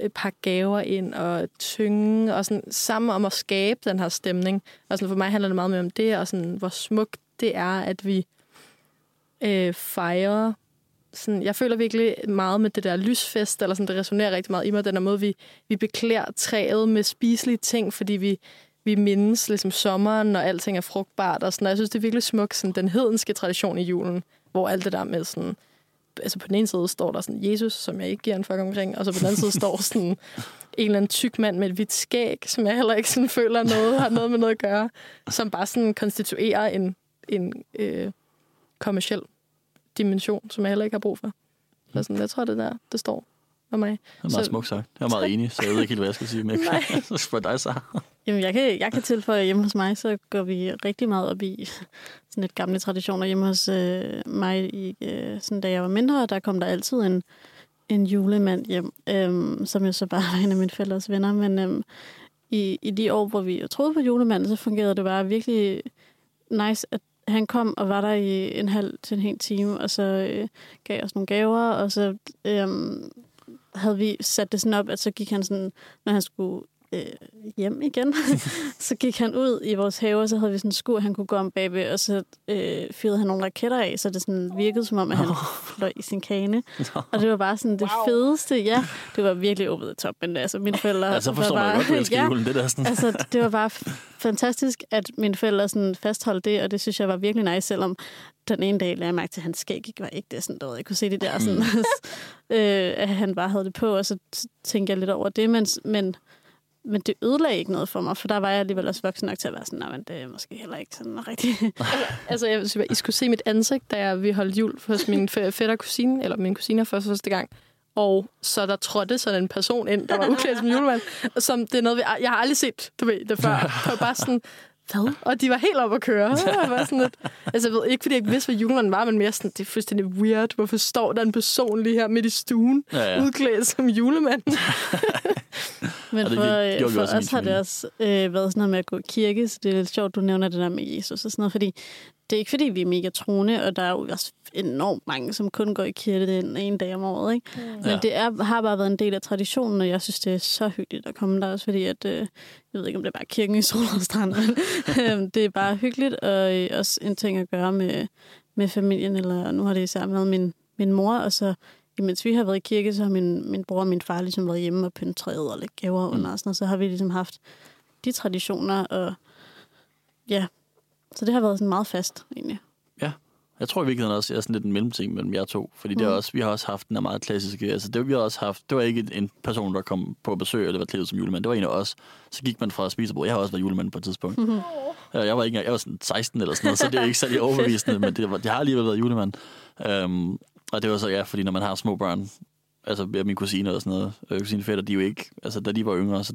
øh, pakke gaver ind og tynge, og sådan sammen om at skabe den her stemning. Og sådan for mig handler det meget mere om det, og sådan, hvor smukt det er, at vi øh, fejrer sådan, jeg føler virkelig meget med det der lysfest, eller sådan, det resonerer rigtig meget i mig, den der måde, vi, vi beklæder træet med spiselige ting, fordi vi, vi mindes ligesom sommeren, når alting er frugtbart, og sådan, og jeg synes, det er virkelig smukt, sådan, den hedenske tradition i julen, hvor alt det der med sådan, altså på den ene side står der sådan Jesus, som jeg ikke giver en fuck omkring, og så på den anden side står sådan [LAUGHS] en eller anden tyk mand med et hvidt skæg, som jeg heller ikke sådan føler noget, har noget med noget at gøre, som bare sådan konstituerer en, en øh, kommersiel dimension, som jeg heller ikke har brug for. Så sådan, jeg tror, det der, det står for mig. Det er meget smukt sagt. Jeg er meget enig, så jeg ved ikke helt, hvad jeg skal sige. Men jeg [LAUGHS] kan så [LAUGHS] spørge dig, så. Jamen, jeg kan, jeg kan tilføje, at hjemme hos mig, så går vi rigtig meget op i sådan et gamle traditioner. Hjemme hos øh, mig, i, øh, sådan, da jeg var mindre, der kom der altid en, en julemand hjem, øh, som jo så bare var en af mine fælles venner. Men øh, i, i de år, hvor vi troede på julemanden, så fungerede det bare virkelig nice, at han kom og var der i en halv til en hel time, og så øh, gav os nogle gaver, og så øh, havde vi sat det sådan op, at så gik han sådan, når han skulle øh, hjem igen, [LAUGHS] så gik han ud i vores have, og så havde vi sådan en skur, han kunne gå om bagved, og så øh, fyrede han nogle raketter af, så det sådan virkede som om, at han fløj i sin kane. Og det var bare sådan det wow. fedeste. Ja, det var virkelig over the top, men altså mine forældre... Ja, så forstår var man bare, godt, elsker [LAUGHS] julen. Det der sådan. altså, det var bare fantastisk, at mine forældre sådan fastholdt det, og det synes jeg var virkelig nice, selvom den ene dag lagde jeg mærke til, at hans skæg ikke var ægte. Sådan, du ved, jeg kunne se det der, sådan, [LAUGHS] øh, at han bare havde det på, og så tænkte jeg lidt over det, men, men men det ødelagde ikke noget for mig, for der var jeg alligevel også voksen nok til at være sådan, nej, men det er måske heller ikke sådan rigtigt. [LAUGHS] altså, jeg, synes, I skulle se mit ansigt, da jeg, vi holdt jul hos min fætter kusine, eller min kusine for første gang. Og så der trådte sådan en person ind, der var uklædt som julemand. Som det er noget, vi, jeg har aldrig set, du ved, det før. [LAUGHS] Det var bare sådan, hvad? Og de var helt oppe at køre. [LAUGHS] Jeg var sådan lidt, altså, jeg ved ikke, fordi jeg ikke vidste, hvad julemanden var, men mere sådan, det er fuldstændig weird. Hvorfor står der en person lige her midt i stuen, ja, ja. udklædt som julemand? [LAUGHS] men for, det, for os har det også øh, været sådan noget med at gå i kirke, så det er lidt sjovt, du nævner det der med Jesus og sådan noget, fordi det er ikke, fordi vi er mega troende, og der er jo også enormt mange, som kun går i kirke den ene dag om året. Ikke? Mm. Men ja. det er, har bare været en del af traditionen, og jeg synes, det er så hyggeligt at komme der også, fordi at, øh, jeg ved ikke, om det er bare kirken i Solstrand, men [LAUGHS] øh, det er bare hyggeligt, og øh, også en ting at gøre med, med familien, eller nu har det især med min, min mor, og så imens vi har været i kirke, så har min, min bror og min far ligesom været hjemme og pyntet træet og lægge gaver mm. under, og sådan noget, så har vi ligesom haft de traditioner, og ja, så det har været sådan meget fast, egentlig. Jeg tror i virkeligheden også, at jeg er sådan lidt en mellemting mellem jer to. Fordi mm. det er også, vi har også haft den her meget klassiske... Altså det, vi har også haft, det var ikke en person, der kom på besøg, det var klædet som julemand. Det var en af os. Så gik man fra spisebordet. Jeg har også været julemand på et tidspunkt. Mm-hmm. Jeg var ikke jeg var sådan 16 eller sådan noget, så det er ikke særlig [LAUGHS] overbevisende, men det, var, det har alligevel været julemand. Um, og det var så, ja, fordi når man har små børn, altså min kusine og sådan noget, øh, kusine fætter, de er jo ikke, altså da de var yngre, så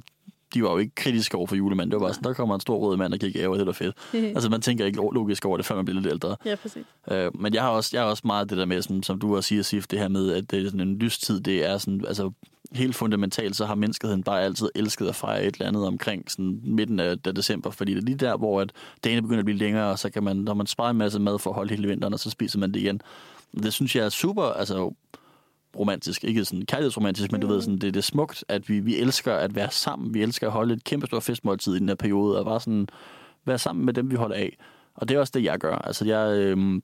de var jo ikke kritiske over for julemanden. Det var bare sådan, der kommer en stor rød mand og giver gaver, det er fedt. [LAUGHS] altså man tænker ikke logisk over det, før man bliver lidt ældre. Ja, præcis. Øh, men jeg har, også, jeg har også meget det der med, som, som du også siger, Sif, det her med, at det er sådan en lystid, det er sådan, altså helt fundamentalt, så har menneskeheden bare altid elsket at fejre et eller andet omkring sådan midten af, af december, fordi det er lige der, hvor at dagene begynder at blive længere, og så kan man, når man sparer en masse mad for at holde hele vinteren, og så spiser man det igen. Det synes jeg er super, altså romantisk. Ikke sådan kærlighedsromantisk, men du ved, sådan, det, det er smukt, at vi, vi elsker at være sammen. Vi elsker at holde et kæmpe stort festmåltid i den her periode, og bare sådan være sammen med dem, vi holder af. Og det er også det, jeg gør. Altså, jeg, øhm,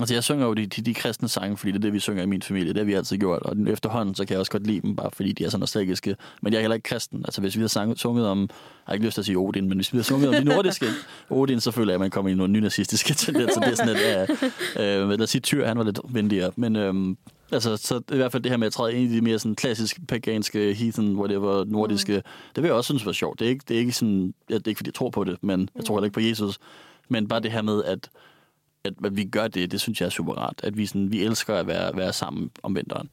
altså, jeg synger jo de, de, de kristne sange, fordi det er det, vi synger i min familie. Det har vi altid gjort. Og efterhånden, så kan jeg også godt lide dem, bare fordi de er så nostalgiske. Men jeg er heller ikke kristen. Altså, hvis vi har sang, sunget om, jeg har ikke lyst til at sige Odin, men hvis vi har sunget om de nordiske [LAUGHS] Odin, så føler jeg, at man kommer i nogle nynazistiske tendenser. Det er sådan, [LAUGHS] at, øh, øh, lad os sige, Tyr, han var lidt venligere. Men, øh, Altså, så i hvert fald det her med at træde ind i de mere sådan klassiske, paganske, heathen, whatever, nordiske, mm. det vil jeg også synes var sjovt. Det er ikke, det er ikke sådan, det er ikke fordi jeg tror på det, men jeg tror heller ikke på Jesus. Men bare det her med, at, at, at vi gør det, det synes jeg er super rart. At vi, sådan, vi elsker at være, være sammen om vinteren.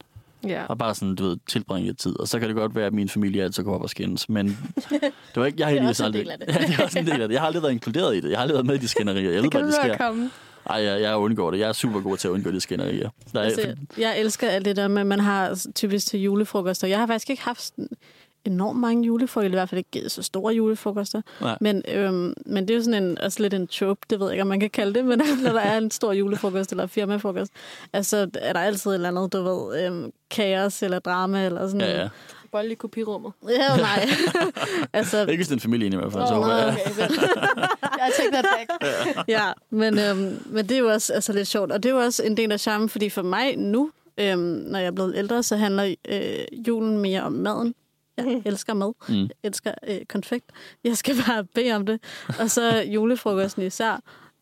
Ja. Og bare sådan, du ved, tilbringe lidt tid. Og så kan det godt være, at min familie altid går op og skændes. Men [LAUGHS] det var ikke, jeg har det er også aldrig, en del af det. [LAUGHS] ja, det er også en del af det. Jeg har aldrig været inkluderet i det. Jeg har aldrig været med i de skænderier. Jeg det ved, kan hvad det sker. komme. Ej, jeg, jeg undgår det. Jeg er super god til at undgå de skænderier. Der er, Altså, jeg elsker alt det der med, man har typisk til julefrokoster. Jeg har faktisk ikke haft enormt mange julefrokoster, i hvert fald ikke så store julefrokoster. Nej. Men, øhm, men det er jo sådan en, altså lidt en trope, det ved jeg ikke, om man kan kalde det, men [LAUGHS] når der er en stor julefrokost eller firmafrokost, altså er der altid et eller andet, du ved, øhm, kaos eller drama eller sådan Ja, ja. Bold i kopirummet. [LAUGHS] Ja, nej. [LAUGHS] altså, Ikke hvis det er en familie i hvert fald. så Åh, håber jeg. okay. [LAUGHS] Jeg take that back. ja, men, øhm, men det er jo også altså, lidt sjovt. Og det er jo også en del af charmen, fordi for mig nu, øhm, når jeg er blevet ældre, så handler øh, julen mere om maden. Jeg elsker mad. Mm. Jeg elsker øh, konfekt. Jeg skal bare bede om det. Og så julefrokosten især,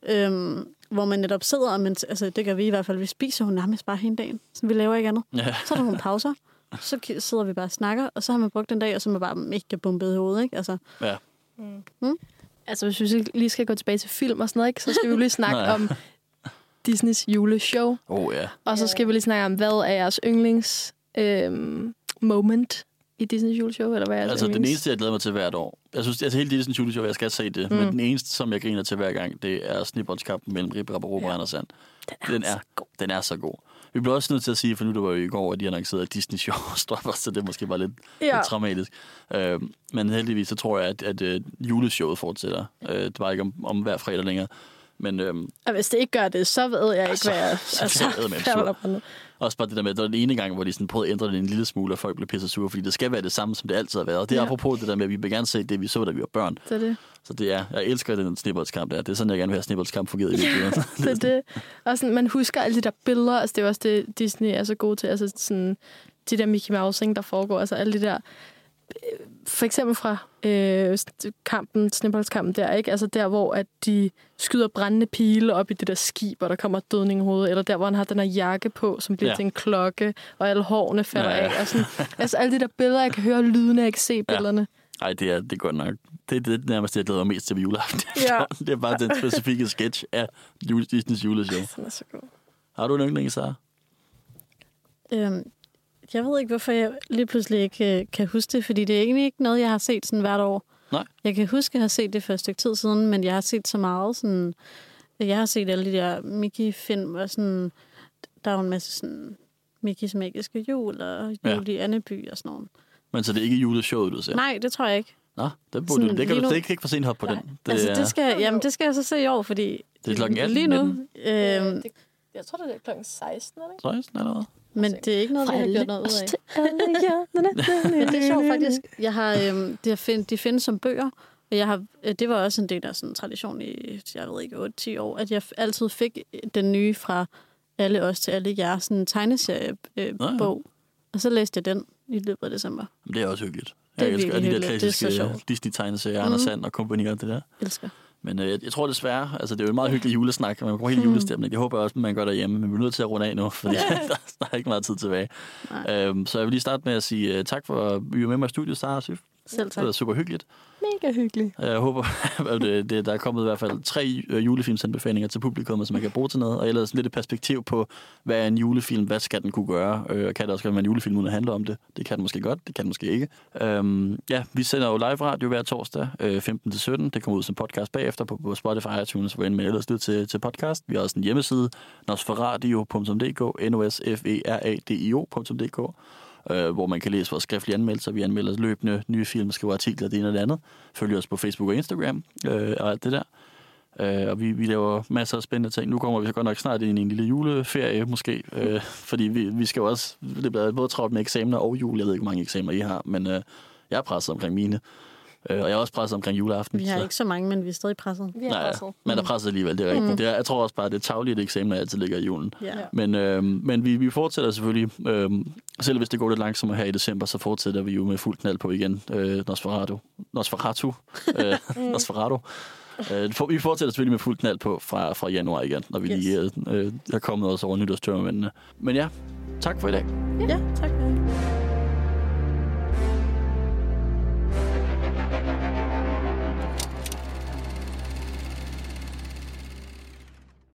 øhm, hvor man netop sidder, og man, altså, det gør vi i hvert fald, vi spiser jo nærmest bare hele dagen. Så vi laver ikke andet. Ja. Så er der nogle pauser. Så sidder vi bare og snakker, og så har man brugt en dag, og så er man bare mega bumpet i hovedet. Ikke? Altså, Ja. Altså, hvis vi lige skal gå tilbage til film og sådan noget, ikke, så skal vi jo lige snakke Nej. om Disneys juleshow. Oh, ja. Og så skal vi lige snakke om, hvad er jeres yndlings øhm, moment i Disneys juleshow? Eller hvad er jeres Altså, den eneste, jeg glæder mig til hvert år. Jeg synes, altså hele Disney juleshow, jeg skal se det. Mm. Men den eneste, som jeg griner til hver gang, det er snibboldskampen mellem Rip Rap og ja. Sand. Den er, den er så god. Vi bliver også nødt til at sige, for nu det var jo i går, at de annoncerede, at Disney Show [LAUGHS] stopper, så det måske bare lidt, ja. Lidt traumatisk. Øh, men heldigvis, så tror jeg, at, at uh, juleshowet fortsætter. Øh, det var ikke om, om hver fredag længere. Men øhm, Og hvis det ikke gør det, så ved jeg ikke, hvad jeg... [LAUGHS] så Altså, sur. på noget. Også bare det der med, at der var den ene gang, hvor de sådan prøvede at ændre det en lille smule, og folk blev pisse sure, fordi det skal være det samme, som det altid har været. Og det er Ja. apropos det der med, at vi vil gerne se det, vi så, da vi var børn. Det er det. Så det er, jeg elsker den snibboldskamp der. Det er sådan, jeg gerne vil have snibboldskamp fungeret i virkeligheden. [LAUGHS] det er det. Og sådan, man husker alle de der billeder. Altså, det er også det, Disney er så god til. Altså, sådan, de der Mickey Mouse, der foregår. Altså, alle de der... For eksempel fra øh, kampen, snibboldskampen der, ikke? Altså der, hvor at de skyder brændende pile op i det der skib, og der kommer dødning i hovedet. Eller der, hvor han har den her jakke på, som bliver Ja. ja. til en klokke, og alle hårene falder Ja, ja, ja. ja. af. Og sådan, altså alle de der billeder, jeg kan høre lydene, jeg kan se billederne. Nej, det er, det er godt nok. Det er det nærmest, det, jeg glæder mig mest til ved juleaften. [LAUGHS] Ja. det er bare den specifikke sketch af Disneys juleshow. Den er så god. Har du en yndling, Sara? Øhm, jeg ved ikke, hvorfor jeg lige pludselig ikke øh, kan huske det, fordi det er egentlig ikke noget, jeg har set sådan hvert år. Nej. Jeg kan huske, at jeg har set det for et stykke tid siden, men jeg har set så meget sådan... Jeg har set alle de der Mickey-film, og sådan... Der er jo en masse sådan... Mickey's Magiske Jul, og Ja. Jul i Anneby og sådan noget. Men så det er ikke juleshowet, du ser? Nej, det tror jeg ikke. Nå, det, burde, Sådan du, det, kan du, nu- det kan ikke for sent hoppe på den. Det, altså, det skal, jamen, det skal jeg så se i år, fordi... Det er klokken 18, Lige nu. 19. Øhm, Jeg tror, det er klokken 16, er det 16 eller hvad? Men det er ikke noget, vi har gjort noget ud af. Men det er sjovt faktisk. Jeg har, øhm, det har find, de findes som bøger, og jeg har, øh, det var også en del af sådan en tradition i, jeg ved ikke, 8-10 år, at jeg altid fik den nye fra alle os til alle jer, sådan en tegneseriebog. Øh, ja. Og så læste jeg den i løbet af december. Men det er også hyggeligt. Det er jeg elsker de der er klassiske sjovt. Disney-tegneserier, Anders Mhm. Sand og kompagni og det der. Elsker. Men øh, jeg, tror desværre, altså det er jo en meget hyggelig julesnak, og man kommer helt Mhm. julestemning. Jeg håber også, at man gør derhjemme, men vi er nødt til at runde af nu, fordi [LAUGHS] der er snart ikke meget tid tilbage. Øhm, så jeg vil lige starte med at sige uh, tak for at I var med mig i studiet, Sara og Sif. Selv Det tak. var super hyggeligt. Mega hyggelig. Øh, jeg håber, [LAUGHS] at det, det, der er kommet i hvert fald tre øh, julefilmsanbefalinger til publikum, som man kan bruge til noget, og ellers lidt et perspektiv på, hvad er en julefilm, hvad skal den kunne gøre, øh, og kan det også være en julefilm, uden at handle om det. Det kan den måske godt, det kan den måske ikke. Øhm, ja, vi sender jo live radio hver torsdag øh, 15-17. Det kommer ud som podcast bagefter på, på Spotify, iTunes, hvor end man ellers lytter til, til podcast. Vi har også en hjemmeside, nosferadio.dk, n øh, hvor man kan læse vores skriftlige anmeldelser. Vi anmelder løbende nye film, skriver artikler, det ene og det andet. Følg os på Facebook og Instagram øh, og alt det der. Øh, og vi, vi laver masser af spændende ting. Nu kommer vi så godt nok snart ind i en lille juleferie, måske. Øh, fordi vi, vi skal jo også... Det bliver både travlt med eksamener og jul. Jeg ved ikke, hvor mange eksamener I har, men øh, jeg er presset omkring mine. Øh, og jeg er også presset omkring juleaften. Vi har så- ikke så mange, men vi er stadig presset. Vi er Nej, presset. man er presset alligevel, det er rigtigt. Mm. Det er, jeg tror også bare, at det er tagligt, at eksamener altid ligger i julen. Ja. Men, øh, men vi, vi fortsætter selvfølgelig, øh, selv hvis det går lidt langsommere her i december, så fortsætter vi jo med fuld knald på igen. Øh, Nosferatu. Nosferatu. [LAUGHS] øh, Nosferatu. Øh, for, vi fortsætter selvfølgelig med fuld knald på fra, fra januar igen, når vi Yes. lige øh, øh, er kommet også over nytårstørmændene. Men ja, tak for i dag. Ja, tak. thank you